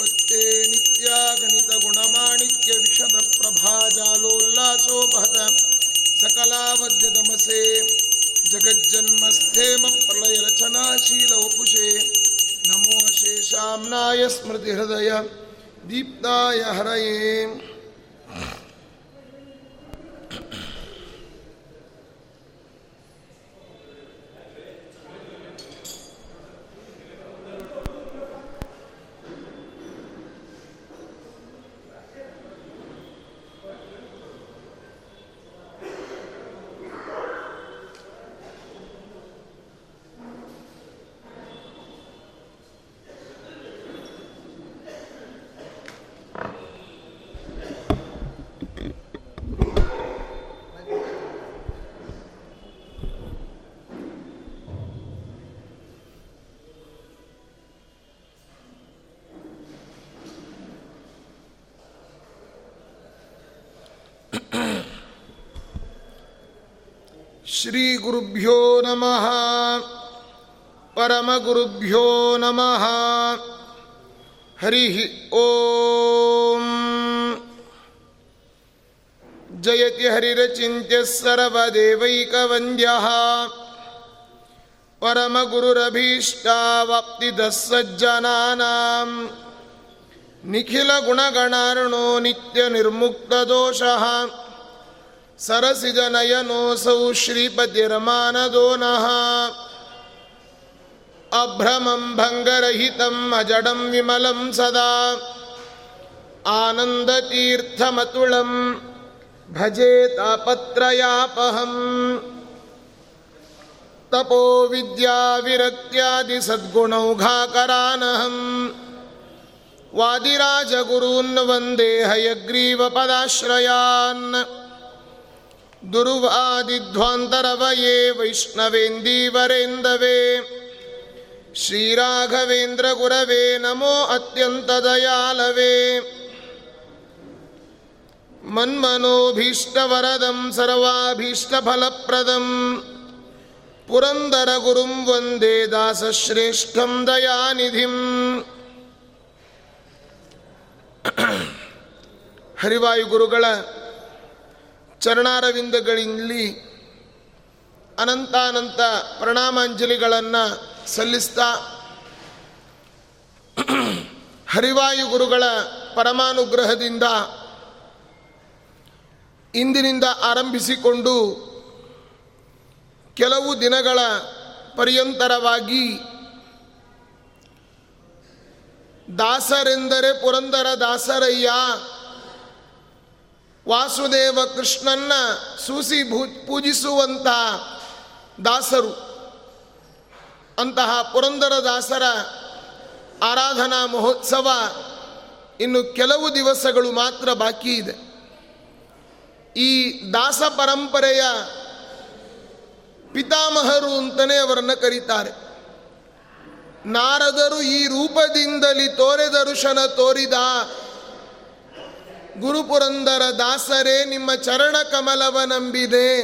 उत्पत्ते नित्यागणितगुणमाणिक्यविशदप्रभाजालोल्लासोपहत सकलावद्यतमसे जगज्जन्मस्थेमप्रलयरचनाशीलवपुषे नमो शेषाम्नाय स्मृतिहृदय। दीप्ताय हरये। श्रीगुरुभ्यो नमः परमगुरुभ्यो नमः हरिः ॐ जयति हरिरचिन्त्यः सर्वदेवैकवन्द्यः परमगुरुरभीष्टावाप्तिदः सज्जनानां निखिलगुणगणार्णो नित्यनिर्मुक्तदोषः सरसिजनयनोऽसौ श्रीपतिरमानदो नः अभ्रमं भङ्गरहितम् अजडं विमलं सदा आनन्दतीर्थमतुलं भजे तापत्रयापहम् तपो विद्याविरक्त्यादिसद्गुणौघाकरानहम् वादिराजगुरून् वन्दे हयग्रीवपदाश्रयान् दुर्वादिध्वान्तरवये वैष्णवेन्दीवरेन्दवे श्रीराघवेन्द्रगुरवे नमो अत्यन्तदयालवे मन्मनोभीष्टवरदं सर्वाभीष्टफलप्रदं पुरन्दरगुरुं वन्दे दासश्रेष्ठं दयानिधिम् ಹರಿವಾಯುಗುರುಗಳ ಚರಣಾರವಿಂದಗಳಲ್ಲಿ ಅನಂತಾನಂತ ಪ್ರಣಾಮಾಂಜಲಿಗಳನ್ನು ಸಲ್ಲಿಸ್ತಾ ಹರಿವಾಯು ಗುರುಗಳ ಪರಮಾನುಗ್ರಹದಿಂದ ಇಂದಿನಿಂದ ಆರಂಭಿಸಿಕೊಂಡು ಕೆಲವು ದಿನಗಳ ಪರ್ಯಂತರವಾಗಿ ದಾಸರೆಂದರೆ ಪುರಂದರ ದಾಸರಯ್ಯ ವಾಸುದೇವ ಕೃಷ್ಣನ್ನ ಸೂಸಿ ಭೂ ಪೂಜಿಸುವಂಥ ದಾಸರು. ಅಂತಹ ಪುರಂದರ ದಾಸರ ಆರಾಧನಾ ಮಹೋತ್ಸವ ಇನ್ನು ಕೆಲವು ದಿವಸಗಳು ಮಾತ್ರ ಬಾಕಿ ಇದೆ. ಈ ದಾಸ ಪರಂಪರೆಯ ಪಿತಾಮಹರು ಅಂತಲೇ ಅವರನ್ನು ಕರೀತಾರೆ. ನಾರದರು ಈ ರೂಪದಿಂದಲಿ ತೋರೆ ದರ್ಶನ ತೋರಿದ ಗುರುಪುರಂದರ ದಾಸರೇ, ನಿಮ್ಮ ಚರಣ ಕಮಲವ ನಂಬಿದೆ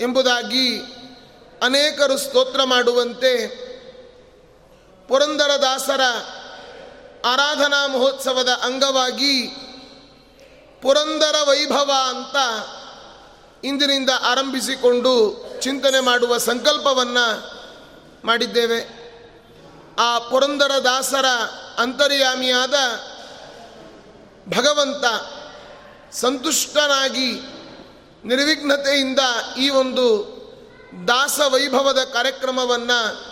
ಎಂಬುದಾಗಿ ಅನೇಕರು ಸ್ತೋತ್ರ ಮಾಡುವಂತೆ ಪುರಂದರ ದಾಸರ ಆರಾಧನಾ ಮಹೋತ್ಸವದ ಅಂಗವಾಗಿ ಪುರಂದರ ವೈಭವ ಅಂತ ಇಂದಿನಿಂದ ಆರಂಭಿಸಿಕೊಂಡು ಚಿಂತನೆ ಮಾಡುವ ಸಂಕಲ್ಪವನ್ನು ಮಾಡಿದ್ದೇವೆ. ಆ ಪುರಂದರ ದಾಸರ ಅಂತರ್ಯಾಮಿಯಾದ ಭಗವಂತ ಸಂತುಷ್ಟನಾಗಿ ನಿರ್ವಿಘ್ನತೆಯಿಂದ ಈ ಒಂದು ದಾಸ ವೈಭವದ ಕಾರ್ಯಕ್ರಮವನ್ನು,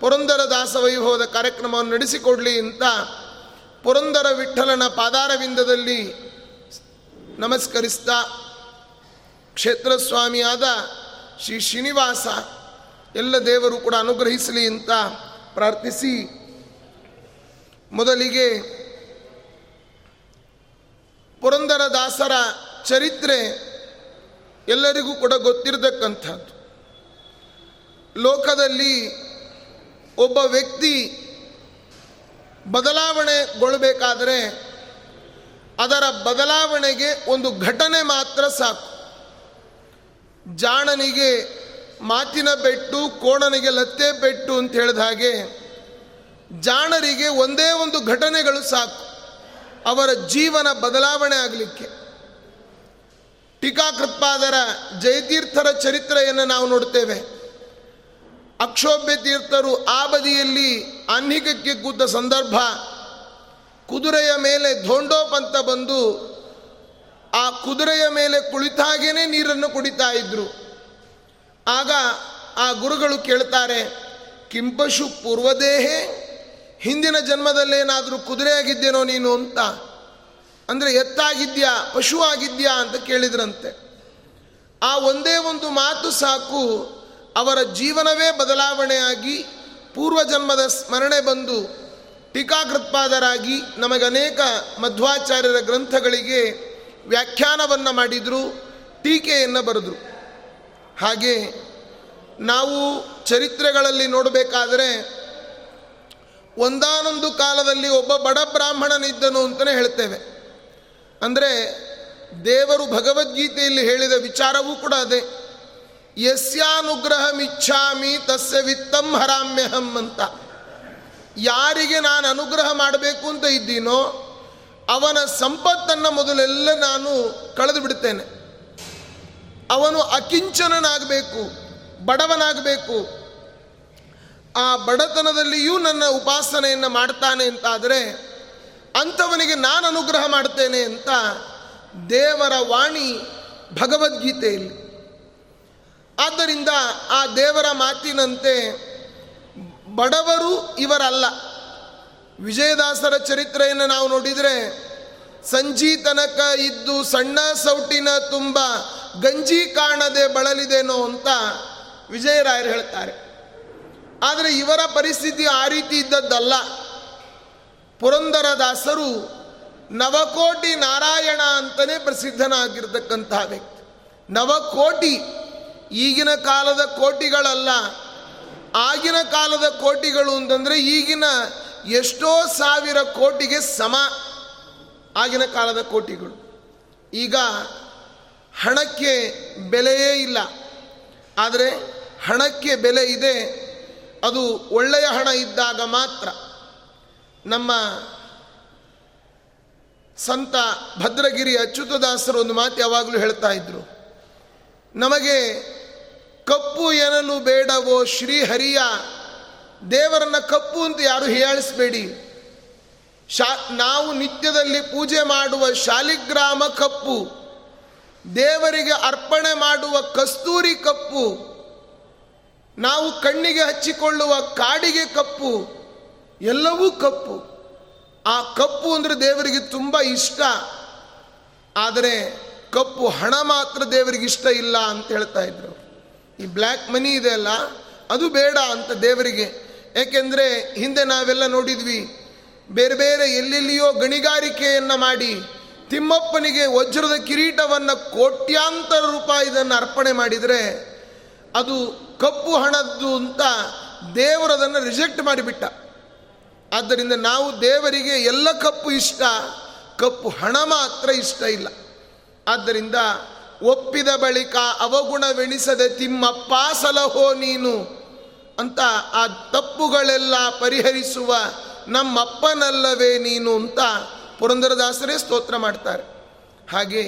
ಪುರಂದರ ದಾಸ ವೈಭವದ ಕಾರ್ಯಕ್ರಮವನ್ನು ನಡೆಸಿಕೊಡಲಿ ಅಂತ ಪುರಂದರ ವಿಠಲನ ಪಾದಾರವಿಂದದಲ್ಲಿ ನಮಸ್ಕರಿಸ್ತಾ ಕ್ಷೇತ್ರಸ್ವಾಮಿಯಾದ ಶ್ರೀ ಶ್ರೀನಿವಾಸ ಎಲ್ಲ ದೇವರು ಕೂಡ ಅನುಗ್ರಹಿಸಲಿ ಅಂತ ಪ್ರಾರ್ಥಿಸಿ. ಮೊದಲಿಗೆ ಪುರಂದರ ದಾಸರ ಚರಿತ್ರೆ ಎಲ್ಲರಿಗೂ ಕೂಡ ಗೊತ್ತಿರತಕ್ಕಂಥದ್ದು. ಲೋಕದಲ್ಲಿ ಒಬ್ಬ ವ್ಯಕ್ತಿ ಬದಲಾವಣೆಗೊಳ್ಳಬೇಕಾದರೆ ಅದರ ಬದಲಾವಣೆಗೆ ಒಂದು ಘಟನೆ ಮಾತ್ರ ಸಾಕು. ಜಾಣನಿಗೆ ಮಾತಿನ ಬೆಟ್ಟು, ಕೋಣನಿಗೆ ಲತ್ತೆ ಬೆಟ್ಟು ಅಂತ ಹೇಳಿದ ಹಾಗೆ ಜಾಣರಿಗೆ ಒಂದೇ ಒಂದು ಘಟನೆಗಳು ಸಾಕು. ಅವರ ಜೀವನ ಬದಲಾವಣೆ ಆಗಲಿಕ್ಕೆ. ಟೀಕಾಕೃತ್ಪಾದರ ಜಯತೀರ್ಥರ ಚರಿತ್ರೆಯನ್ನು ನಾವು ನೋಡ್ತೇವೆ. ಅಕ್ಷೋಭ್ಯ ತೀರ್ಥರು ಆ ಬದಿಯಲ್ಲಿ ಆನ್ಹಿಕಕ್ಕೆ ಕೂತ ಸಂದರ್ಭ, ಕುದುರೆಯ ಮೇಲೆ ಧೋಂಡೋಪಂತ ಬಂದು ಆ ಕುದುರೆಯ ಮೇಲೆ ಕುಳಿತಾಗೇನೆ ನೀರನ್ನು ಕುಡಿತಾ ಇದ್ರು. ಆಗ ಆ ಗುರುಗಳು ಕೇಳ್ತಾರೆ ಕಿಂಪಶು ಪೂರ್ವದೇಹೇ ಹಿಂದಿನ ಜನ್ಮದಲ್ಲೇನಾದರೂ ಕುದುರೆ ಆಗಿದ್ದೇನೋ ನೀನು ಅಂತ. ಅಂದರೆ ಎತ್ತಾಗಿದ್ಯಾ ಪಶು ಆಗಿದ್ಯಾ ಅಂತ ಕೇಳಿದ್ರಂತೆ. ಆ ಒಂದೇ ಒಂದು ಮಾತು ಸಾಕು, ಅವರ ಜೀವನವೇ ಬದಲಾವಣೆಯಾಗಿ ಪೂರ್ವ ಜನ್ಮದ ಸ್ಮರಣೆ ಬಂದು, ಟೀಕಾಕೃತ್ಪಾದರಾಗಿ ನಮಗೆ ಅನೇಕ ಮಧ್ವಾಚಾರ್ಯರ ಗ್ರಂಥಗಳಿಗೆ ವ್ಯಾಖ್ಯಾನವನ್ನು ಮಾಡಿದರು, ಟೀಕೆಯನ್ನು ಬರೆದರು. ಹಾಗೆ ನಾವು ಚರಿತ್ರೆಗಳಲ್ಲಿ ನೋಡಬೇಕಾದರೆ ಒಂದಾನೊಂದು ಕಾಲದಲ್ಲಿ ಒಬ್ಬ ಬಡ ಬ್ರಾಹ್ಮಣನಿದ್ದನು ಅಂತಲೇ ಹೇಳ್ತೇವೆ. ಅಂದರೆ ದೇವರು ಭಗವದ್ಗೀತೆಯಲ್ಲಿ ಹೇಳಿದ ವಿಚಾರವೂ ಕೂಡ ಅದೇ. ಯಸ್ಯಾನುಗ್ರಹಮಿಚ್ಛಾಮಿ ತಸ್ಯ ವಿತ್ತಂ ಹರಾಮ್ಯಹಂ ಅಂತ. ಯಾರಿಗೆ ನಾನು ಅನುಗ್ರಹ ಮಾಡಬೇಕು ಅಂತ ಇದ್ದೀನೋ ಅವನ ಸಂಪತ್ತನ್ನು ಮೊದಲೆಲ್ಲ ನಾನು ಕಳೆದು ಬಿಡ್ತೇನೆ. ಅವನು ಅಕಿಂಚನನಾಗಬೇಕು, ಬಡವನಾಗಬೇಕು ಆ ಬಡತನದಲ್ಲಿಯೂ ನನ್ನ ಉಪಾಸನೆಯನ್ನು ಮಾಡ್ತಾನೆ ಅಂತಾದರೆ, ಅಂಥವನಿಗೆ ನಾನು ಅನುಗ್ರಹ ಮಾಡ್ತೇನೆ ಅಂತ ದೇವರ ವಾಣಿ ಭಗವದ್ಗೀತೆಯಲ್ಲಿ. ಆದ್ದರಿಂದ ಆ ದೇವರ ಮಾತಿನಂತೆ ಬಡವರು ಇವರಲ್ಲ. ವಿಜಯದಾಸರ ಚರಿತ್ರೆಯನ್ನು ನಾವು ನೋಡಿದರೆ ಸಂಜಿ ತನಕ ಇದ್ದು ಸಣ್ಣ ಸೌಟಿನ ತುಂಬ ಗಂಜಿ ಕಾಣದೆ ಬಳಲಿದೇನೋ ಅಂತ ವಿಜಯರಾಯರು ಹೇಳ್ತಾರೆ. ಆದರೆ ಇವರ ಪರಿಸ್ಥಿತಿ ಆ ರೀತಿ ಇದ್ದದ್ದಲ್ಲ. ಪುರಂದರದಾಸರು ನವಕೋಟಿ ನಾರಾಯಣ ಅಂತಲೇ ಪ್ರಸಿದ್ಧನಾಗಿರ್ತಕ್ಕಂತಹ ವ್ಯಕ್ತಿ. ನವಕೋಟಿ ಈಗಿನ ಕಾಲದ ಕೋಟಿಗಳಲ್ಲ. ಆಗಿನ ಕಾಲದ ಕೋಟಿಗಳು ಅಂತಂದರೆ ಈಗಿನ ಎಷ್ಟೋ ಸಾವಿರ ಕೋಟಿಗೆ ಸಮ ಆಗಿನ ಕಾಲದ ಕೋಟಿಗಳು. ಈಗ ಹಣಕ್ಕೆ ಬೆಲೆಯೇ ಇಲ್ಲ. ಆದರೆ ಹಣಕ್ಕೆ ಬೆಲೆ ಇದೆ. ಅದು ಒಳ್ಳೆಯ ಹಣ ಇದ್ದಾಗ ಮಾತ್ರ ನಮ್ಮ ಸಂತ ಭದ್ರಗಿರಿ ಅಚ್ಯುತದಾಸರು ಒಂದು ಮಾತು ಯಾವಾಗಲೂ ಹೇಳ್ತಾ ಇದ್ರು. ನಮಗೆ ಕಪ್ಪು ಎನಲು ಬೇಡವೋ ಶ್ರೀಹರಿಯ, ದೇವರನ್ನ ಕಪ್ಪು ಅಂತ ಯಾರು ಹೀಯಾಳಿಸಬೇಡಿ ಶಾ, ನಾವು ನಿತ್ಯದಲ್ಲಿ ಪೂಜೆ ಮಾಡುವ ಶಾಲಿಗ್ರಾಮ ಕಪ್ಪು, ದೇವರಿಗೆ ಅರ್ಪಣೆ ಮಾಡುವ ಕಸ್ತೂರಿ ಕಪ್ಪು ನಾವು ಕಣ್ಣಿಗೆ ಹಚ್ಚಿಕೊಳ್ಳುವ ಕಾಡಿಗೆ ಕಪ್ಪು, ಎಲ್ಲವೂ ಕಪ್ಪು. ಆ ಕಪ್ಪು ಅಂದರೆ ದೇವರಿಗೆ ತುಂಬ ಇಷ್ಟ. ಆದರೆ ಕಪ್ಪು ಹಣ ಮಾತ್ರ ದೇವರಿಗೆ ಇಷ್ಟ ಇಲ್ಲ ಅಂತ ಹೇಳ್ತಾ ಇದ್ರು. ಈ ಬ್ಲ್ಯಾಕ್ ಮನಿ ಇದೆ ಅಲ್ಲ, ಅದು ಬೇಡ ಅಂತ ದೇವರಿಗೆ. ಏಕೆಂದರೆ ಹಿಂದೆ ನಾವೆಲ್ಲ ನೋಡಿದ್ವಿ, ಬೇರೆ ಬೇರೆ ಎಲ್ಲೆಲ್ಲಿಯೋ ಗಣಿಗಾರಿಕೆಯನ್ನು ಮಾಡಿ, ತಿಮ್ಮಪ್ಪನಿಗೆ ವಜ್ರದ ಕಿರೀಟವನ್ನು ಕೋಟ್ಯಾಂತರ ರೂಪಾಯಿದನ್ನು ಅರ್ಪಣೆ ಮಾಡಿದರೆ ಅದು ಕಪ್ಪು ಹಣದ್ದು ಅಂತ ದೇವರದನ್ನು ರಿಜೆಕ್ಟ್ ಮಾಡಿಬಿಟ್ಟ. ಆದ್ದರಿಂದ ನಾವು ದೇವರಿಗೆ ಎಲ್ಲ ಕಪ್ಪು ಇಷ್ಟ, ಕಪ್ಪು ಹಣ ಮಾತ್ರ ಇಷ್ಟ ಇಲ್ಲ. ಆದ್ದರಿಂದ ಒಪ್ಪಿದ ಬಳಿಕ ಅವಗುಣವೆಣಿಸದೆ ತಿಮ್ಮಪ್ಪ ಸಲಹೋ ನೀನು ಅಂತ ಆ ತಪ್ಪುಗಳೆಲ್ಲ ಪರಿಹರಿಸುವ ನಮ್ಮಪ್ಪನಲ್ಲವೇ ನೀನು ಅಂತ ಪುರಂದರದಾಸರೇ ಸ್ತೋತ್ರ ಮಾಡ್ತಾರೆ. ಹಾಗೆ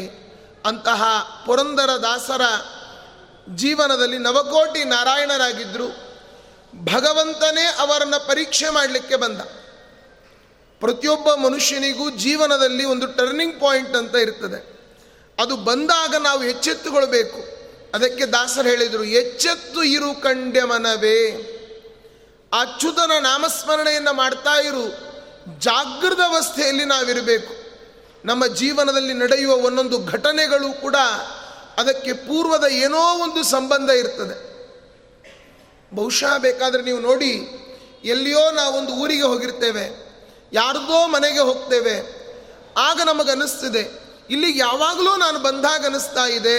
ಅಂತಹ ಪುರಂದರದಾಸರ ಜೀವನದಲ್ಲಿ ನವಕೋಟಿ ನಾರಾಯಣರಾಗಿದ್ದರು ಭಗವಂತನೇ ಅವರನ್ನು ಪರೀಕ್ಷೆ ಮಾಡಲಿಕ್ಕೆ ಬಂದ. ಪ್ರತಿಯೊಬ್ಬ ಮನುಷ್ಯನಿಗೂ ಜೀವನದಲ್ಲಿ ಒಂದು ಟರ್ನಿಂಗ್ ಪಾಯಿಂಟ್ ಅಂತ ಇರ್ತದೆ. ಅದು ಬಂದಾಗ ನಾವು ಎಚ್ಚೆತ್ತುಕೊಳ್ಬೇಕು ಅದಕ್ಕೆ ದಾಸರು ಹೇಳಿದರು, ಎಚ್ಚೆತ್ತು ಇರು ಕಂಡ್ಯ ಮನವೇ. ಅಚ್ಯುತನ ನಾಮಸ್ಮರಣೆಯನ್ನು ಮಾಡ್ತಾ ಇರು. ಜಾಗೃತ ಅವಸ್ಥೆಯಲ್ಲಿ ನಾವಿರಬೇಕು. ನಮ್ಮ ಜೀವನದಲ್ಲಿ ನಡೆಯುವ ಒಂದೊಂದು ಘಟನೆಗಳು ಕೂಡ ಅದಕ್ಕೆ ಪೂರ್ವದ ಏನೋ ಒಂದು ಸಂಬಂಧ ಇರ್ತದೆ. ಬಹುಶಃ ಬೇಕಾದರೆ ನೀವು ನೋಡಿ, ಎಲ್ಲಿಯೋ ನಾವೊಂದು ಊರಿಗೆ ಹೋಗಿರ್ತೇವೆ, ಯಾರದೋ ಮನೆಗೆ ಹೋಗ್ತೇವೆ, ಆಗ ನಮಗನ್ನಿಸ್ತಿದೆ ಇಲ್ಲಿ ಯಾವಾಗಲೂ ನಾನು ಬಂದಾಗ ಅನಿಸ್ತಾ ಇದೆ,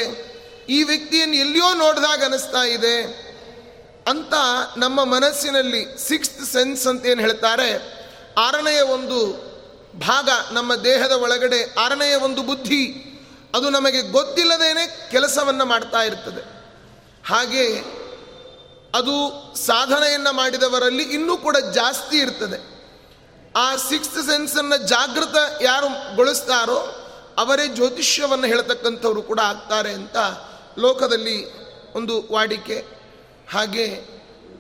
ಈ ವ್ಯಕ್ತಿಯನ್ನು ಎಲ್ಲಿಯೋ ನೋಡಿದಾಗ ಅನಿಸ್ತಾ ಇದೆ ಅಂತ ನಮ್ಮ ಮನಸ್ಸಿನಲ್ಲಿ ಸಿಕ್ಸ್ತ್ ಸೆನ್ಸ್ ಅಂತ ಏನು ಹೇಳ್ತಾರೆ, ಆರನೆಯ ಒಂದು ಭಾಗ ನಮ್ಮ ದೇಹದ ಒಳಗಡೆ, ಆರನೆಯ ಒಂದು ಬುದ್ಧಿ ಅದು ನಮಗೆ ಗೊತ್ತಿಲ್ಲದೇನೆ ಕೆಲಸವನ್ನು ಮಾಡ್ತಾ ಇರ್ತದೆ. ಹಾಗೆ ಅದು ಸಾಧನೆಯನ್ನು ಮಾಡಿದವರಲ್ಲಿ ಇನ್ನೂ ಕೂಡ ಜಾಸ್ತಿ ಇರ್ತದೆ. ಆ ಸಿಕ್ಸ್ತ್ ಸೆನ್ಸನ್ನು ಜಾಗೃತ ಯಾರು ಗೊಳಿಸ್ತಾರೋ ಅವರೇ ಜ್ಯೋತಿಷ್ಯವನ್ನು ಹೇಳ್ತಕ್ಕಂಥವ್ರು ಕೂಡ ಆಗ್ತಾರೆ ಅಂತ ಲೋಕದಲ್ಲಿ ಒಂದು ವಾಡಿಕೆ. ಹಾಗೆ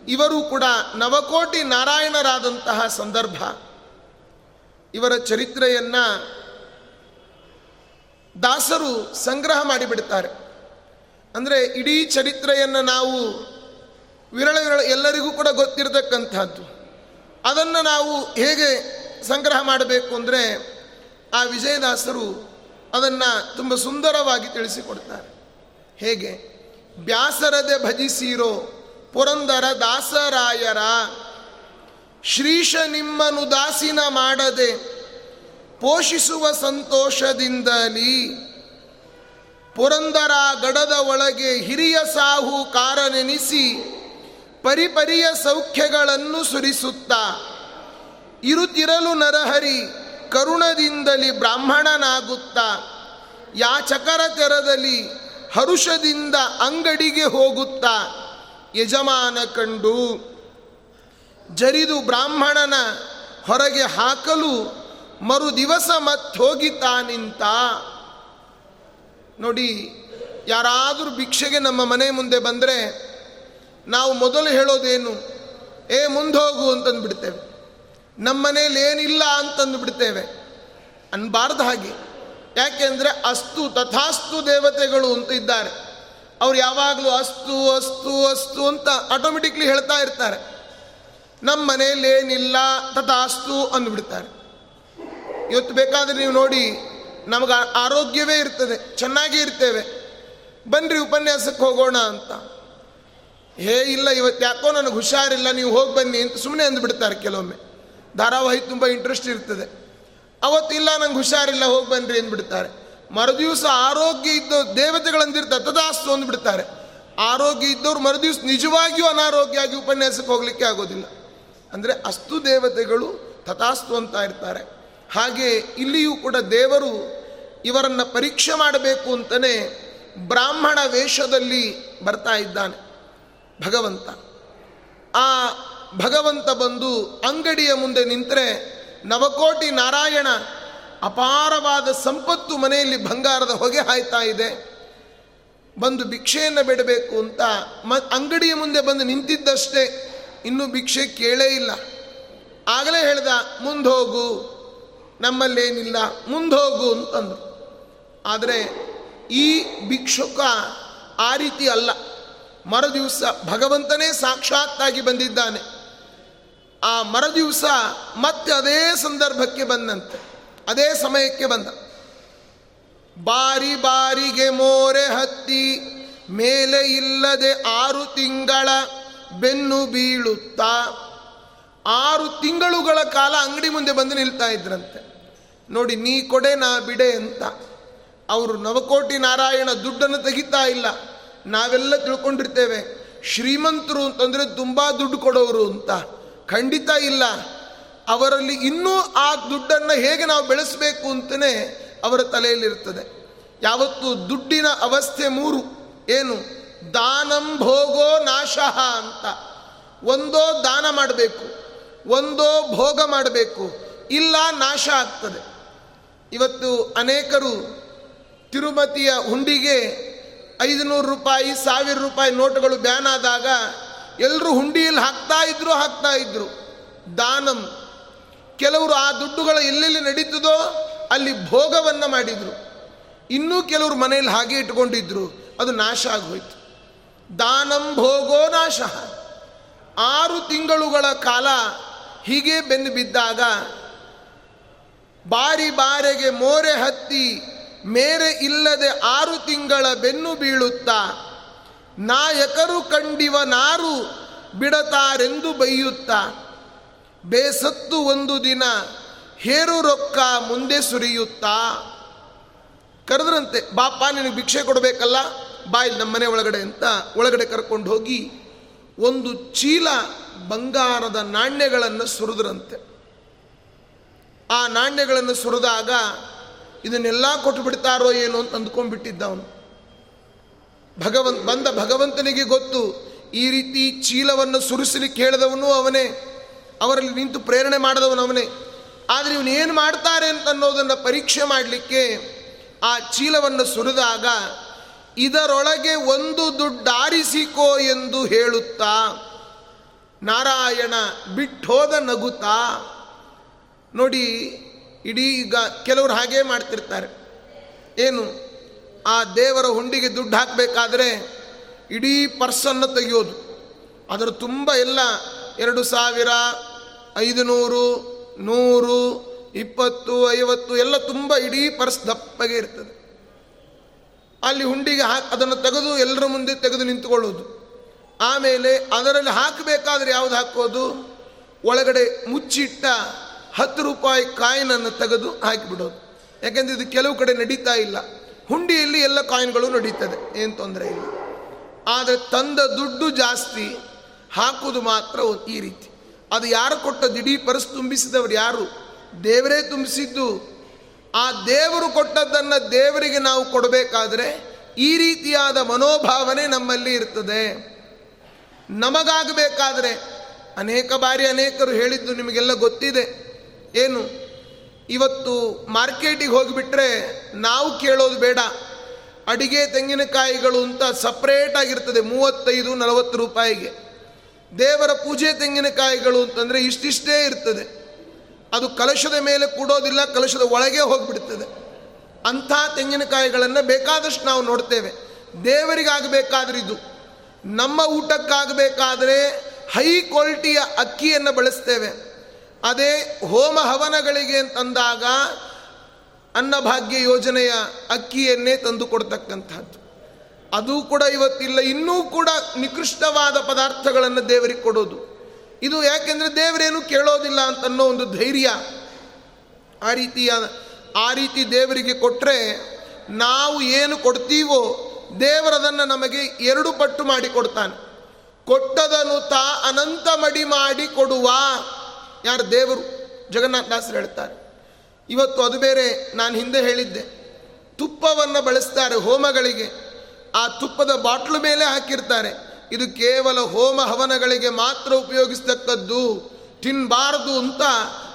ಇವರು ಕೂಡ ನವಕೋಟಿ ನಾರಾಯಣರಾದಂತಹ ಸಂದರ್ಭ. ಇವರ ಚರಿತ್ರೆಯನ್ನು ದಾಸರು ಸಂಗ್ರಹ ಮಾಡಿಬಿಡ್ತಾರೆ. ಅಂದರೆ ಇಡೀ ಚರಿತ್ರೆಯನ್ನು ನಾವು ವಿರಳ ವಿರಳ ಎಲ್ಲರಿಗೂ ಕೂಡ ಗೊತ್ತಿರತಕ್ಕಂಥದ್ದು. ಅದನ್ನು ನಾವು ಹೇಗೆ ಸಂಗ್ರಹ ಮಾಡಬೇಕು ಅಂದರೆ ಆ ವಿಜಯದಾಸರು ಅದನ್ನು ತುಂಬ ಸುಂದರವಾಗಿ ತಿಳಿಸಿಕೊಡ್ತಾರೆ. ಹೇಗೆ? ಬ್ಯಾಸರದೆ ಭಜಿಸಿರೋ ಪುರಂದರ ದಾಸರಾಯರ ಶ್ರೀಶ ನಿಮ್ಮನು ದಾಸಿನ ಮಾಡದೆ ಪೋಷಿಸುವ ಸಂತೋಷದಿಂದಲಿ ಪುರಂದರ ಗಡದ ಒಳಗೆ ಹಿರಿಯ ಸಾಹು ಕಾರನೆನಿಸಿ ಪರಿಪರಿಯ ಸೌಖ್ಯಗಳನ್ನು ಸುರಿಸುತ್ತ ಇರುತ್ತಿರಲು ನರಹರಿ ಕರುಣದಿಂದಲಿ ಬ್ರಾಹ್ಮಣನಾಗುತ್ತಾ ಯಾಚಕರ ತೆರದಲ್ಲಿ ಹರುಷದಿಂದ ಅಂಗಡಿಗೆ ಹೋಗುತ್ತಾ. ಯಜಮಾನ ಕಂಡು, ಜರಿದು ಬ್ರಾಹ್ಮಣನ ಹೊರಗೆ ಹಾಕಲು ಮರು ದಿವಸ ಮತ್ತೋಗಿತಾ ನಿಂತ ನೋಡಿ, ಯಾರಾದರೂ ಭಿಕ್ಷೆಗೆ ನಮ್ಮ ಮನೆ ಮುಂದೆ ಬಂದರೆ ನಾವು ಮೊದಲು ಹೇಳೋದೇನು? ಏ, ಮುಂದೆ ಹೋಗು ಅಂತಂದ್ಬಿಡ್ತೇವೆ. ನಮ್ಮ ಮನೇಲಿ ಏನಿಲ್ಲ ಅಂತಂದು ಬಿಡ್ತೇವೆ ಅನ್ಬಾರ್ದು ಹಾಗೆ. ಯಾಕೆಂದರೆ ಅಸ್ತು ತಥಾಸ್ತು ದೇವತೆಗಳು ಅಂತ ಇದ್ದಾರೆ. ಅವ್ರು ಯಾವಾಗಲೂ ಅಸ್ತು ಅಸ್ತು ಅಸ್ತು ಅಂತ ಆಟೋಮೆಟಿಕ್ಲಿ ಹೇಳ್ತಾ ಇರ್ತಾರೆ. ನಮ್ಮ ಮನೇಲಿ ಏನಿಲ್ಲ, ತಥಾಸ್ತು ಅಂದ್ಬಿಡ್ತಾರೆ. ಇವತ್ತು ಬೇಕಾದರೆ ನೀವು ನೋಡಿ, ನಮಗೆ ಆರೋಗ್ಯವೇ ಇರ್ತದೆ, ಚೆನ್ನಾಗಿ ಇರ್ತೇವೆ. ಬನ್ನಿರಿ ಉಪನ್ಯಾಸಕ್ಕೆ ಹೋಗೋಣ ಅಂತ. ಹೇ, ಇಲ್ಲ, ಇವತ್ತು ಯಾಕೋ ನನಗೆ ಹುಷಾರಿಲ್ಲ, ನೀವು ಹೋಗಿ ಬನ್ನಿ ಅಂತ ಸುಮ್ಮನೆ ಅಂದ್ಬಿಡ್ತಾರೆ ಕೆಲವೊಮ್ಮೆ. ಧಾರಾವಾಹಿ ತುಂಬ ಇಂಟ್ರೆಸ್ಟ್ ಇರ್ತದೆ. ಅವತ್ತು ಇಲ್ಲ, ನಂಗೆ ಹುಷಾರಿಲ್ಲ, ಹೋಗಿ ಬನ್ನಿರಿ ಅಂದ್ಬಿಡ್ತಾರೆ. ಮರುದಿವಸ ಆರೋಗ್ಯ ಇದ್ದೋ ದೇವತೆಗಳಂದಿರ್ತಾರೆ ತದಾಸ್ತು ಅಂದ್ಬಿಡ್ತಾರೆ. ಆರೋಗ್ಯ ಇದ್ದವ್ರು ಮರುದಿವ್ಸ ನಿಜವಾಗಿಯೂ ಅನಾರೋಗ್ಯ ಆಗಿ ಉಪನ್ಯಾಸಕ್ಕೆ ಹೋಗಲಿಕ್ಕೆ ಆಗೋದಿಲ್ಲ. ಅಂದರೆ ಅಸ್ತು ದೇವತೆಗಳು ತಥಾಸ್ತು ಅಂತ ಇರ್ತಾರೆ. ಹಾಗೆ ಇಲ್ಲಿಯೂ ಕೂಡ ದೇವರು ಇವರನ್ನು ಪರೀಕ್ಷೆ ಮಾಡಬೇಕು ಅಂತಲೇ ಬ್ರಾಹ್ಮಣ ವೇಷದಲ್ಲಿ ಬರ್ತಾ ಇದ್ದಾನೆ ಭಗವಂತ. ಆ ಭಗವಂತ ಬಂದು ಅಂಗಡಿಯ ಮುಂದೆ ನಿಂತರೆ ನವಕೋಟಿ ನಾರಾಯಣ ಅಪಾರವಾದ ಸಂಪತ್ತು ಮನೆಯಲ್ಲಿ ಬಂಗಾರದ ಹೊಗೆ ಹಾಯ್ತಾ ಇದೆ. ಬಂದು ಭಿಕ್ಷೆಯನ್ನು ಬಿಡಬೇಕು ಅಂತ ಮ ಅಂಗಡಿಯ ಮುಂದೆ ಬಂದು ನಿಂತಿದ್ದಷ್ಟೇ ಇನ್ನೂ ಭಿಕ್ಷೆ ಕೇಳೇ ಇಲ್ಲ. ಆಗಲೇ ಹೇಳ್ದ ಮುಂದೋಗು ನಮ್ಮಲ್ಲೇನಿಲ್ಲ, ಮುಂದೋಗು ಅಂತಂದರು. ಆದರೆ ಈ ಭಿಕ್ಷುಕ ಆ ರೀತಿ ಅಲ್ಲ. ಮರುದಿವಸ ಭಗವಂತನೇ ಸಾಕ್ಷಾತ್ತಾಗಿ ಬಂದಿದ್ದಾನೆ. ಆ ಮರುದಿವಸ ಮತ್ತೆ ಅದೇ ಸಂದರ್ಭಕ್ಕೆ ಬಂದಂತೆ, ಅದೇ ಸಮಯಕ್ಕೆ ಬಂದ. ಬಾರಿ ಬಾರಿಗೆ ಮೋರೆ ಹತ್ತಿ, ಮೇಲೆ ಇಲ್ಲದೆ ಆರು ತಿಂಗಳ ಬೆನ್ನು ಬೀಳುತ್ತಾ ಆರು ತಿಂಗಳುಗಳ ಕಾಲ ಅಂಗಡಿ ಮುಂದೆ ಬಂದು ನಿಲ್ತಾ ಇದ್ರಂತೆ. ನೋಡಿ, ನೀ ಕೊಡೆ ನಾ ಬಿಡೆ ಅಂತ. ಅವರು ನವಕೋಟಿ ನಾರಾಯಣ ದುಡ್ಡನ್ನು ತೆಗಿತಾ ಇಲ್ಲ. ನಾವೆಲ್ಲ ತಿಳ್ಕೊಂಡಿರ್ತೇವೆ. ಶ್ರೀಮಂತರು ಅಂತಂದರೆ ತುಂಬ ದುಡ್ಡು ಕೊಡೋರು ಅಂತ. ಖಂಡಿತ ಇಲ್ಲ. ಅವರಲ್ಲಿ ಇನ್ನೂ ಆ ದುಡ್ಡನ್ನು ಹೇಗೆ ನಾವು ಬೆಳೆಸಬೇಕು ಅಂತಲೇ ಅವರ ತಲೆಯಲ್ಲಿರ್ತದೆ ಯಾವತ್ತು ದುಡ್ಡಿನ ಅವಸ್ಥೆ ಮೂರು. ಏನು? ದಾನಂ ಭೋಗೋ ನಾಶಃ ಅಂತ. ಒಂದೋ ದಾನ ಮಾಡಬೇಕು. ಒಂದೋ ಭೋಗ ಮಾಡಬೇಕು, ಇಲ್ಲ ನಾಶ ಆಗ್ತದೆ. ಇವತ್ತು ಅನೇಕರು ತಿರುಮತಿಯ ಹುಂಡಿಗೆ ಐದುನೂರು ರೂಪಾಯಿ, ಸಾವಿರ ರೂಪಾಯಿ ನೋಟುಗಳು ಬ್ಯಾನ್ ಆದಾಗ ಎಲ್ಲರೂ ಹುಂಡಿಯಲ್ಲಿ ಹಾಕ್ತಾ ಇದ್ರು ಹಾಕ್ತಾ ಇದ್ರು. ದಾನಂ. ಕೆಲವರು ಆ ದುಡ್ಡುಗಳ ಎಲ್ಲೆಲ್ಲಿ ನಡೀತದೋ ಅಲ್ಲಿ ಭೋಗವನ್ನು ಮಾಡಿದರು. ಇನ್ನೂ ಕೆಲವರು ಮನೆಯಲ್ಲಿ ಹಾಗೆ ಇಟ್ಕೊಂಡಿದ್ರು, ಅದು ನಾಶ ಆಗೋಯ್ತು. ದಾನಂ ಭೋಗೋ ನಾಶ. ಆರು ತಿಂಗಳುಗಳ ಕಾಲ ಹೀಗೆ ಬೆಂದು ಬಿದ್ದಾಗ ಬಾರಿ ಬಾರೆಗೆ ಮೋರೆ ಹತ್ತಿ ಮೇರೆ ಇಲ್ಲದೆ ಆರು ತಿಂಗಳ ಬೆನ್ನು ಬೀಳುತ್ತಾ ನಾಯಕರು ಕಂಡಿವ ನಾರು ಬಿಡತಾರೆಂದು ಬೈಯುತ್ತಾ. ಬೇಸತ್ತು ಒಂದು ದಿನ ಹೇರು ರೊಕ್ಕ ಮುಂದೆ ಸುರಿಯುತ್ತಾ. ಕರೆದ್ರಂತೆ, ಬಾಪ, ನಿನಗೆ ಭಿಕ್ಷೆ ಕೊಡಬೇಕಲ್ಲ ಬಾಯಿ ನಮ್ಮನೆ ಒಳಗಡೆ ಅಂತ ಒಳಗಡೆ ಕರ್ಕೊಂಡು ಹೋಗಿ ಒಂದು ಚೀಲ ಬಂಗಾರದ ನಾಣ್ಯಗಳನ್ನು ಸುರಿದ್ರಂತೆ. ಆ ನಾಣ್ಯಗಳನ್ನು ಸುರಿದಾಗ ಇದನ್ನೆಲ್ಲ ಕೊಟ್ಟು ಬಿಡ್ತಾರೋ ಏನು ಅಂತ ಅಂದ್ಕೊಂಡ್ಬಿಟ್ಟಿದ್ದ ಅವನು ಭಗವಂತ, ಬಂದ ಭಗವಂತನಿಗೆ ಗೊತ್ತು, ಈ ರೀತಿ ಚೀಲವನ್ನು ಸುರಿಸಲಿಕ್ಕೆ ಹೇಳಿದವನು ಅವನೇ. ಅವರಲ್ಲಿ ನಿಂತು ಪ್ರೇರಣೆ ಮಾಡಿದವನು ಅವನೇ. ಆದರೆ ಇವನು ಮಾಡ್ತಾರೆ ಅಂತ ಅನ್ನೋದನ್ನು ಪರೀಕ್ಷೆ ಮಾಡಲಿಕ್ಕೆ ಆ ಚೀಲವನ್ನು ಸುರಿದಾಗ ಇದರೊಳಗೆ ಒಂದು ದುಡ್ಡಾರಿಸಿಕೋ ಎಂದು ಹೇಳುತ್ತಾ ನಾರಾಯಣ ಬಿಟ್ಟೋದ ನಗುತ್ತಾ? ನೋಡಿ, ಇಡೀ ಈಗ ಕೆಲವರು ಹಾಗೇ ಮಾಡ್ತಿರ್ತಾರೆ. ಏನು, ಆ ದೇವರ ಹುಂಡಿಗೆ ದುಡ್ಡು ಹಾಕಬೇಕಾದ್ರೆ ಇಡೀ ಪರ್ಸನ್ನು ತೆಗೆಯೋದು. ಅದರ ತುಂಬ ಎಲ್ಲ, ಎರಡು ಸಾವಿರ ಐದು ನೂರು ನೂರು, ಇಪ್ಪತ್ತು, ಐವತ್ತು, ಎಲ್ಲ ತುಂಬ ಇಡೀ ಪರ್ಸ್ ದಪ್ಪಗೆ ಇರ್ತದೆ. ಅಲ್ಲಿ ಹುಂಡಿಗೆ ಹಾಕಿ, ಅದನ್ನು ತೆಗೆದು ಎಲ್ಲರ ಮುಂದೆ ತೆಗೆದು ನಿಂತುಕೊಳ್ಳೋದು. ಆಮೇಲೆ ಅದರಲ್ಲಿ ಹಾಕಬೇಕಾದ್ರೆ ಯಾವುದು ಹಾಕೋದು? ಒಳಗಡೆ ಮುಚ್ಚಿಟ್ಟ ಹತ್ತು ರೂಪಾಯಿ ಕಾಯಿನನ್ನು ತೆಗೆದು ಹಾಕಿಬಿಡೋದು. ಯಾಕೆಂದರೆ ಇದು ಕೆಲವು ಕಡೆ ನಡೀತಾ ಇಲ್ಲ. ಹುಂಡಿಯಲ್ಲಿ ಎಲ್ಲ ಕಾಯಿನ್ಗಳು ನಡೀತದೆ. ಏನು ತೊಂದರೆ ಇಲ್ಲ. ಆದರೆ ತಂದ ದುಡ್ಡು ಜಾಸ್ತಿ, ಹಾಕೋದು ಮಾತ್ರ ಈ ರೀತಿ. ಅದು ಯಾರು ಕೊಟ್ಟ ದಿಢೀ ಪರಸ್ ತುಂಬಿಸಿದವರು ಯಾರು? ದೇವರೇ ತುಂಬಿಸಿದ್ದು. ಆ ದೇವರು ಕೊಟ್ಟದ್ದನ್ನು ದೇವರಿಗೆ ನಾವು ಕೊಡಬೇಕಾದ್ರೆ ಈ ರೀತಿಯಾದ ಮನೋಭಾವನೆ ನಮ್ಮಲ್ಲಿ ಇರ್ತದೆ. ನಮಗಾಗಬೇಕಾದ್ರೆ ಅನೇಕ ಬಾರಿ ಅನೇಕರು ಹೇಳಿದ್ದು ನಿಮಗೆಲ್ಲ ಗೊತ್ತಿದೆ. ಏನು? ಇವತ್ತು ಮಾರ್ಕೆಟಿಗೆ ಹೋಗಿಬಿಟ್ರೆ ನಾವು ಕೇಳೋದು ಬೇಡ. ಅಡಿಗೆ ತೆಂಗಿನಕಾಯಿಗಳು ಅಂತ ಸಪ್ರೇಟ್ ಆಗಿರ್ತದೆ ಮೂವತ್ತೈದು, ನಲವತ್ತು ರೂಪಾಯಿಗೆ. ದೇವರ ಪೂಜೆ ತೆಂಗಿನಕಾಯಿಗಳು ಅಂತಂದರೆ ಇಷ್ಟಿಷ್ಟೇ ಇರ್ತದೆ. ಅದು ಕಲಶದ ಮೇಲೆ ಕೂಡೋದಿಲ್ಲ, ಕಲಶದ ಒಳಗೆ ಹೋಗಿಬಿಡ್ತದೆ. ಅಂಥ ತೆಂಗಿನಕಾಯಿಗಳನ್ನು ಬೇಕಾದಷ್ಟು ನಾವು ನೋಡ್ತೇವೆ. ದೇವರಿಗಾಗಬೇಕಾದ್ರೆ ಇದು. ನಮ್ಮ ಊಟಕ್ಕಾಗಬೇಕಾದರೆ ಹೈ ಕ್ವಾಲಿಟಿಯ ಅಕ್ಕಿಯನ್ನು ಬಳಸ್ತೇವೆ. ಅದೇ ಹೋಮ ಹವನಗಳಿಗೆ ಅಂತಂದಾಗ ಅನ್ನಭಾಗ್ಯ ಯೋಜನೆಯ ಅಕ್ಕಿಯನ್ನೇ ತಂದು ಕೊಡ್ತಕ್ಕಂಥದ್ದು ಅದು ಕೂಡ ಇವತ್ತಿಲ್ಲ, ಇನ್ನೂ ಕೂಡ ನಿಕೃಷ್ಟವಾದ ಪದಾರ್ಥಗಳನ್ನು ದೇವರಿಗೆ ಕೊಡೋದು. ಇದು ಯಾಕೆಂದರೆ ದೇವರೇನು ಕೇಳೋದಿಲ್ಲ ಅಂತನ್ನೋ ಒಂದು ಧೈರ್ಯ. ಆ ರೀತಿಯ, ಆ ರೀತಿ ದೇವರಿಗೆ ಕೊಟ್ಟರೆ ನಾವು ಏನು ಕೊಡ್ತೀವೋ ದೇವರದನ್ನು ನಮಗೆ ಎರಡು ಪಟ್ಟು ಮಾಡಿ ಕೊಡ್ತಾನೆ. ಕೊಟ್ಟದನು ತಾ ಅನಂತ ಮಡಿ ಮಾಡಿ ಕೊಡುವ ಯಾರು ದೇವರು? ಜಗನ್ನಾಥ ದಾಸರು ಹೇಳ್ತಾರೆ. ಇವತ್ತು ಅದು ಬೇರೆ, ನಾನು ಹಿಂದೆ ಹೇಳಿದ್ದೆ. ತುಪ್ಪವನ್ನು ಬಳಸ್ತಾರೆ ಹೋಮಗಳಿಗೆ. ಆ ತುಪ್ಪದ ಬಾಟ್ಲು ಮೇಲೆ ಹಾಕಿರ್ತಾರೆ. ಇದು ಕೇವಲ ಹೋಮ ಹವನಗಳಿಗೆ ಮಾತ್ರ ಉಪಯೋಗಿಸ್ತಕ್ಕದ್ದು. ತಿನ್ನಬಾರದು ಅಂತ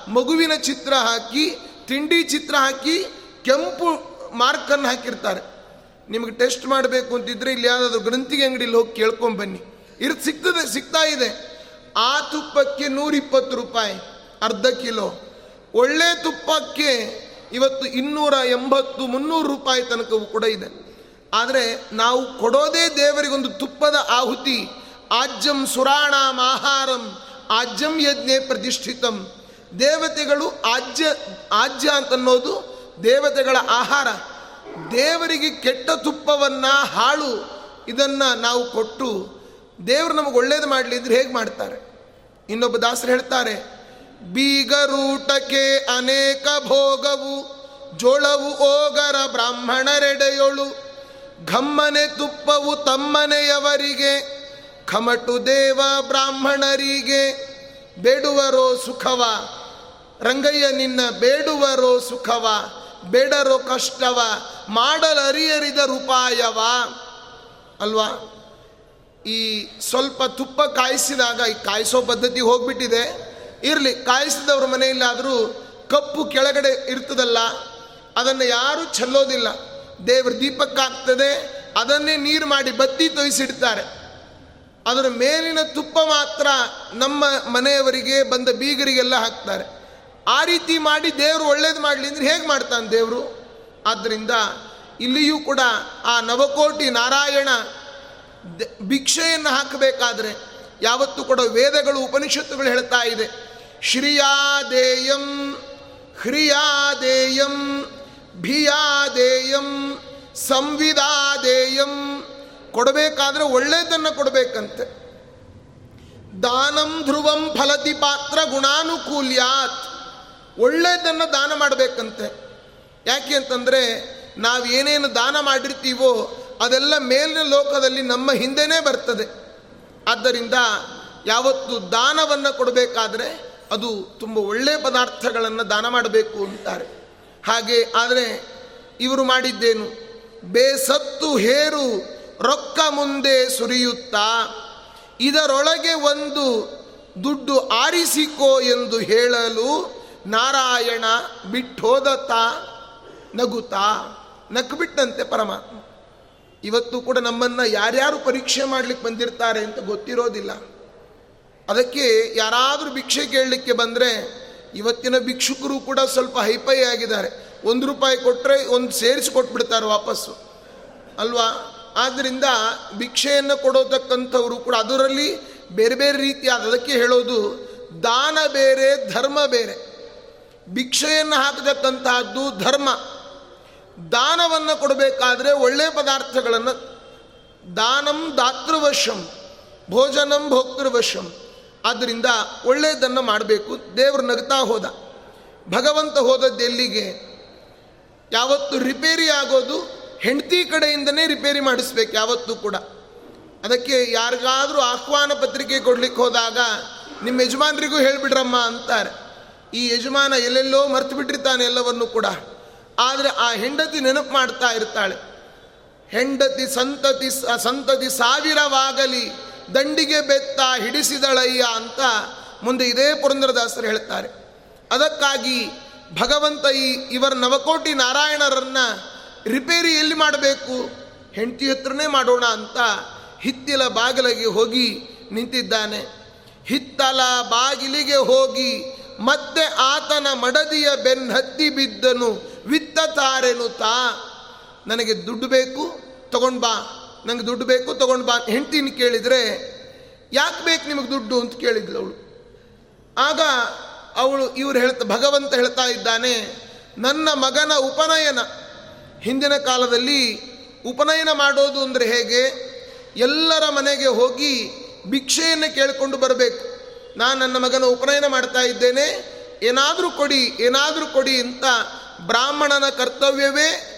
ಮಗುವಿನ ಚಿತ್ರ ಹಾಕಿ, ತಿಂಡಿ ಚಿತ್ರ ಹಾಕಿ, ಕೆಂಪು ಮಾರ್ಕನ್ನು ಹಾಕಿರ್ತಾರೆ. ನಿಮಗೆ ಟೆಸ್ಟ್ ಮಾಡಬೇಕು ಅಂತಿದ್ರೆ ಇಲ್ಲಿ ಯಾವುದಾದ್ರು ಗ್ರಂಥಿಗೆ ಅಂಗಡಿಲಿ ಹೋಗಿ ಕೇಳ್ಕೊಂಡು ಬನ್ನಿ. ಇರ್ ಸಿಗ್ತದೆ ಸಿಗ್ತಾ ಇದೆ. ಆ ತುಪ್ಪಕ್ಕೆ ನೂರಿಪ್ಪತ್ತು ರೂಪಾಯಿ, ಅರ್ಧ ಕಿಲೋ. ಒಳ್ಳೆ ತುಪ್ಪಕ್ಕೆ ಇವತ್ತು ಇನ್ನೂರ ಎಂಬತ್ತು, ಮುನ್ನೂರು ರೂಪಾಯಿ ತನಕವೂ ಕೂಡ ಇದೆ. ಆದರೆ ನಾವು ಕೊಡೋದೇ ದೇವರಿಗೊಂದು ತುಪ್ಪದ ಆಹುತಿ. ಆಜ್ಯಂ ಸುರಾಣಾಂ ಆಹಾರಂ ಆಜ್ಯಂ ಯಜ್ಞೆ ಪ್ರತಿಷ್ಠಿತಂ. ದೇವತೆಗಳು ಆಜ್ಯ ಆಜ್ಯ ಅಂತನ್ನೋದು ದೇವತೆಗಳ ಆಹಾರ. ದೇವರಿಗೆ ಕೆಟ್ಟ ತುಪ್ಪವನ್ನು ಹಾಳು ಇದನ್ನು ನಾವು ಕೊಟ್ಟು ದೇವರು ನಮಗೆ ಒಳ್ಳೇದು ಮಾಡಲಿದ್ರೆ ಹೇಗೆ ಮಾಡ್ತಾರೆ? ಇನ್ನೊಬ್ಬ ದಾಸರು ಹೇಳ್ತಾರೆ ಬೀಗರೂಟಕ್ಕೆ ಅನೇಕ ಭೋಗವು, ಜೋಳವು ಓಗರ ಬ್ರಾಹ್ಮಣರೆಡೆಯೊಳು, ಘಮ್ಮನೆ ತುಪ್ಪವು ತಮ್ಮನೆಯವರಿಗೆ, ಖಮಟು ದೇವ ಬ್ರಾಹ್ಮಣರಿಗೆ, ಬೇಡುವರೋ ಸುಖವ, ರಂಗಯ್ಯ ನಿನ್ನ ಬೇಡುವರೋ ಸುಖವ ಬೇಡರೋ ಕಷ್ಟವ, ಮಾಡಲರಿಯರಿದ ರೂಪಾಯವ. ಅಲ್ವಾ? ಈ ಸ್ವಲ್ಪ ತುಪ್ಪ ಕಾಯಿಸಿದಾಗ, ಈ ಕಾಯಿಸೋ ಪದ್ಧತಿ ಹೋಗ್ಬಿಟ್ಟಿದೆ. ಇರಲಿ, ಕಾಯಿಸಿದವ್ರ ಮನೆಯಲ್ಲಾದರೂ ಕಪ್ಪು ಕೆಳಗಡೆ ಇರ್ತದಲ್ಲ, ಅದನ್ನು ಯಾರೂ ಚೆಲ್ಲೋದಿಲ್ಲ. ದೇವ್ರ ದೀಪಕ್ಕಾಗ್ತದೆ, ಅದನ್ನೇ ನೀರು ಮಾಡಿ ಬತ್ತಿ ತೊಯಿಸಿಡ್ತಾರೆ. ಅದರ ಮೇಲಿನ ತುಪ್ಪ ಮಾತ್ರ ನಮ್ಮ ಮನೆಯವರಿಗೆ ಬಂದ ಬೀಗರಿಗೆಲ್ಲ ಹಾಕ್ತಾರೆ. ಆ ರೀತಿ ಮಾಡಿ ದೇವರು ಒಳ್ಳೇದು ಮಾಡಲಿ ಅಂದರೆ ಹೇಗೆ ಮಾಡ್ತಾನೆ ದೇವರು? ಆದ್ದರಿಂದ ಇಲ್ಲಿಯೂ ಕೂಡ ಆ ನವಕೋಟಿ ನಾರಾಯಣ ಭಿಕ್ಷೆಯನ್ನು ಹಾಕಬೇಕಾದ್ರೆ ಯಾವತ್ತೂ ಕೂಡ ವೇದಗಳು, ಉಪನಿಷತ್ತುಗಳು ಹೇಳ್ತಾ ಇದೆ. ಶ್ರಿಯಾದೇಯಂ, ಹ್ರಿಯಾದೇಯಂ, ಭಿಯಾದೇಯಂ, ಸಂವಿಧಾದೇಯಂ ಕೊಡಬೇಕಾದ್ರೆ ಒಳ್ಳೆಯದನ್ನು ಕೊಡಬೇಕಂತೆ. ದಾನಂ ಧ್ರುವಂ ಫಲತಿ ಪಾತ್ರ ಗುಣಾನುಕೂಲ್ಯಾತ್. ಒಳ್ಳೇದನ್ನು ದಾನ ಮಾಡಬೇಕಂತೆ. ಯಾಕೆ ಅಂತಂದರೆ ನಾವು ಏನೇನು ದಾನ ಮಾಡಿರ್ತೀವೋ ಅದೆಲ್ಲ ಮೇಲಿನ ಲೋಕದಲ್ಲಿ ನಮ್ಮ ಹಿಂದೆನೇ ಬರ್ತದೆ. ಆದ್ದರಿಂದ ಯಾವತ್ತು ದಾನವನ್ನು ಕೊಡಬೇಕಾದ್ರೆ ಅದು ತುಂಬ ಒಳ್ಳೆಯ ಪದಾರ್ಥಗಳನ್ನು ದಾನ ಮಾಡಬೇಕು ಅಂತಾರೆ. ಹಾಗೆ ಆದರೆ ಇವರು ಮಾಡಿದ್ದೇನು? ಬೇಸತ್ತು ಹೇರು ರೊಕ್ಕ ಮುಂದೆ ಸುರಿಯುತ್ತಾ, ಇದರೊಳಗೆ ಒಂದು ದುಡ್ಡು ಆರಿಸಿಕೋ ಎಂದು ಹೇಳಲು ನಾರಾಯಣ ಬಿಟ್ಟೋದತ್ತ, ನಗುತ್ತಾ, ನಕ್ಬಿಟ್ಟಂತೆ ಪರಮಾತ್ಮ. ಇವತ್ತು ಕೂಡ ನಮ್ಮನ್ನು ಯಾರ್ಯಾರು ಪರೀಕ್ಷೆ ಮಾಡ್ಲಿಕ್ಕೆ ಬಂದಿರ್ತಾರೆ ಅಂತ ಗೊತ್ತಿರೋದಿಲ್ಲ. ಅದಕ್ಕೆ ಯಾರಾದರೂ ಭಿಕ್ಷೆ ಕೇಳಲಿಕ್ಕೆ ಬಂದರೆ ಇವತ್ತಿನ ಭಿಕ್ಷುಕರು ಕೂಡ ಸ್ವಲ್ಪ ಹೈಪೈ ಆಗಿದ್ದಾರೆ. ಒಂದು ರೂಪಾಯಿ ಕೊಟ್ಟರೆ ಒಂದು ಸೇರಿಸಿ ಕೊಟ್ಬಿಡ್ತಾರೆ ವಾಪಸ್ಸು. ಅಲ್ವಾ? ಆದ್ದರಿಂದ ಭಿಕ್ಷೆಯನ್ನು ಕೊಡೋತಕ್ಕಂಥವರು ಕೂಡ ಅದರಲ್ಲಿ ಬೇರೆ ಬೇರೆ ರೀತಿಯಾದ, ಅದಕ್ಕೆ ಹೇಳೋದು ದಾನ ಬೇರೆ, ಧರ್ಮ ಬೇರೆ. ಭಿಕ್ಷೆಯನ್ನು ಹಾಕತಕ್ಕಂತಹದ್ದು ಧರ್ಮ. ದಾನವನ್ನು ಕೊಡಬೇಕಾದ್ರೆ ಒಳ್ಳೆಯ ಪದಾರ್ಥಗಳನ್ನು ದಾನಂ ದಾತೃವಶಂ, ಭೋಜನಂ ಭೋಕ್ತೃವಶಂ. ಆದ್ದರಿಂದ ಒಳ್ಳೆಯದನ್ನು ಮಾಡಬೇಕು. ದೇವರು ನಗ್ತಾ ಹೋದ. ಭಗವಂತ ಹೋದದ್ದು ಎಲ್ಲಿಗೆ? ಯಾವತ್ತು ರಿಪೇರಿ ಆಗೋದು ಹೆಂಡತಿ ಕಡೆಯಿಂದನೇ ರಿಪೇರಿ ಮಾಡಿಸ್ಬೇಕು ಯಾವತ್ತೂ ಕೂಡ. ಅದಕ್ಕೆ ಯಾರಿಗಾದರೂ ಆಹ್ವಾನ ಪತ್ರಿಕೆ ಕೊಡಲಿಕ್ಕೆ ಹೋದಾಗ ನಿಮ್ಮ ಯಜಮಾನರಿಗೂ ಹೇಳಿಬಿಡ್ರಮ್ಮ ಅಂತಾರೆ. ಈ ಯಜಮಾನ ಎಲ್ಲೆಲ್ಲೋ ಮರ್ತು ಬಿಟ್ಟಿರ್ತಾನೆ ಎಲ್ಲವನ್ನು ಕೂಡ. ಆದರೆ ಆ ಹೆಂಡತಿ ನೆನಪು ಮಾಡ್ತಾ ಇರ್ತಾಳೆ. ಹೆಂಡತಿ ಸಂತತಿ ಸಂತತಿ ಸಾವಿರವಾಗಲಿ, ದಂಡಿಗೆ ಬೆತ್ತ ಹಿಡಿಸಿದಳಯ್ಯ ಅಂತ ಮುಂದೆ ಇದೇ ಪುರಂದರದಾಸರು ಹೇಳ್ತಾರೆ. ಅದಕ್ಕಾಗಿ ಭಗವಂತ ಈ, ಇವರ ನವಕೋಟಿ ನಾರಾಯಣರನ್ನ ರಿಪೇರಿ ಎಲ್ಲಿ ಮಾಡಬೇಕು, ಹೆಂಡತಿ ಹತ್ರನೇ ಮಾಡೋಣ ಅಂತ ಹಿತ್ತಿಲ ಬಾಗಿಲಿಗೆ ಹೋಗಿ ನಿಂತಿದ್ದಾನೆ. ಹಿತ್ತಲ ಬಾಗಿಲಿಗೆ ಹೋಗಿ ಮತ್ತೆ ಆತನ ಮಡದಿಯ ಬೆನ್ನತ್ತಿ ಬಿದ್ದನು. ವಿತ್ತ ತಾರೆನು ತಾ, ನನಗೆ ದುಡ್ಡು ಬೇಕು, ತಗೊಂಡು ಬಾ. ನನಗೆ ದುಡ್ಡು ಬೇಕು, ತಗೊಂಡು ಬಾ. ಹೆಂಡ್ತಿನ ಕೇಳಿದರೆ, ಯಾಕೆ ಬೇಕು ನಿಮಗೆ ದುಡ್ಡು ಅಂತ ಕೇಳಿದ್ಲು ಅವಳು. ಆಗ ಅವಳು ಇವ್ರು ಹೇಳ್ತಾ, ಭಗವಂತ ಹೇಳ್ತಾ ಇದ್ದಾನೆ, ನನ್ನ ಮಗನ ಉಪನಯನ. ಹಿಂದಿನ ಕಾಲದಲ್ಲಿ ಉಪನಯನ ಮಾಡೋದು ಅಂದರೆ ಹೇಗೆ? ಎಲ್ಲರ ಮನೆಗೆ ಹೋಗಿ ಭಿಕ್ಷೆಯನ್ನು ಕೇಳಿಕೊಂಡು ಬರಬೇಕು. ನಾನು ನನ್ನ ಮಗನ ಉಪನಯನ ಮಾಡ್ತಾ ಇದ್ದೇನೆ. ಏನಾದರೂ ಕೊಡಿ ಏನಾದರೂ ಕೊಡಿ ಅಂತ ಬ್ರಾಹ್ಮಣನ ಕರ್ತವ್ಯವೇ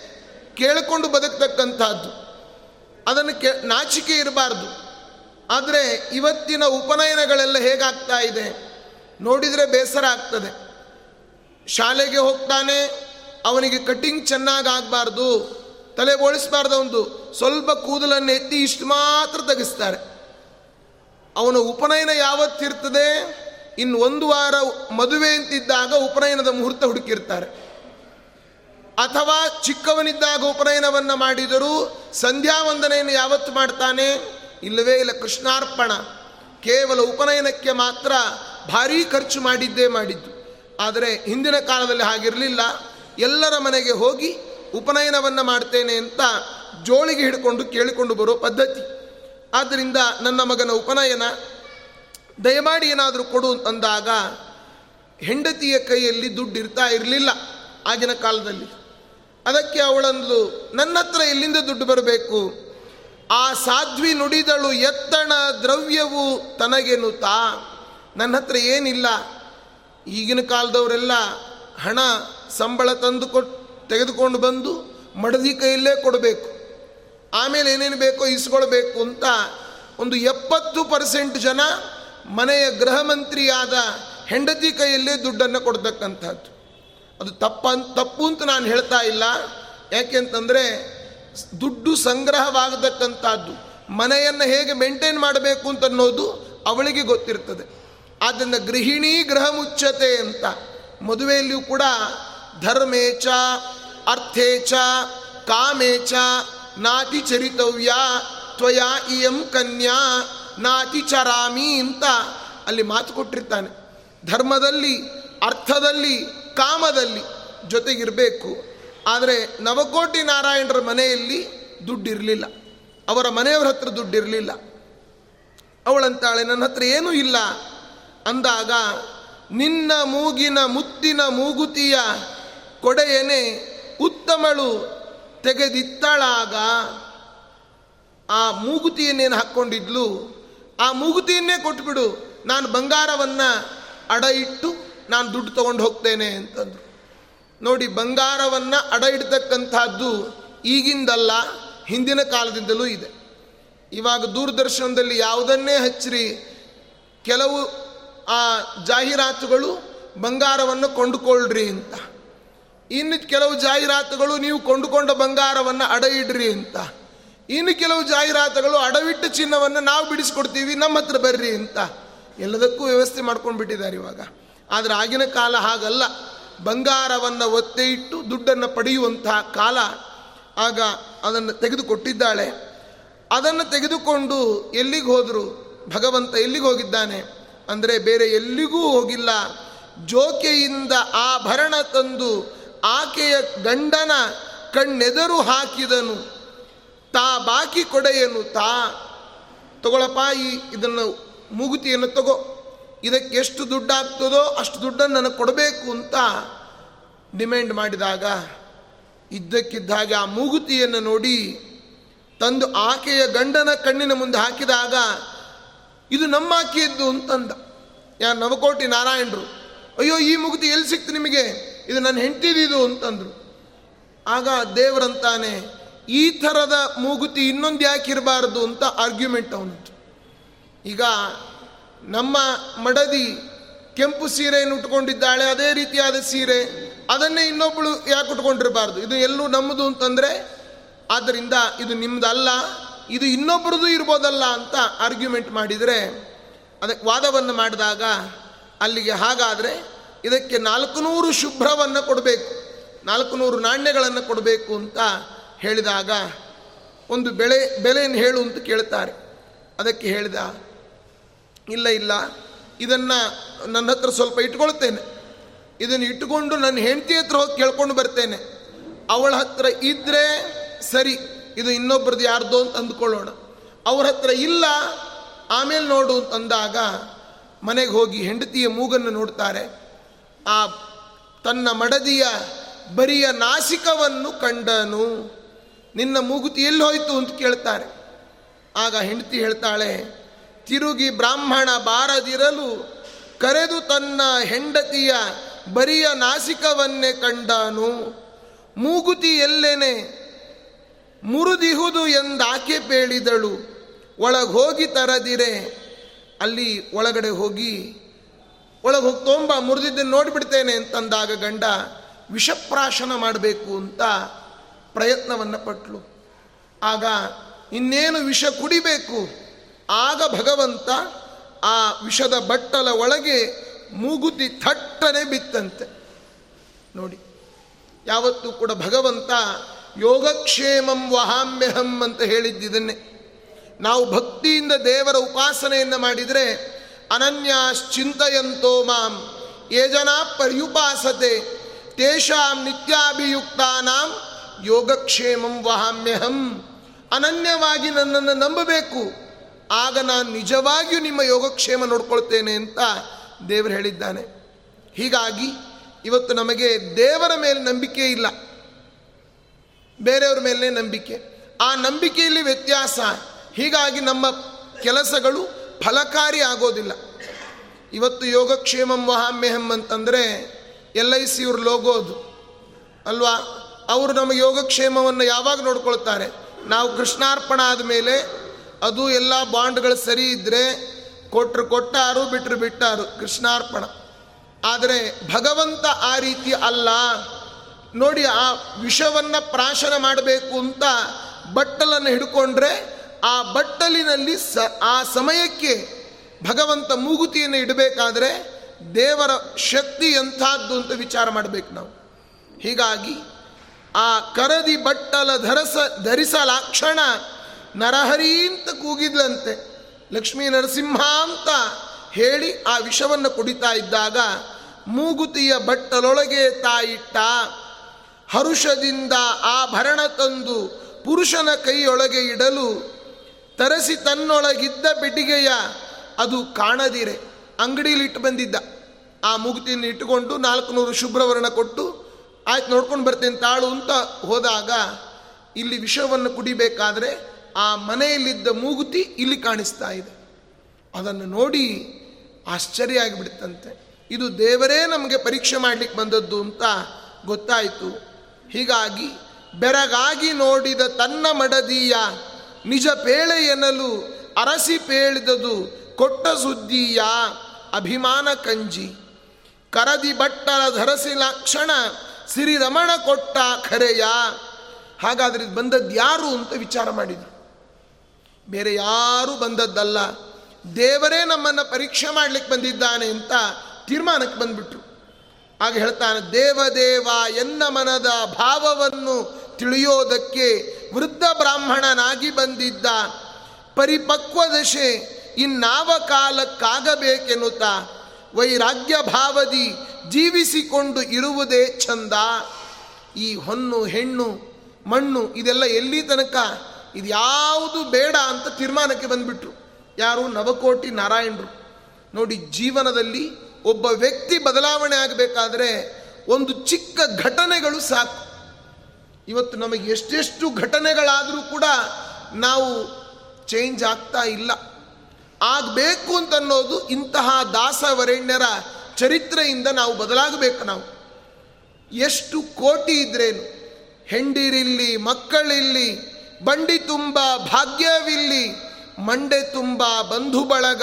ಕೇಳಿಕೊಂಡು ಬದುಕ್ತಕ್ಕಂಥದ್ದು. ಅದನ್ನು ಕೇ, ನಾಚಿಕೆ ಇರಬಾರ್ದು. ಆದರೆ ಇವತ್ತಿನ ಉಪನಯನಗಳೆಲ್ಲ ಹೇಗಾಗ್ತಾ ಇದೆ? ನೋಡಿದರೆ ಬೇಸರ ಆಗ್ತದೆ. ಶಾಲೆಗೆ ಹೋಗ್ತಾನೆ, ಅವನಿಗೆ ಕಟಿಂಗ್ ಚೆನ್ನಾಗಿ ಆಗಬಾರ್ದು ತಲೆ ಬೋಳಿಸಬಾರ್ದು ಒಂದು, ಸ್ವಲ್ಪ ಕೂದಲನ್ನು ಎತ್ತಿ ಇಷ್ಟು ಮಾತ್ರ ತೆಗೆಸ್ತಾರೆ. ಅವನ ಉಪನಯನ ಯಾವತ್ತಿರ್ತದೆ? ಇನ್ನು ಒಂದು ವಾರ ಮದುವೆ ಅಂತಿದ್ದಾಗ ಉಪನಯನದ ಮುಹೂರ್ತ ಹುಡುಕಿರ್ತಾರೆ. ಅಥವಾ ಚಿಕ್ಕವನಿದ್ದಾಗ ಉಪನಯನವನ್ನು ಮಾಡಿದರೂ ಸಂಧ್ಯಾ ವಂದನೆಯನ್ನು ಯಾವತ್ತು ಮಾಡ್ತಾನೆ? ಇಲ್ಲವೇ ಇಲ್ಲ, ಕೃಷ್ಣಾರ್ಪಣ. ಕೇವಲ ಉಪನಯನಕ್ಕೆ ಮಾತ್ರ ಭಾರೀ ಖರ್ಚು ಮಾಡಿದ್ದೇ ಮಾಡಿದ್ದು. ಆದರೆ ಹಿಂದಿನ ಕಾಲದಲ್ಲಿ ಹಾಗಿರಲಿಲ್ಲ. ಎಲ್ಲರ ಮನೆಗೆ ಹೋಗಿ ಉಪನಯನವನ್ನು ಮಾಡ್ತೇನೆ ಅಂತ ಜೋಳಿಗೆ ಹಿಡ್ಕೊಂಡು ಕೇಳಿಕೊಂಡು ಬರೋ ಪದ್ಧತಿ. ಆದ್ದರಿಂದ ನನ್ನ ಮಗನ ಉಪನಯನ ದಯಮಾಡಿ ಏನಾದರೂ ಕೊಡು ಅಂದಾಗ ಹೆಂಡತಿಯ ಕೈಯಲ್ಲಿ ದುಡ್ಡು ಇರ್ತಾ ಇರಲಿಲ್ಲ ಆಗಿನ ಕಾಲದಲ್ಲಿ. ಅದಕ್ಕೆ ಅವಳಂದು, ನನ್ನ ಹತ್ರ ಎಲ್ಲಿಂದ ದುಡ್ಡು ಬರಬೇಕು? ಆ ಸಾಧ್ವಿ ನುಡಿದಳು ಎತ್ತಣ ದ್ರವ್ಯವು ತನಗೆನುತಾ ನನ್ನ ಹತ್ರ ಏನಿಲ್ಲ? ಈಗಿನ ಕಾಲದವರೆಲ್ಲ ಹಣ, ಸಂಬಳ ತಂದು ಕೊಟ್ಟು ತೆಗೆದುಕೊಂಡು ಬಂದು ಮಡದಿ ಕೈಯಲ್ಲೇ ಕೊಡಬೇಕು. ಆಮೇಲೆ ಏನೇನು ಬೇಕೋ ಇಸ್ಕೊಳ್ಬೇಕು ಅಂತ ಒಂದು ಎಪ್ಪತ್ತು ಪರ್ಸೆಂಟ್ ಜನ ಮನೆಯ ಗೃಹ ಮಂತ್ರಿಯಾದ ಹೆಂಡತಿ ಕೈಯಲ್ಲೇ ದುಡ್ಡನ್ನು ಕೊಡ್ತಕ್ಕಂಥದ್ದು. ಅದು ತಪ್ಪ ತಪ್ಪು ಅಂತ ನಾನು ಹೇಳ್ತಾ ಇಲ್ಲ. ಯಾಕೆಂತಂದರೆ ದುಡ್ಡು ಸಂಗ್ರಹವಾಗತಕ್ಕಂಥದ್ದು. ಮನೆಯನ್ನು ಹೇಗೆ ಮೇಂಟೈನ್ ಮಾಡಬೇಕು ಅಂತ ಅನ್ನೋದು ಅವಳಿಗೆ ಗೊತ್ತಿರ್ತದೆ. ಆದ್ದರಿಂದ ಗೃಹಿಣಿ ಗೃಹ ಮುಚ್ಚತೆ ಅಂತ ಮದುವೆಯಲ್ಲಿಯೂ ಕೂಡ ಧರ್ಮೇಚ, ಅರ್ಥೇಚ, ಕಾಮೇಚ ನಾತಿ ಚರಿತವ್ಯ, ತ್ವಯಾ ಇಯಂ ಕನ್ಯಾ, ನಾತಿ ಚರಾಮಿ ಅಂತ ಅಲ್ಲಿ ಮಾತು ಕೊಟ್ಟಿರ್ತಾನೆ. ಧರ್ಮದಲ್ಲಿ, ಅರ್ಥದಲ್ಲಿ, ಕಾಮದಲ್ಲಿ ಜೊತೆಗಿರಬೇಕು. ಆದರೆ ನವಕೋಟಿ ನಾರಾಯಣರ ಮನೆಯಲ್ಲಿ ದುಡ್ಡಿರಲಿಲ್ಲ. ಅವರ ಮನೆಯವರ ಹತ್ರ ದುಡ್ಡಿರಲಿಲ್ಲ. ಅವಳಂತಾಳೆ ನನ್ನ ಹತ್ರ ಏನೂ ಇಲ್ಲ. ಅಂದಾಗ, ನಿನ್ನ ಮೂಗಿನ ಮುತ್ತಿನ ಮೂಗುತಿಯ ಕೊಡೆಯನೆ ಉತ್ತಮಳು ತೆಗೆದಿತ್ತಳಾಗ ಆ ಮೂಗುತಿಯನ್ನೇನು ಹಾಕ್ಕೊಂಡಿದ್ಲು? ಆ ಮೂಗುತಿಯನ್ನೇ ಕೊಟ್ಬಿಡು, ನಾನು ಬಂಗಾರವನ್ನು ಅಡ ಇಟ್ಟು ನಾನು ದುಡ್ಡು ತಗೊಂಡು ಹೋಗ್ತೇನೆ ಅಂತಂದರು. ನೋಡಿ, ಬಂಗಾರವನ್ನು ಅಡ ಇಡ್ತಕ್ಕಂಥದ್ದು ಈಗಿಂದಲ್ಲ, ಹಿಂದಿನ ಕಾಲದಿಂದಲೂ ಇದೆ. ಇವಾಗ ದೂರದರ್ಶನದಲ್ಲಿ ಯಾವುದನ್ನೇ ಹಚ್ಚಿರಿ, ಕೆಲವು ಆ ಜಾಹೀರಾತುಗಳು ಬಂಗಾರವನ್ನು ಕೊಂಡುಕೊಳ್ಳ್ರಿ ಅಂತ. ಇನ್ನು ಕೆಲವು ಜಾಹೀರಾತುಗಳು ನೀವು ಕೊಂಡುಕೊಂಡ ಬಂಗಾರವನ್ನು ಅಡ ಇಡ್ರಿ ಅಂತ. ಇನ್ನು ಕೆಲವು ಜಾಹೀರಾತುಗಳು ಅಡವಿಟ್ಟು ಚಿನ್ನವನ್ನು ನಾವು ಬಿಡಿಸ್ಕೊಡ್ತೀವಿ, ನಮ್ಮ ಹತ್ರ ಬರ್ರಿ ಅಂತ. ಎಲ್ಲದಕ್ಕೂ ವ್ಯವಸ್ಥೆ ಮಾಡ್ಕೊಂಡು ಬಿಟ್ಟಿದ್ದಾರೆ ಇವಾಗ. ಆದರೆ ಆಗಿನ ಕಾಲ ಹಾಗಲ್ಲ. ಬಂಗಾರವನ್ನು ಒತ್ತೆ ಇಟ್ಟು ದುಡ್ಡನ್ನು ಪಡೆಯುವಂತಹ ಕಾಲ ಆಗ ಅದನ್ನು ತೆಗೆದುಕೊಟ್ಟಿದ್ದಾಳೆ. ಅದನ್ನು ತೆಗೆದುಕೊಂಡು ಎಲ್ಲಿಗೆ ಹೋದರು? ಭಗವಂತ ಎಲ್ಲಿಗೆ ಹೋಗಿದ್ದಾನೆ? ಅಂದರೆ ಬೇರೆ ಎಲ್ಲಿಗೂ ಹೋಗಿಲ್ಲ. ಜೋಕೆಯಿಂದ ಆಭರಣ ತಂದು ಆಕೆಯ ಗಂಡನ ಕಣ್ಣೆದರು ಹಾಕಿದನು. ತಾ ಬಾಕಿ ಕೊಡೆಯನು, ತಾ, ತಗೊಳಪ್ಪ, ಈ ಇದನ್ನು ಮೂಗುತಿಯನ್ನು ತಗೋ. ಇದಕ್ಕೆ ಎಷ್ಟು ದುಡ್ಡಾಗ್ತದೋ ಅಷ್ಟು ದುಡ್ಡನ್ನು ನನಗೆ ಕೊಡಬೇಕು ಅಂತ ಡಿಮ್ಯಾಂಡ್ ಮಾಡಿದಾಗ ಇದ್ದಕ್ಕಿದ್ದಾಗೆ ಆ ಮೂಗುತಿಯನ್ನು ನೋಡಿ ತಂದು ಆಕೆಯ ಗಂಡನ ಕಣ್ಣಿನ ಮುಂದೆ ಹಾಕಿದಾಗ, ಇದು ನಮ್ಮ ಆಕೆಯದ್ದು ಅಂತಂದ. ಯಾರು ನವಕೋಟಿ ನಾರಾಯಣರು, ಅಯ್ಯೋ, ಈ ಮುಗುತಿ ಎಲ್ಲಿ ಸಿಕ್ತು ನಿಮಗೆ? ಇದು ನನ್ನ ಹೆಂಡತಿದಿದು ಅಂತಂದರು. ಆಗ ದೇವರಂತಾನೆ ಈ ಥರದ ಮೂಗುತಿ ಇನ್ನೊಂದು ಯಾಕೆ ಇರಬಾರ್ದು ಅಂತ ಆರ್ಗ್ಯುಮೆಂಟ್ ಅವನು ಈಗ ನಮ್ಮ ಮಡದಿ ಕೆಂಪು ಸೀರೆಯನ್ನು ಉಟ್ಕೊಂಡಿದ್ದಾಳೆ, ಅದೇ ರೀತಿಯಾದ ಸೀರೆ, ಅದನ್ನೇ ಇನ್ನೊಬ್ಬಳು ಯಾಕೆ ಉಟ್ಕೊಂಡಿರಬಾರ್ದು? ಇದು ಎಲ್ಲೂ ನಮ್ಮದು ಅಂತಂದರೆ, ಆದ್ದರಿಂದ ಇದು ನಿಮ್ಮದಲ್ಲ ಇದು ಇನ್ನೊಬ್ಬರದು ಇರ್ಬೋದಲ್ಲ ಅಂತ ಆರ್ಗ್ಯುಮೆಂಟ್ ಮಾಡಿದರೆ ಅದಕ್ಕೆ ವಾದವನ್ನು ಮಾಡಿದಾಗ, ಅಲ್ಲಿಗೆ ಹಾಗಾದರೆ ಇದಕ್ಕೆ ನಾಲ್ಕು ನೂರು ಶುಭ್ರವನ್ನು ಕೊಡಬೇಕು ನಾಲ್ಕು ನೂರು ನಾಣ್ಯಗಳನ್ನು ಕೊಡಬೇಕು ಅಂತ ಹೇಳಿದಾಗ ಒಂದು ಬೆಳೆ, ಬೆಲೆಯನ್ನು ಹೇಳು ಅಂತ ಕೇಳ್ತಾರೆ. ಅದಕ್ಕೆ ಹೇಳಿದ, ಇಲ್ಲ ಇಲ್ಲ, ಇದನ್ನು ನನ್ನ ಹತ್ರ ಸ್ವಲ್ಪ ಇಟ್ಕೊಳ್ತೇನೆ. ಇದನ್ನು ಇಟ್ಟುಕೊಂಡು ನನ್ನ ಹೆಂಡತಿ ಹತ್ರ ಹೋಗಿ ಕೇಳ್ಕೊಂಡು ಬರ್ತೇನೆ. ಅವಳ ಹತ್ರ ಇದ್ದರೆ ಸರಿ, ಇದು ಇನ್ನೊಬ್ಬರದ್ದು ಯಾರ್ದೋ ಅಂತ ಅಂದ್ಕೊಳ್ಳೋಣ. ಅವ್ರ ಹತ್ರ ಇಲ್ಲ, ಆಮೇಲೆ ನೋಡು ಅಂತಂದಾಗ ಮನೆಗೆ ಹೋಗಿ ಹೆಂಡತಿಯ ಮೂಗನ್ನು ನೋಡ್ತಾರೆ. ಆ ತನ್ನ ಮಡದಿಯ ಬರಿಯ ನಾಸಿಕವನ್ನು ಕಂಡನು. ನಿನ್ನ ಮೂಗುತಿ ಎಲ್ಲಿ ಹೋಯಿತು ಅಂತ ಕೇಳ್ತಾರೆ. ಆಗ ಹೆಂಡತಿ ಹೇಳ್ತಾಳೆ, ತಿರುಗಿ ಬ್ರಾಹ್ಮಣ ಬಾರದಿರಲು ಕರೆದು ತನ್ನ ಹೆಂಡತಿಯ ಬರಿಯ ನಾಸಿಕವನ್ನೇ ಕಂಡನು. ಮೂಗುತಿ ಎಲ್ಲೇನೆ ಮುರುದಿಹುದು ಎಂದಾಕೆ ಪೇಳಿದಳು. ಒಳಗೆ ಹೋಗಿ ತರದಿರೆ. ಅಲ್ಲಿ ಒಳಗಡೆ ಹೋಗಿ ಒಳಗೆ ಹೋಗಿ ತೊಂಬ ಮುರಿದಿದ್ದನ್ನು ನೋಡಿಬಿಡ್ತೇನೆ ಅಂತಂದಾಗ ಗಂಡ, ವಿಷಪ್ರಾಶನ ಮಾಡಬೇಕು ಅಂತ ಪ್ರಯತ್ನವನ್ನು ಪಟ್ಲು. ಆಗ ಇನ್ನೇನು ವಿಷ ಕುಡಿಬೇಕು? ಆಗ ಭಗವಂತ ಆ ವಿಷದ ಬಟ್ಟಲ ಒಳಗೆ ಮೂಗುತಿ ಥಟ್ಟನೆ ಬಿತ್ತಂತೆ. ನೋಡಿ, ಯಾವತ್ತೂ ಕೂಡ ಭಗವಂತ ಯೋಗಕ್ಷೇಮಂ ವಹಾಮ್ಯಹಂ ಅಂತ ಹೇಳಿದ್ದಿದನ್ನೇ. ನಾವು ಭಕ್ತಿಯಿಂದ ದೇವರ ಉಪಾಸನೆಯನ್ನು ಮಾಡಿದರೆ ಅನನ್ಯಾಶ್ಚಿಂತೆಯಂತೋ ಮಾಂ, ಯೇ ಜನ ಪರ್ಯುಪಾಸತೆ, ತೇಷಾಂ ನಿತ್ಯಾಭಿಯುಕ್ತಾನಾಂ ಯೋಗಕ್ಷೇಮಂ ವಹಾಮ್ಯಹಂ. ಅನನ್ಯವಾಗಿ ನನ್ನನ್ನು ನಂಬಬೇಕು, ಆಗ ನಾನು ನಿಜವಾಗಿಯೂ ನಿಮ್ಮ ಯೋಗಕ್ಷೇಮ ನೋಡ್ಕೊಳ್ತೇನೆ ಅಂತ ದೇವರು ಹೇಳಿದ್ದಾನೆ. ಹೀಗಾಗಿ ಇವತ್ತು ನಮಗೆ ದೇವರ ಮೇಲೆ ನಂಬಿಕೆ ಇಲ್ಲ. ಬೇರೆಯವ್ರ ಮೇಲೆ ನಂಬಿಕೆ. ಆ ನಂಬಿಕೆಯಲ್ಲಿ ವ್ಯತ್ಯಾಸ. ಹೀಗಾಗಿ ನಮ್ಮ ಕೆಲಸಗಳು ಫಲಕಾರಿ ಆಗೋದಿಲ್ಲ. ಇವತ್ತು ಯೋಗಕ್ಷೇಮಂ ವಹಾಮ್ಯಹಂ ಅಂತಂದರೆ ಎಲ್ ಐ ಸಿ ಇವ್ರು ಲೋಗೋದು. ಅಲ್ವಾ? ಅವರು ನಮ್ಮ ಯೋಗಕ್ಷೇಮವನ್ನು ಯಾವಾಗ ನೋಡ್ಕೊಳ್ತಾರೆ? ನಾವು ಕೃಷ್ಣಾರ್ಪಣ ಆದಮೇಲೆ ಅದು ಎಲ್ಲ ಬಾಂಡ್ಗಳು ಸರಿ ಇದ್ದರೆ ಕೊಟ್ಟರು ಕೊಟ್ಟಾರು ಬಿಟ್ಟರು ಬಿಟ್ಟಾರು, ಕೃಷ್ಣಾರ್ಪಣ. ಆದರೆ ಭಗವಂತ ಆ ರೀತಿ ಅಲ್ಲ. ನೋಡಿ ಆ ವಿಷವನ್ನು ಪ್ರಾಶನ ಮಾಡಬೇಕು ಅಂತ ಬಟ್ಟಲನ್ನು ಹಿಡ್ಕೊಂಡ್ರೆ ಆ ಬಟ್ಟಲಿನಲ್ಲಿ ಸ, ಆ ಸಮಯಕ್ಕೆ ಭಗವಂತ ಮೂಗುತಿಯನ್ನು ಇಡಬೇಕಾದ್ರೆ ದೇವರ ಶಕ್ತಿ ಎಂಥದ್ದು ಅಂತ ವಿಚಾರ ಮಾಡಬೇಕು ನಾವು. ಹೀಗಾಗಿ ಆ ಕರದಿ ಬಟ್ಟಲ ಧರಸ, ಧರಿಸಲಾಕ್ಷಣ ನರಹರಿ ಅಂತ ಕೂಗಿದ್ಲಂತೆ. ಲಕ್ಷ್ಮೀ ನರಸಿಂಹ ಅಂತ ಹೇಳಿ ಆ ವಿಷವನ್ನು ಕುಡಿತಾ ಇದ್ದಾಗ ಮೂಗುತಿಯ ಬಟ್ಟಲೊಳಗೆ ತಾಯಿಟ್ಟ ಹರುಷದಿಂದ ಆ ಭರಣ ತಂದು ಪುರುಷನ ಕೈಯೊಳಗೆ ಇಡಲು ತರಸಿ ತನ್ನೊಳಗಿದ್ದ ಪೆಟ್ಟಿಗೆಯ ಅದು ಕಾಣದಿರೆ. ಅಂಗಡಿಯಲ್ಲಿ ಇಟ್ಟು ಬಂದಿದ್ದ. ಆ ಮುಗುತಿಯನ್ನು ಇಟ್ಟುಕೊಂಡು ನಾಲ್ಕುನೂರು ಶುಭ್ರವರ್ಣ ಕೊಟ್ಟು, ಆಯ್ತು ನೋಡ್ಕೊಂಡು ಬರ್ತೇನೆ, ತಾಳು ಅಂತ ಹೋದಾಗ ಇಲ್ಲಿ ವಿಷವನ್ನು ಕುಡಿಬೇಕಾದ್ರೆ ಆ ಮನೆಯಲ್ಲಿದ್ದ ಮೂಗುತಿ ಇಲ್ಲಿ ಕಾಣಿಸ್ತಾ ಇದೆ. ಅದನ್ನು ನೋಡಿ ಆಶ್ಚರ್ಯ ಆಗಿಬಿಡ್ತಂತೆ ಇದು ದೇವರೇ ನಮಗೆ ಪರೀಕ್ಷೆ ಮಾಡಲಿಕ್ಕೆ ಬಂದದ್ದು ಅಂತ ಗೊತ್ತಾಯಿತು. ಹೀಗಾಗಿ ಬೆರಗಾಗಿ ನೋಡಿದ ತನ್ನ ಮಡದಿಯ ನಿಜ ಪೇಳೆ ಎನ್ನಲು ಅರಸಿ ಪೇಳಿದದು ಕೊಟ್ಟ ಸುದ್ದಿಯ ಅಭಿಮಾನ ಕಂಜಿ. ಕರದಿ ಬಟ್ಟಲ ಧರಸಿ ಲಕ್ಷಣ ರಮಣ ಕೊಟ್ಟ ಖರೆಯ. ಹಾಗಾದ್ರೆ ಬಂದದ್ದು ಯಾರು ಅಂತ ವಿಚಾರ ಮಾಡಿದರು. ಬೇರೆ ಯಾರು ಬಂದದ್ದಲ್ಲ. ದೇವರೇ ನಮ್ಮನ್ನು ಪರೀಕ್ಷೆ ಮಾಡಲಿಕ್ಕೆ ಬಂದಿದ್ದಾನೆ ಅಂತ ತೀರ್ಮಾನಕ್ಕೆ ಬಂದ್ಬಿಟ್ರು. ಆಗ ಹೇಳ್ತಾನೆ ದೇವದೇವ ಎನ್ನ ಮನದ ಭಾವವನ್ನು ತಿಳಿಯೋದಕ್ಕೆ ವೃದ್ಧ ಬ್ರಾಹ್ಮಣನಾಗಿ ಬಂದಿದ್ದ. ಪರಿಪಕ್ವ ದಶೆ ಇನ್ನಾವ ಕಾಲಕ್ಕಾಗಬೇಕೆನ್ನುತ್ತ ವೈರಾಗ್ಯ ಭಾವದಿ ಜೀವಿಸಿಕೊಂಡು ಇರುವುದೇ ಚಂದ ಈ ಹೊನ್ನು, ಹೆಣ್ಣು, ಮಣ್ಣು ಇದೆಲ್ಲ ಎಲ್ಲಿ ತನಕ? ಇದು ಯಾವುದು ಬೇಡ ಅಂತ ತೀರ್ಮಾನಕ್ಕೆ ಬಂದ್ಬಿಟ್ರು. ಯಾರು ನವಕೋಟಿ ನಾರಾಯಣರು. ನೋಡಿ, ಜೀವನದಲ್ಲಿ ಒಬ್ಬ ವ್ಯಕ್ತಿ ಬದಲಾವಣೆ ಆಗಬೇಕಾದ್ರೆ ಒಂದು ಚಿಕ್ಕ ಘಟನೆಗಳು ಸಾಕು. ಇವತ್ತು ನಮಗೆ ಎಷ್ಟೆಷ್ಟು ಘಟನೆಗಳಾದರೂ ಕೂಡ ನಾವು ಚೇಂಜ್ ಆಗ್ತಾ ಇಲ್ಲ. ಆಗಬೇಕು ಅಂತನ್ನೋದು ಇಂತಹ ದಾಸವರೆಣ್ಯರ ಚರಿತ್ರೆಯಿಂದ ನಾವು ಬದಲಾಗಬೇಕು ನಾವು. ಎಷ್ಟು ಕೋಟಿ ಇದ್ರೇನು? ಹೆಂಡಿರಿಲ್ಲಿ, ಮಕ್ಕಳಿಲ್ಲಿ, ಬಂಡಿ ತುಂಬ, ಭಾಗ್ಯವಿಲ್ಲಿ, ಮಂಡೆ ತುಂಬ, ಬಂಧು ಬಳಗ,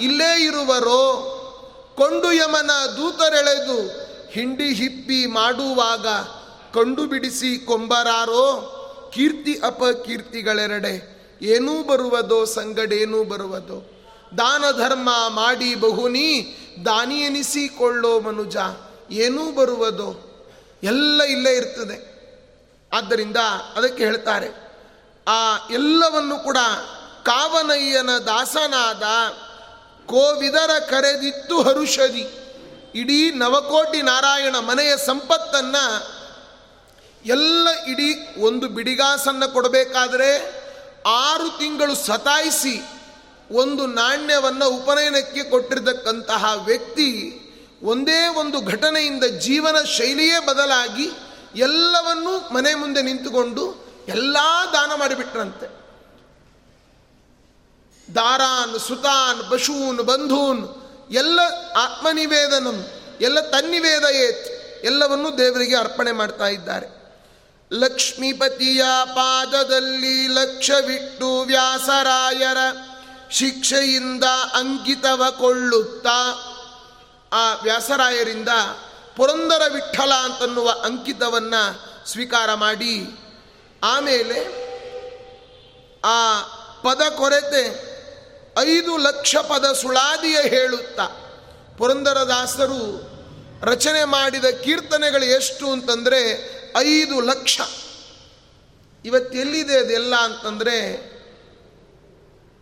ಇಲ್ಲೇ ಇರುವರೋ? ಕೊಂಡು ಯಮನ ದೂತರೆಳೆದು ಹಿಂಡಿ ಹಿಪ್ಪಿ ಮಾಡುವಾಗ ಕಂಡು ಬಿಡಿಸಿ ಕೊಂಬರಾರೋ, ಕೀರ್ತಿ ಅಪಕೀರ್ತಿಗಳೆರಡೆ ಏನೂ ಬರುವುದೋ, ಸಂಗಡೇನೂ ಬರುವುದೋ. ದಾನ ಧರ್ಮ ಮಾಡಿ ಬಹುನಿ ದಾನಿ ಎನಿಸಿಕೊಳ್ಳೋ ಮನುಜ, ಏನೂ ಬರುವುದೋ. ಎಲ್ಲ ಇಲ್ಲೇ ಇರ್ತದೆ. ಆದ್ದರಿಂದ ಅದಕ್ಕೆ ಹೇಳ್ತಾರೆ, ಆ ಎಲ್ಲವನ್ನು ಕೂಡ ಕಾವನಯ್ಯನ ದಾಸನಾದ ಕೋವಿದರ ಕರೆದಿತ್ತು ಹರುಷದಿ. ಇಡೀ ನವಕೋಟಿ ನಾರಾಯಣ ಮನೆಯ ಸಂಪತ್ತನ್ನು ಎಲ್ಲ ಇಡೀ ಒಂದು ಬಿಡಿಗಾಸನ್ನು ಕೊಡಬೇಕಾದರೆ ಆರು ತಿಂಗಳು ಸತಾಯಿಸಿ ಒಂದು ನಾಣ್ಯವನ್ನು ಉಪನಯನಕ್ಕೆ ಕೊಟ್ಟಿರತಕ್ಕಂತಹ ವ್ಯಕ್ತಿ ಒಂದೇ ಒಂದು ಘಟನೆಯಿಂದ ಜೀವನ ಶೈಲಿಯೇ ಬದಲಾಗಿ ಎಲ್ಲವನ್ನೂ ಮನೆ ಮುಂದೆ ನಿಂತುಕೊಂಡು ಎಲ್ಲ ದಾನ ಮಾಡಿಬಿಟ್ರಂತೆ. ದಾರಾನ್, ಸುತಾನ್, ಬಶೂನ್, ಬಂಧೂನ್, ಎಲ್ಲ ಆತ್ಮನಿವೇದನಂ, ಎಲ್ಲ ತನ್ನಿವೇದ ಏತ್ ಎಲ್ಲವನ್ನೂ ದೇವರಿಗೆ ಅರ್ಪಣೆ ಮಾಡ್ತಾ ಇದ್ದಾರೆ. ಲಕ್ಷ್ಮೀಪತಿಯ ಪಾದದಲ್ಲಿ ಲಕ್ಷವಿಟ್ಟು ವ್ಯಾಸರಾಯರ ಶಿಕ್ಷೆಯಿಂದ ಅಂಕಿತವ ಕೊಳ್ಳುತ್ತಾ ಆ ವ್ಯಾಸರಾಯರಿಂದ ಪುರಂದರ ವಿಠಲ ಅಂತನ್ನುವ ಅಂಕಿತವನ್ನು ಸ್ವೀಕಾರ ಮಾಡಿ, ಆಮೇಲೆ ಆ ಪದ ಕೊರತೆ ಐದು ಲಕ್ಷ ಪದ ಸುಳಾದಿಯ ಹೇಳುತ್ತಾ. ಪುರಂದರದಾಸರು ರಚನೆ ಮಾಡಿದ ಕೀರ್ತನೆಗಳು ಎಷ್ಟು ಅಂತಂದರೆ ಐದು ಲಕ್ಷ. ಇವತ್ತೆಲ್ಲಿದೆ ಅದೆಲ್ಲ ಅಂತಂದರೆ,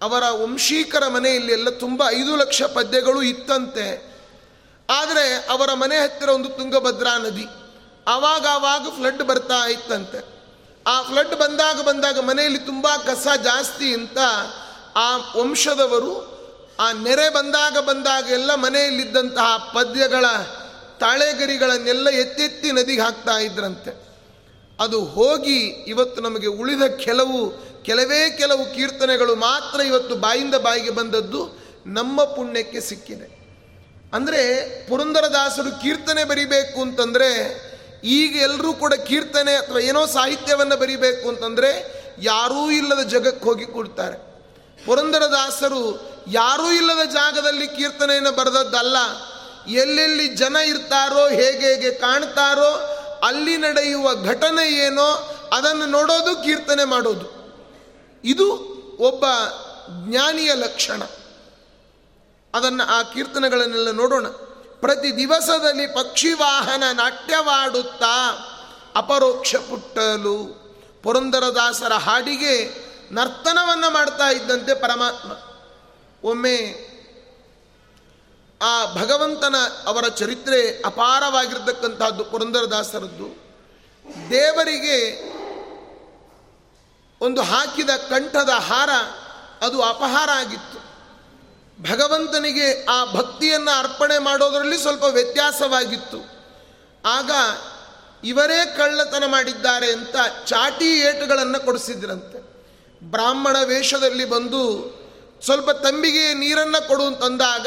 ಅವರ ವಂಶೀಕರ ಮನೆಯಲ್ಲಿ ಎಲ್ಲ ತುಂಬ ಐದು ಲಕ್ಷ ಪದ್ಯಗಳು ಇತ್ತಂತೆ. ಆದರೆ ಅವರ ಮನೆ ಹತ್ತಿರ ಒಂದು ತುಂಗಭದ್ರಾ ನದಿ ಆವಾಗ ಆವಾಗ ಫ್ಲಡ್ ಬರ್ತಾ ಇತ್ತಂತೆ. ಆ ಫ್ಲಡ್ ಬಂದಾಗ ಬಂದಾಗ ಮನೆಯಲ್ಲಿ ತುಂಬ ಕಸ ಜಾಸ್ತಿ ಅಂತ ಆ ವಂಶದವರು, ಆ ನೆರೆ ಬಂದಾಗ ಬಂದಾಗ ಎಲ್ಲ ಮನೆಯಲ್ಲಿದ್ದಂತಹ ಪದ್ಯಗಳ ತಾಳೆಗರಿಗಳನ್ನೆಲ್ಲ ಎತ್ತೆತ್ತಿ ನದಿಗೆ ಹಾಕ್ತಾ ಇದ್ರಂತೆ. ಅದು ಹೋಗಿ ಇವತ್ತು ನಮಗೆ ಉಳಿದ ಕೆಲವು, ಕೆಲವೇ ಕೆಲವು ಕೀರ್ತನೆಗಳು ಮಾತ್ರ ಇವತ್ತು ಬಾಯಿಂದ ಬಾಯಿಗೆ ಬಂದದ್ದು ನಮ್ಮ ಪುಣ್ಯಕ್ಕೆ ಸಿಕ್ಕಿದೆ. ಅಂದರೆ ಪುರಂದರದಾಸರು ಕೀರ್ತನೆ ಬರಿಬೇಕು ಅಂತಂದರೆ, ಈಗ ಎಲ್ಲರೂ ಕೂಡ ಕೀರ್ತನೆ ಅಥವಾ ಏನೋ ಸಾಹಿತ್ಯವನ್ನು ಬರಿಬೇಕು ಅಂತಂದರೆ ಯಾರೂ ಇಲ್ಲದ ಜಗಕ್ಕೆ ಹೋಗಿ ಕೊಡ್ತಾರೆ. ಪುರಂದರದಾಸರು ಯಾರೂ ಇಲ್ಲದ ಜಾಗದಲ್ಲಿ ಕೀರ್ತನೆಯನ್ನು ಬರೆದದ್ದಲ್ಲ ಎಲ್ಲೆಲ್ಲಿ ಜನ ಇರ್ತಾರೋ, ಹೇಗೆ ಹೇಗೆ ಕಾಣ್ತಾರೋ, ಅಲ್ಲಿ ನಡೆಯುವ ಘಟನೆ ಏನೋ, ಅದನ್ನು ನೋಡೋದು, ಕೀರ್ತನೆ ಮಾಡೋದು. ಇದು ಒಬ್ಬ ಜ್ಞಾನಿಯ ಲಕ್ಷಣ. ಅದನ್ನು ಆ ಕೀರ್ತನೆಗಳನ್ನೆಲ್ಲ ನೋಡೋಣ. ಪ್ರತಿ ದಿವಸದಲ್ಲಿ ಪಕ್ಷಿ ವಾಹನ ನಾಟ್ಯವಾಡುತ್ತಾ, ಅಪರೋಕ್ಷ ಪುಟ್ಟಲು, ಪುರಂದರದಾಸರ ಹಾಡಿಗೆ ನರ್ತನವನ್ನು ಮಾಡ್ತಾ ಇದ್ದಂತೆ ಪರಮಾತ್ಮ. ಒಮ್ಮೆ ಆ ಭಗವಂತನ ಅವರ ಚರಿತ್ರೆ ಅಪಾರವಾಗಿರ್ತಕ್ಕಂಥದ್ದು ಪುರಂದರದಾಸರದ್ದು. ದೇವರಿಗೆ ಒಂದು ಹಾಕಿದ ಕಂಠದ ಹಾರ ಅದು ಅಪಹಾರ ಆಗಿತ್ತು. ಭಗವಂತನಿಗೆ ಆ ಭಕ್ತಿಯನ್ನು ಅರ್ಪಣೆ ಮಾಡೋದರಲ್ಲಿ ಸ್ವಲ್ಪ ವ್ಯತ್ಯಾಸವಾಗಿತ್ತು. ಆಗ ಇವರೇ ಕಳ್ಳತನ ಮಾಡಿದ್ದಾರೆ ಅಂತ ಚಾಟಿ ಏಟುಗಳನ್ನು ಕೊಡಿಸಿದ್ರಂತೆ. ಬ್ರಾಹ್ಮಣ ವೇಷದಲ್ಲಿ ಬಂದು ಸ್ವಲ್ಪ ತಂಬಿಗೆ ನೀರನ್ನು ಕೊಡು ಅಂತಂದಾಗ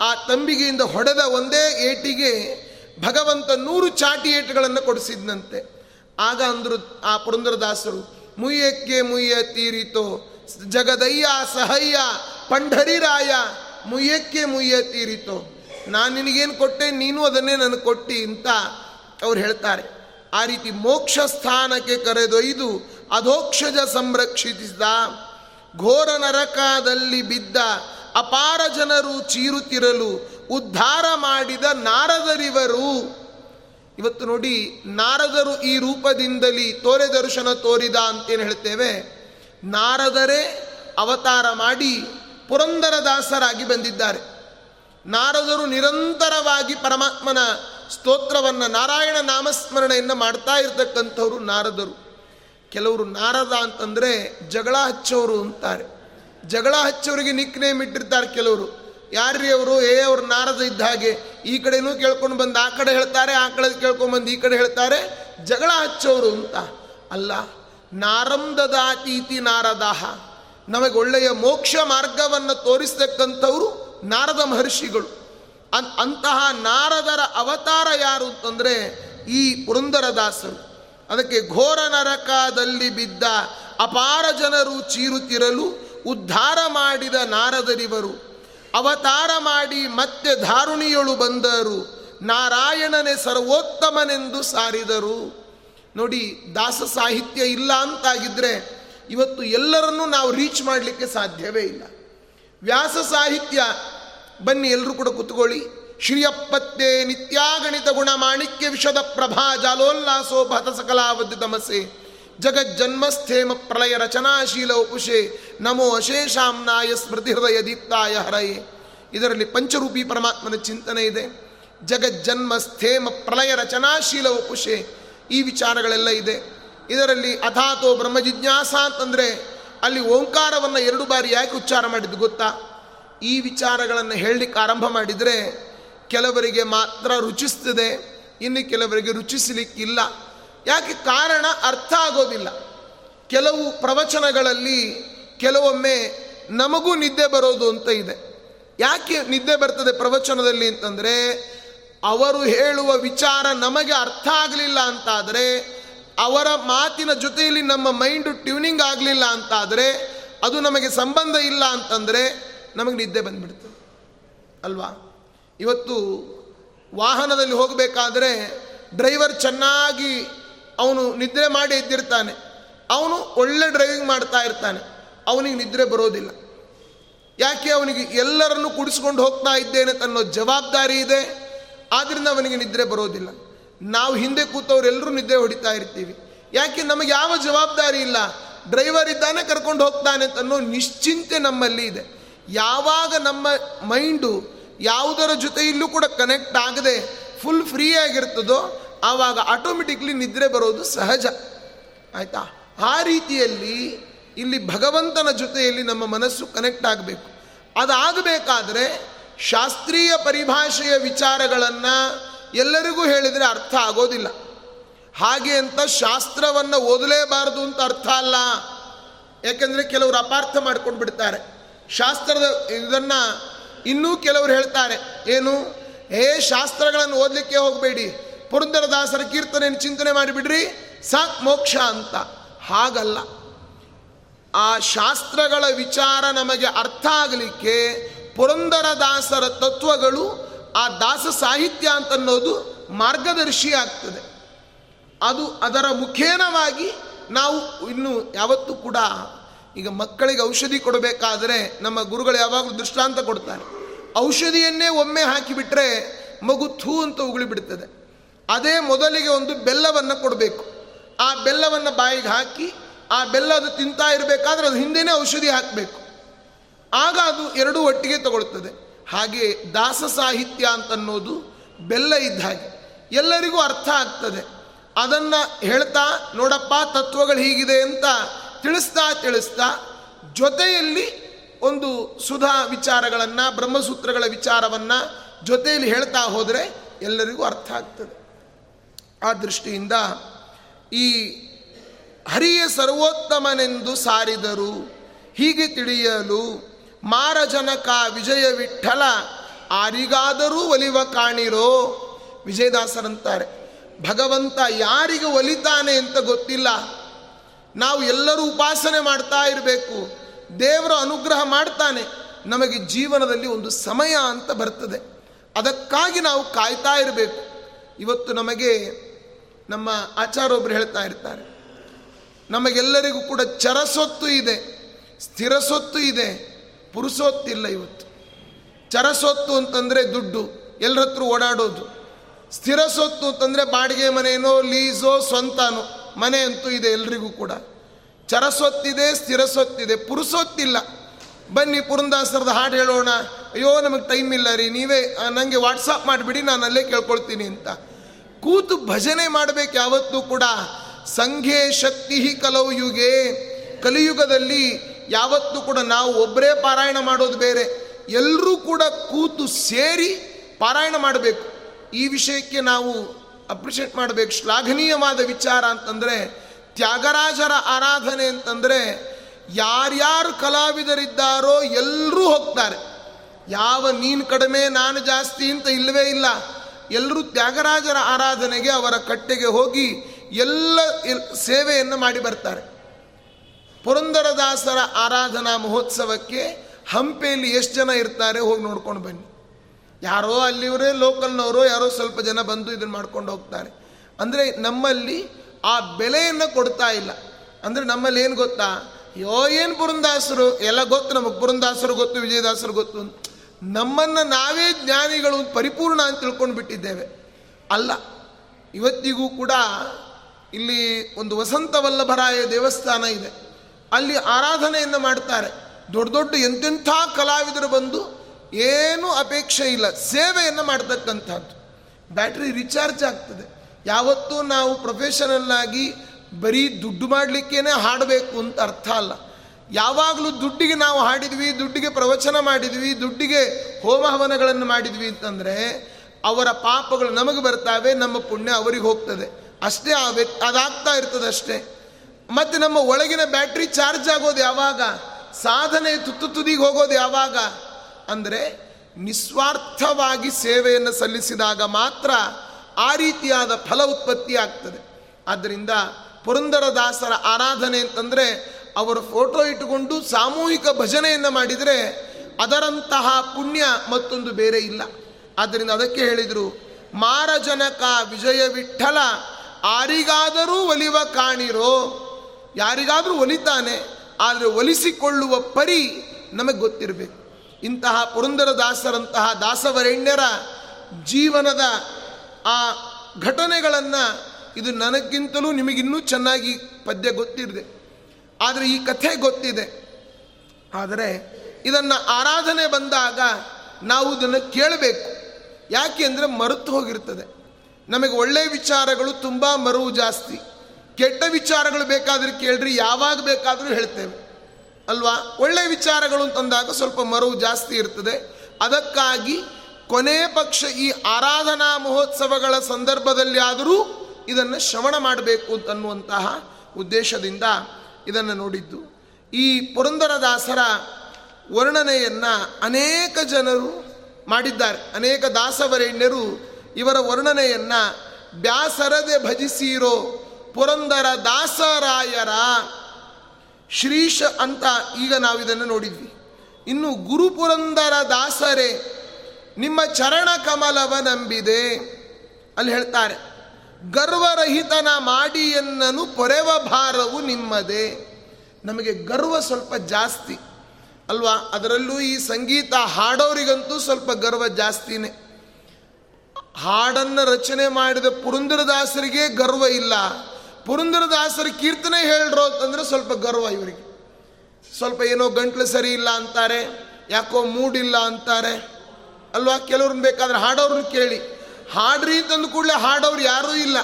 ಆ ತಂಬಿಗೆಯಿಂದ ಹೊಡೆದ ಒಂದೇ ಏಟಿಗೆ ಭಗವಂತ ನೂರು ಚಾಟಿ ಏಟುಗಳನ್ನು ಕೊಡಿಸಿದ್ನಂತೆ. ಆಗ ಅಂದರು ಆ ಪುರಂದರದಾಸರು, ಮುಯ್ಯಕ್ಕೆ ಮುಯ್ಯ ತೀರಿತೋ, ಜಗದಯ್ಯ ಸಹಯ್ಯ, ಪಂಢರಿರಾಯ, ಮುಯ್ಯಕ್ಕೆ ಮುಯ್ಯ ತೀರಿತೋ. ನಾನು ನಿನಗೇನು ಕೊಟ್ಟೆ, ನೀನು ಅದನ್ನೇ ನನಗೆ ಕೊಟ್ಟಿ ಅಂತ ಅವ್ರು ಹೇಳ್ತಾರೆ. ಆ ರೀತಿ ಮೋಕ್ಷ ಸ್ಥಾನಕ್ಕೆ ಕರೆದೊಯ್ದು ಅಧೋಕ್ಷಜ ಸಂರಕ್ಷಿಸಿದ ಘೋರ ನರಕದಲ್ಲಿ ಬಿದ್ದ ಅಪಾರ ಜನರು ಚೀರುತ್ತಿರಲು ಉದ್ಧಾರ ಮಾಡಿದ ನಾರದರಿವರು. ಇವತ್ತು ನೋಡಿ, ನಾರದರು ಈ ರೂಪದಿಂದಲೇ ತೋರೆ ದರ್ಶನ ತೋರಿದ ಅಂತೇನು ಹೇಳ್ತೇವೆ? ನಾರದರೇ ಅವತಾರ ಮಾಡಿ ಪುರಂದರದಾಸರಾಗಿ ಬಂದಿದ್ದಾರೆ. ನಾರದರು ನಿರಂತರವಾಗಿ ಪರಮಾತ್ಮನ ಸ್ತೋತ್ರವನ್ನು ನಾರಾಯಣ ನಾಮಸ್ಮರಣೆಯನ್ನು ಮಾಡ್ತಾ ಇರ್ತಕ್ಕಂಥವ್ರು ನಾರದರು. ಕೆಲವರು ನಾರದ ಅಂತಂದರೆ ಜಗಳ ಹಚ್ಚೋರು ಅಂತಾರೆ. ಜಗಳ ಹಚ್ಚೋರಿಗೆ ನಿಕ್ ನೇಮ್ ಇಟ್ಟಿರ್ತಾರೆ ಕೆಲವರು. ಯಾರ್ರಿ ಅವರು? ಏ, ಅವ್ರು ನಾರದ ಇದ್ದ ಹಾಗೆ. ಈ ಕಡೆನೂ ಕೇಳ್ಕೊಂಡು ಬಂದು, ಆ ಕಡೆ ಹೇಳ್ತಾರೆ, ಆ ಕಡೆ ಕೇಳ್ಕೊಂಡು ಬಂದು, ಈ ಕಡೆ ಹೇಳ್ತಾರೆ. ಜಗಳ ಹಚ್ಚೋರು ಅಂತ. ಅಲ್ಲ ನಾರಂದದಾತೀತಿ ನಾರದಾಹ ನಮಗೆ ಒಳ್ಳೆಯ ಮೋಕ್ಷ ಮಾರ್ಗವನ್ನು ತೋರಿಸ್ತಕ್ಕಂಥವರು ನಾರದ ಮಹರ್ಷಿಗಳು. ಅಂತಹ ನಾರದರ ಅವತಾರ ಯಾರು ಅಂತಂದರೆ ಈ ಪುರಂದರದಾಸರು. ಅದಕ್ಕೆ ಘೋರ ನರಕದಲ್ಲಿ ಬಿದ್ದ ಅಪಾರ ಜನರು ಚೀರುತ್ತಿರಲು ಉದ್ಧಾರ ಮಾಡಿದ ನಾರದರಿವರು. ಅವತಾರ ಮಾಡಿ ಮತ್ತೆ ಧಾರುಣಿಯೊಳು ಬಂದರು. ನಾರಾಯಣನೇ ಸರ್ವೋತ್ತಮನೆಂದು ಸಾರಿದರು. ನೋಡಿ, ದಾಸ ಸಾಹಿತ್ಯ ಇಲ್ಲ ಅಂತಾಗಿದ್ದರೆ ಇವತ್ತು ಎಲ್ಲರನ್ನೂ ನಾವು ರೀಚ್ ಮಾಡಲಿಕ್ಕೆ ಸಾಧ್ಯವೇ ಇಲ್ಲ. ವ್ಯಾಸ ಸಾಹಿತ್ಯ, ಬನ್ನಿ ಎಲ್ಲರೂ ಕೂಡ ಕುತ್ಕೊಳ್ಳಿ. ಶ್ರೀಯಪ್ಪತ್ತೆ ನಿತ್ಯಾಗಣಿತ ಗುಣ ಮಾಣಿಕ್ಯ ವಿಷದ ಪ್ರಭಾ ಜಾಲೋಲ್ಲಾಸೋ ಭತ ಸಕಲಾವಧಿ ತಮಸೆ. ಜಗಜ್ಜನ್ಮಸ್ಥೇಮ ಪ್ರಳಯ ರಚನಾಶೀಲ ಉಪುಷೆ ನಮೋ ಅಶೇಷಾಂನಾಯ ಸ್ಮೃತಿ ಹೃದಯ ದೀಪ್ತಾಯ ಹರಯೇ. ಇದರಲ್ಲಿ ಪಂಚರೂಪಿ ಪರಮಾತ್ಮನ ಚಿಂತನೆ ಇದೆ. ಜಗಜ್ಜನ್ಮಸ್ಥೇಮ ಪ್ರಳಯ ರಚನಾಶೀಲ ಉಪುಷೆ ಈ ವಿಚಾರಗಳೆಲ್ಲ ಇದೆ. ಇದರಲ್ಲಿ ಅಥಾತೋ ಬ್ರಹ್ಮ ಜಿಜ್ಞಾಸ ಅಂತಂದರೆ ಅಲ್ಲಿ ಓಂಕಾರವನ್ನು ಎರಡು ಬಾರಿ ಯಾಕೆ ಉಚ್ಚಾರ ಮಾಡಿದ್ದು ಗೊತ್ತಾ? ಈ ವಿಚಾರಗಳನ್ನು ಹೇಳಲಿಕ್ಕೆ ಆರಂಭ ಮಾಡಿದರೆ ಕೆಲವರಿಗೆ ಮಾತ್ರ ರುಚಿಸ್ತದೆ, ಇನ್ನು ಕೆಲವರಿಗೆ ರುಚಿಸಲಿಕ್ಕಿಲ್ಲ. ಯಾಕೆ ಕಾರಣ ಅರ್ಥ ಆಗೋದಿಲ್ಲ. ಕೆಲವು ಪ್ರವಚನಗಳಲ್ಲಿ ಕೆಲವೊಮ್ಮೆ ನಮಗೂ ನಿದ್ದೆ ಬರೋದು ಅಂತ ಇದೆ. ಯಾಕೆ ನಿದ್ದೆ ಬರ್ತದೆ ಪ್ರವಚನದಲ್ಲಿ ಅಂತಂದರೆ, ಅವರು ಹೇಳುವ ವಿಚಾರ ನಮಗೆ ಅರ್ಥ ಆಗಲಿಲ್ಲ ಅಂತಾದರೆ, ಅವರ ಮಾತಿನ ಜೊತೆಯಲ್ಲಿ ನಮ್ಮ ಮೈಂಡು ಟ್ಯೂನಿಂಗ್ ಆಗಲಿಲ್ಲ ಅಂತಾದರೆ, ಅದು ನಮಗೆ ಸಂಬಂಧ ಇಲ್ಲ ಅಂತಂದರೆ ನಮಗೆ ನಿದ್ದೆ ಬಂದ್ಬಿಡ್ತದೆ ಅಲ್ವಾ? ಇವತ್ತು ವಾಹನದಲ್ಲಿ ಹೋಗಬೇಕಾದ್ರೆ ಡ್ರೈವರ್ ಚೆನ್ನಾಗಿ ಅವನು ನಿದ್ರೆ ಮಾಡಿ ಎದ್ದಿರ್ತಾನೆ. ಅವನು ಒಳ್ಳೆ ಡ್ರೈವಿಂಗ್ ಮಾಡ್ತಾ ಇರ್ತಾನೆ. ಅವನಿಗೆ ನಿದ್ರೆ ಬರೋದಿಲ್ಲ. ಯಾಕೆ ಅವನಿಗೆ ಎಲ್ಲರನ್ನು ಕುಡಿಸ್ಕೊಂಡು ಹೋಗ್ತಾ ಇದ್ದೇನೆ ಅನ್ನೋ ಜವಾಬ್ದಾರಿ ಇದೆ. ಆದ್ದರಿಂದ ಅವನಿಗೆ ನಿದ್ರೆ ಬರೋದಿಲ್ಲ. ನಾವು ಹಿಂದೆ ಕೂತವರೆಲ್ಲರೂ ನಿದ್ರೆ ಹೊಡಿತಾ ಇರ್ತೀವಿ. ಯಾಕೆ ನಮಗೆ ಯಾವ ಜವಾಬ್ದಾರಿ ಇಲ್ಲ? ಡ್ರೈವರ್ ಇದ್ದಾನೆ, ಕರ್ಕೊಂಡು ಹೋಗ್ತಾನೆ ಅನ್ನೋ ನಿಶ್ಚಿಂತೆ ನಮ್ಮಲ್ಲಿ ಇದೆ. ಯಾವಾಗ ನಮ್ಮ ಮೈಂಡು ಯಾವುದರ ಜೊತೆಯಲ್ಲೂ ಕೂಡ ಕನೆಕ್ಟ್ ಆಗದೆ ಫುಲ್ ಫ್ರೀ ಆಗಿರ್ತದೋ ಆವಾಗ ಆಟೋಮೆಟಿಕ್ಲಿ ನಿದ್ರೆ ಬರೋದು ಸಹಜ. ಆಯಿತಾ? ಆ ರೀತಿಯಲ್ಲಿ ಇಲ್ಲಿ ಭಗವಂತನ ಜೊತೆಯಲ್ಲಿ ನಮ್ಮ ಮನಸ್ಸು ಕನೆಕ್ಟ್ ಆಗಬೇಕು. ಅದಾಗಬೇಕಾದ್ರೆ ಶಾಸ್ತ್ರೀಯ ಪರಿಭಾಷೆಯ ವಿಚಾರಗಳನ್ನು ಎಲ್ಲರಿಗೂ ಹೇಳಿದರೆ ಅರ್ಥ ಆಗೋದಿಲ್ಲ. ಹಾಗೆ ಅಂತ ಶಾಸ್ತ್ರವನ್ನು ಓದಲೇಬಾರದು ಅಂತ ಅರ್ಥ ಅಲ್ಲ. ಯಾಕೆಂದರೆ ಕೆಲವರು ಅಪಾರ್ಥ ಮಾಡ್ಕೊಂಡು ಬಿಡ್ತಾರೆ ಶಾಸ್ತ್ರದ ಇದನ್ನು ಇನ್ನೂ ಕೆಲವರು ಹೇಳ್ತಾರೆ. ಏನು? ಏ, ಶಾಸ್ತ್ರಗಳನ್ನು ಓದಲಿಕ್ಕೆ ಹೋಗಬೇಡಿ. ಪುರಂದರದಾಸರ ಕೀರ್ತನೆಯನ್ನು ಚಿಂತನೆ ಮಾಡಿಬಿಡ್ರಿ ಸಾಕ್ ಮೋಕ್ಷ ಅಂತ. ಹಾಗಲ್ಲ. ಆ ಶಾಸ್ತ್ರಗಳ ವಿಚಾರ ನಮಗೆ ಅರ್ಥ ಆಗಲಿಕ್ಕೆ ಪುರಂದರದಾಸರ ತತ್ವಗಳು ಆ ದಾಸ ಸಾಹಿತ್ಯ ಅಂತನ್ನೋದು ಮಾರ್ಗದರ್ಶಿ ಆಗ್ತದೆ. ಅದು ಅದರ ಮುಖೇನವಾಗಿ ನಾವು ಇನ್ನು ಯಾವತ್ತೂ ಕೂಡ ಈಗ ಮಕ್ಕಳಿಗೆ ಔಷಧಿ ಕೊಡಬೇಕಾದರೆ ನಮ್ಮ ಗುರುಗಳು ಯಾವಾಗಲೂ ದೃಷ್ಟಾಂತ ಕೊಡ್ತಾರೆ. ಔಷಧಿಯನ್ನೇ ಒಮ್ಮೆ ಹಾಕಿಬಿಟ್ರೆ ಮಗು ಥೂ ಅಂತ ಉಗುಳಿ ಬಿಡ್ತದೆ. ಅದೇ ಮೊದಲಿಗೆ ಒಂದು ಬೆಲ್ಲವನ್ನು ಕೊಡಬೇಕು. ಆ ಬೆಲ್ಲವನ್ನು ಬಾಯಿಗೆ ಹಾಕಿ, ಆ ಬೆಲ್ಲ ಅದು ತಿಂತಾ ಇರಬೇಕಾದ್ರೆ ಅದು ಹಿಂದೆನೇ ಔಷಧಿ ಹಾಕಬೇಕು. ಆಗ ಅದು ಎರಡೂ ಒಟ್ಟಿಗೆ ತಗೊಳ್ತದೆ. ಹಾಗೆ ದಾಸ ಸಾಹಿತ್ಯ ಅಂತನ್ನೋದು ಬೆಲ್ಲ ಇದ್ದ ಹಾಗೆ. ಎಲ್ಲರಿಗೂ ಅರ್ಥ ಆಗ್ತದೆ. ಅದನ್ನು ಹೇಳ್ತಾ, ನೋಡಪ್ಪ, ತತ್ವಗಳು ಹೀಗಿದೆ ಅಂತ ತಿಳಿಸ್ತಾ ತಿಳಿಸ್ತಾ ಜೊತೆಯಲ್ಲಿ ಒಂದು ಸುಧಾ ವಿಚಾರಗಳನ್ನು, ಬ್ರಹ್ಮಸೂತ್ರಗಳ ವಿಚಾರವನ್ನು ಜೊತೆಯಲ್ಲಿ ಹೇಳ್ತಾ ಹೋದರೆ ಎಲ್ಲರಿಗೂ ಅರ್ಥ ಆಗ್ತದೆ. ಆ ದೃಷ್ಟಿಯಿಂದ ಈ ಹರಿಯ ಸರ್ವೋತ್ತಮನೆಂದು ಸಾರಿದರು, ಹೀಗೆ ತಿಳಿಯಲು ಮಾರಜನಕ ವಿಜಯ ವಿಠಲ ಆರಿಗಾದರೂ ಒಲಿವ ಕಾಣಿರೋ? ವಿಜಯದಾಸರಂತಾರೆ, ಭಗವಂತ ಯಾರಿಗೆ ಒಲಿತಾನೆ ಅಂತ ಗೊತ್ತಿಲ್ಲ. ನಾವು ಎಲ್ಲರೂ ಉಪಾಸನೆ ಮಾಡ್ತಾ ಇರಬೇಕು. ದೇವರ ಅನುಗ್ರಹ ಮಾಡ್ತಾನೆ. ನಮಗೆ ಜೀವನದಲ್ಲಿ ಒಂದು ಸಮಯ ಅಂತ ಬರ್ತದೆ. ಅದಕ್ಕಾಗಿ ನಾವು ಕಾಯ್ತಾ ಇರಬೇಕು. ಇವತ್ತು ನಮಗೆ ನಮ್ಮ ಆಚಾರೊಬ್ಬರು ಹೇಳ್ತಾ ಇರ್ತಾರೆ. ನಮಗೆಲ್ಲರಿಗೂ ಕೂಡ ಚರಸೊತ್ತು ಇದೆ, ಸ್ಥಿರ ಸೊತ್ತು ಇದೆ ಪುರುಸೊತ್ತಿಲ್ಲ ಇವತ್ತು. ಚರಸೊತ್ತು ಅಂತಂದರೆ ದುಡ್ಡು ಎಲ್ಲರ ಹತ್ರ ಓಡಾಡೋದು. ಸ್ಥಿರ ಸೊತ್ತು ಅಂತಂದರೆ ಬಾಡಿಗೆ ಮನೆಯೋ ಲೀಸೋ, ಸ್ವಂತನೋ, ಮನೆ ಅಂತೂ ಇದೆ ಎಲ್ರಿಗೂ ಕೂಡ. ಚರಸೊತ್ತಿದೆ ಸ್ಥಿರ ಸೊತ್ತಿದೆ ಪುರುಸೊತ್ತಿಲ್ಲ ಬನ್ನಿ ಪುರಂದಾಸರದ ಹಾಡು ಹೇಳೋಣ. ಅಯ್ಯೋ, ನಮಗೆ ಟೈಮ್ ಇಲ್ಲ ರೀ, ನೀವೇ ನನಗೆ ವಾಟ್ಸಪ್ ಮಾಡಿಬಿಡಿ ನಾನು ಅಲ್ಲೇ ಕೇಳ್ಕೊಳ್ತೀನಿ ಅಂತ. ಕೂತು ಭಜನೆ ಮಾಡಬೇಕು ಯಾವತ್ತೂ ಕೂಡ. ಸಂಘೆ ಶಕ್ತಿ ಕಲವು ಯುಗೆ. ಕಲಿಯುಗದಲ್ಲಿ ಯಾವತ್ತೂ ಕೂಡ ನಾವು ಒಬ್ಬರೇ ಪಾರಾಯಣ ಮಾಡೋದು ಬೇರೆ. ಎಲ್ಲರೂ ಕೂಡ ಕೂತು ಸೇರಿ ಪಾರಾಯಣ ಮಾಡಬೇಕು. ಈ ವಿಷಯಕ್ಕೆ ನಾವು ಅಪ್ರಿಷಿಯೇಟ್ ಮಾಡಬೇಕು. ಶ್ಲಾಘನೀಯವಾದ ವಿಚಾರ ಅಂತಂದರೆ, ತ್ಯಾಗರಾಜರ ಆರಾಧನೆ ಅಂತಂದರೆ, ಯಾರ್ಯಾರು ಕಲಾವಿದರಿದ್ದಾರೋ ಎಲ್ಲರೂ ಹೋಗ್ತಾರೆ. ಯಾವ ನೀನು ಕಡಿಮೆ, ನಾನು ಜಾಸ್ತಿ ಅಂತ ಇಲ್ಲವೇ ಇಲ್ಲ. ಎಲ್ಲರೂ ತ್ಯಾಗರಾಜರ ಆರಾಧನೆಗೆ ಅವರ ಕಟ್ಟೆಗೆ ಹೋಗಿ ಎಲ್ಲ ಸೇವೆಯನ್ನು ಮಾಡಿ ಬರ್ತಾರೆ. ಪುರಂದರದಾಸರ ಆರಾಧನಾ ಮಹೋತ್ಸವಕ್ಕೆ ಹಂಪೆಯಲ್ಲಿ ಎಷ್ಟು ಜನ ಇರ್ತಾರೆ ಹೋಗಿ ನೋಡ್ಕೊಂಡು ಬನ್ನಿ. ಯಾರೋ ಅಲ್ಲಿವರೇ ಲೋಕಲ್ನವರು ಯಾರೋ ಸ್ವಲ್ಪ ಜನ ಬಂದು ಇದನ್ನು ಮಾಡ್ಕೊಂಡು ಹೋಗ್ತಾರೆ. ಅಂದರೆ ನಮ್ಮಲ್ಲಿ ಆ ಬೆಲೆಯನ್ನು ಕೊಡ್ತಾ ಇಲ್ಲ. ಅಂದರೆ ನಮ್ಮಲ್ಲಿ ಏನು ಗೊತ್ತಾ? ಯೋ ಏನು ಪುರಂದಾಸರು? ಎಲ್ಲ ಗೊತ್ತು ನಮಗೆ. ಪುರಂದಾಸರು ಗೊತ್ತು, ವಿಜಯದಾಸರು ಗೊತ್ತು ನಮ್ಮನ್ನು ನಾವೇ ಜ್ಞಾನಿಗಳು ಪರಿಪೂರ್ಣ ಅಂತ ತಿಳ್ಕೊಂಡು ಬಿಟ್ಟಿದ್ದೇವೆ ಅಲ್ಲ, ಇವತ್ತಿಗೂ ಕೂಡ ಇಲ್ಲಿ ಒಂದು ವಸಂತ ವಲ್ಲಭರಾಯ ದೇವಸ್ಥಾನ ಇದೆ. ಅಲ್ಲಿ ಆರಾಧನೆಯನ್ನು ಮಾಡ್ತಾರೆ. ದೊಡ್ಡ ದೊಡ್ಡ ಎಂತೆಂಥ ಕಲಾವಿದರು ಬಂದು ಏನೂ ಅಪೇಕ್ಷೆ ಇಲ್ಲ, ಸೇವೆಯನ್ನು ಮಾಡ್ತಕ್ಕಂಥದ್ದು. ಬ್ಯಾಟ್ರಿ ರಿಚಾರ್ಜ್ ಆಗ್ತದೆ. ಯಾವತ್ತೂ ನಾವು ಪ್ರೊಫೆಷನಲ್ಲಾಗಿ ಬರೀ ದುಡ್ಡು ಮಾಡಲಿಕ್ಕೇನೆ ಹಾಡಬೇಕು ಅಂತ ಅರ್ಥ ಅಲ್ಲ. ಯಾವಾಗಲೂ ದುಡ್ಡಿಗೆ ನಾವು ಹಾಡಿದ್ವಿ, ದುಡ್ಡಿಗೆ ಪ್ರವಚನ ಮಾಡಿದ್ವಿ, ದುಡ್ಡಿಗೆ ಹೋಮ ಹವನಗಳನ್ನು ಮಾಡಿದ್ವಿ ಅಂತಂದರೆ ಅವರ ಪಾಪಗಳು ನಮಗೆ ಬರ್ತಾವೆ, ನಮ್ಮ ಪುಣ್ಯ ಅವರಿಗೆ ಹೋಗ್ತದೆ. ಅಷ್ಟೇ ಆ ವ್ಯಕ್ತಿ ಅದಾಗ್ತಾ ಇರ್ತದೆ ಅಷ್ಟೇ. ಮತ್ತು ನಮ್ಮ ಒಳಗಿನ ಬ್ಯಾಟ್ರಿ ಚಾರ್ಜ್ ಆಗೋದು ಯಾವಾಗ? ಸಾಧನೆ ತುತ್ತು ತುದಿಗೆ ಹೋಗೋದು ಯಾವಾಗ? ಅಂದರೆ ನಿಸ್ವಾರ್ಥವಾಗಿ ಸೇವೆಯನ್ನು ಸಲ್ಲಿಸಿದಾಗ ಮಾತ್ರ ಆ ರೀತಿಯಾದ ಫಲ ಉತ್ಪತ್ತಿ ಆಗ್ತದೆ ಆದ್ದರಿಂದ ಪುರಂದರದಾಸರ ಆರಾಧನೆ ಅಂತಂದರೆ ಅವರು ಫೋಟೋ ಇಟ್ಟುಕೊಂಡು ಸಾಮೂಹಿಕ ಭಜನೆಯನ್ನು ಮಾಡಿದರೆ ಅದರಂತಹ ಪುಣ್ಯ ಮತ್ತೊಂದು ಬೇರೆ ಇಲ್ಲ. ಆದ್ದರಿಂದ ಅದಕ್ಕೆ ಹೇಳಿದರು, ಮಾರಜನಕ ವಿಜಯ ವಿಠಲ, ಆರಿಗಾದರೂ ಒಲಿವ ಕಾಣಿರೋ. ಯಾರಿಗಾದರೂ ಒಲಿತಾನೆ ಆದರೆ ಒಲಿಸಿಕೊಳ್ಳುವ ಪರಿ ನಮಗೆ ಗೊತ್ತಿರಬೇಕು. ಇಂತಹ ಪುರಂದರದಾಸರಂತಹ ದಾಸವರೆಣ್ಯರ ಜೀವನದ ಆ ಘಟನೆಗಳನ್ನು ಇದು ನನಗಿಂತಲೂ ನಿಮಗಿನ್ನೂ ಚೆನ್ನಾಗಿ ಪದ್ಯ ಗೊತ್ತಿರದೆ. ಆದರೆ ಈ ಕಥೆ ಗೊತ್ತಿದೆ. ಆದರೆ ಇದನ್ನು ಆರಾಧನೆ ಬಂದಾಗ ನಾವು ಇದನ್ನು ಕೇಳಬೇಕು. ಯಾಕೆ ಅಂದರೆ ಮರೆತು ಹೋಗಿರ್ತದೆ. ನಮಗೆ ಒಳ್ಳೆಯ ವಿಚಾರಗಳು ತುಂಬ ಮರುವು ಜಾಸ್ತಿ. ಕೆಟ್ಟ ವಿಚಾರಗಳು ಬೇಕಾದರೆ ಕೇಳ್ರಿ, ಯಾವಾಗ ಬೇಕಾದರೂ ಹೇಳ್ತೇವೆ. ಅಲ್ವಾ? ಒಳ್ಳೆ ವಿಚಾರಗಳು ಅಂತಂದಾಗ ಸ್ವಲ್ಪ ಮರುವು ಜಾಸ್ತಿ ಇರ್ತದೆ. ಅದಕ್ಕಾಗಿ ಕೊನೆ ಪಕ್ಷ ಈ ಆರಾಧನಾ ಮಹೋತ್ಸವಗಳ ಸಂದರ್ಭದಲ್ಲಿ ಆದರೂ ಇದನ್ನು ಶ್ರವಣ ಮಾಡಬೇಕು ಅಂತನ್ನುವಂತಹ ಉದ್ದೇಶದಿಂದ ಇದನ್ನು ನೋಡಿದ್ದು. ಈ ಪುರಂದರದಾಸರ ವರ್ಣನೆಯನ್ನು ಅನೇಕ ಜನರು ಮಾಡಿದ್ದಾರೆ. ಅನೇಕ ದಾಸವರೇಣ್ಯರು ಇವರ ವರ್ಣನೆಯನ್ನು ಬ್ಯಾಸರದೆ ಭಜಿಸಿರೋ ಪುರಂದರ ದಾಸರಾಯರ ಶ್ರೀಶ ಅಂತ ಈಗ ನಾವು ಇದನ್ನು ನೋಡಿದ್ವಿ. ಇನ್ನು ಗುರುಪುರಂದರ ದಾಸರೇ, ನಿಮ್ಮ ಚರಣ ಕಮಲವ ನಂಬಿದೆ ಅಲ್ಲಿ ಹೇಳ್ತಾರೆ. ಗರ್ವರಹಿತನ ಮಾಡಿ ಎನ್ನನು ಪೊರೆವ ಭಾರವು ನಿಮ್ಮದೇ. ನಮಗೆ ಗರ್ವ ಸ್ವಲ್ಪ ಜಾಸ್ತಿ. ಅಲ್ವಾ? ಅದರಲ್ಲೂ ಈ ಸಂಗೀತ ಹಾಡೋರಿಗಂತೂ ಸ್ವಲ್ಪ ಗರ್ವ ಜಾಸ್ತಿನೇ. ಹಾಡನ್ನು ರಚನೆ ಮಾಡಿದ ಪುರಂದರದಾಸರಿಗೆ ಗರ್ವ ಇಲ್ಲ. ಪುರಂದರದಾಸರ ಕೀರ್ತನೆ ಹೇಳ್ರು ಅಂತಂದ್ರೆ ಸ್ವಲ್ಪ ಗರ್ವ ಇವರಿಗೆ. ಸ್ವಲ್ಪ ಏನೋ ಗಂಟ್ಲು ಸರಿ ಇಲ್ಲ ಅಂತಾರೆ, ಯಾಕೋ ಮೂಡಿಲ್ಲ ಅಂತಾರೆ. ಅಲ್ವಾ? ಕೆಲವ್ರನ್ನ ಬೇಕಾದ್ರೆ ಹಾಡೋರನ್ನ ಕೇಳಿ. ಹಾಡ್ರಿ ತಂದು ಕೂಡಲೇ ಹಾಡೋರು ಯಾರೂ ಇಲ್ಲ.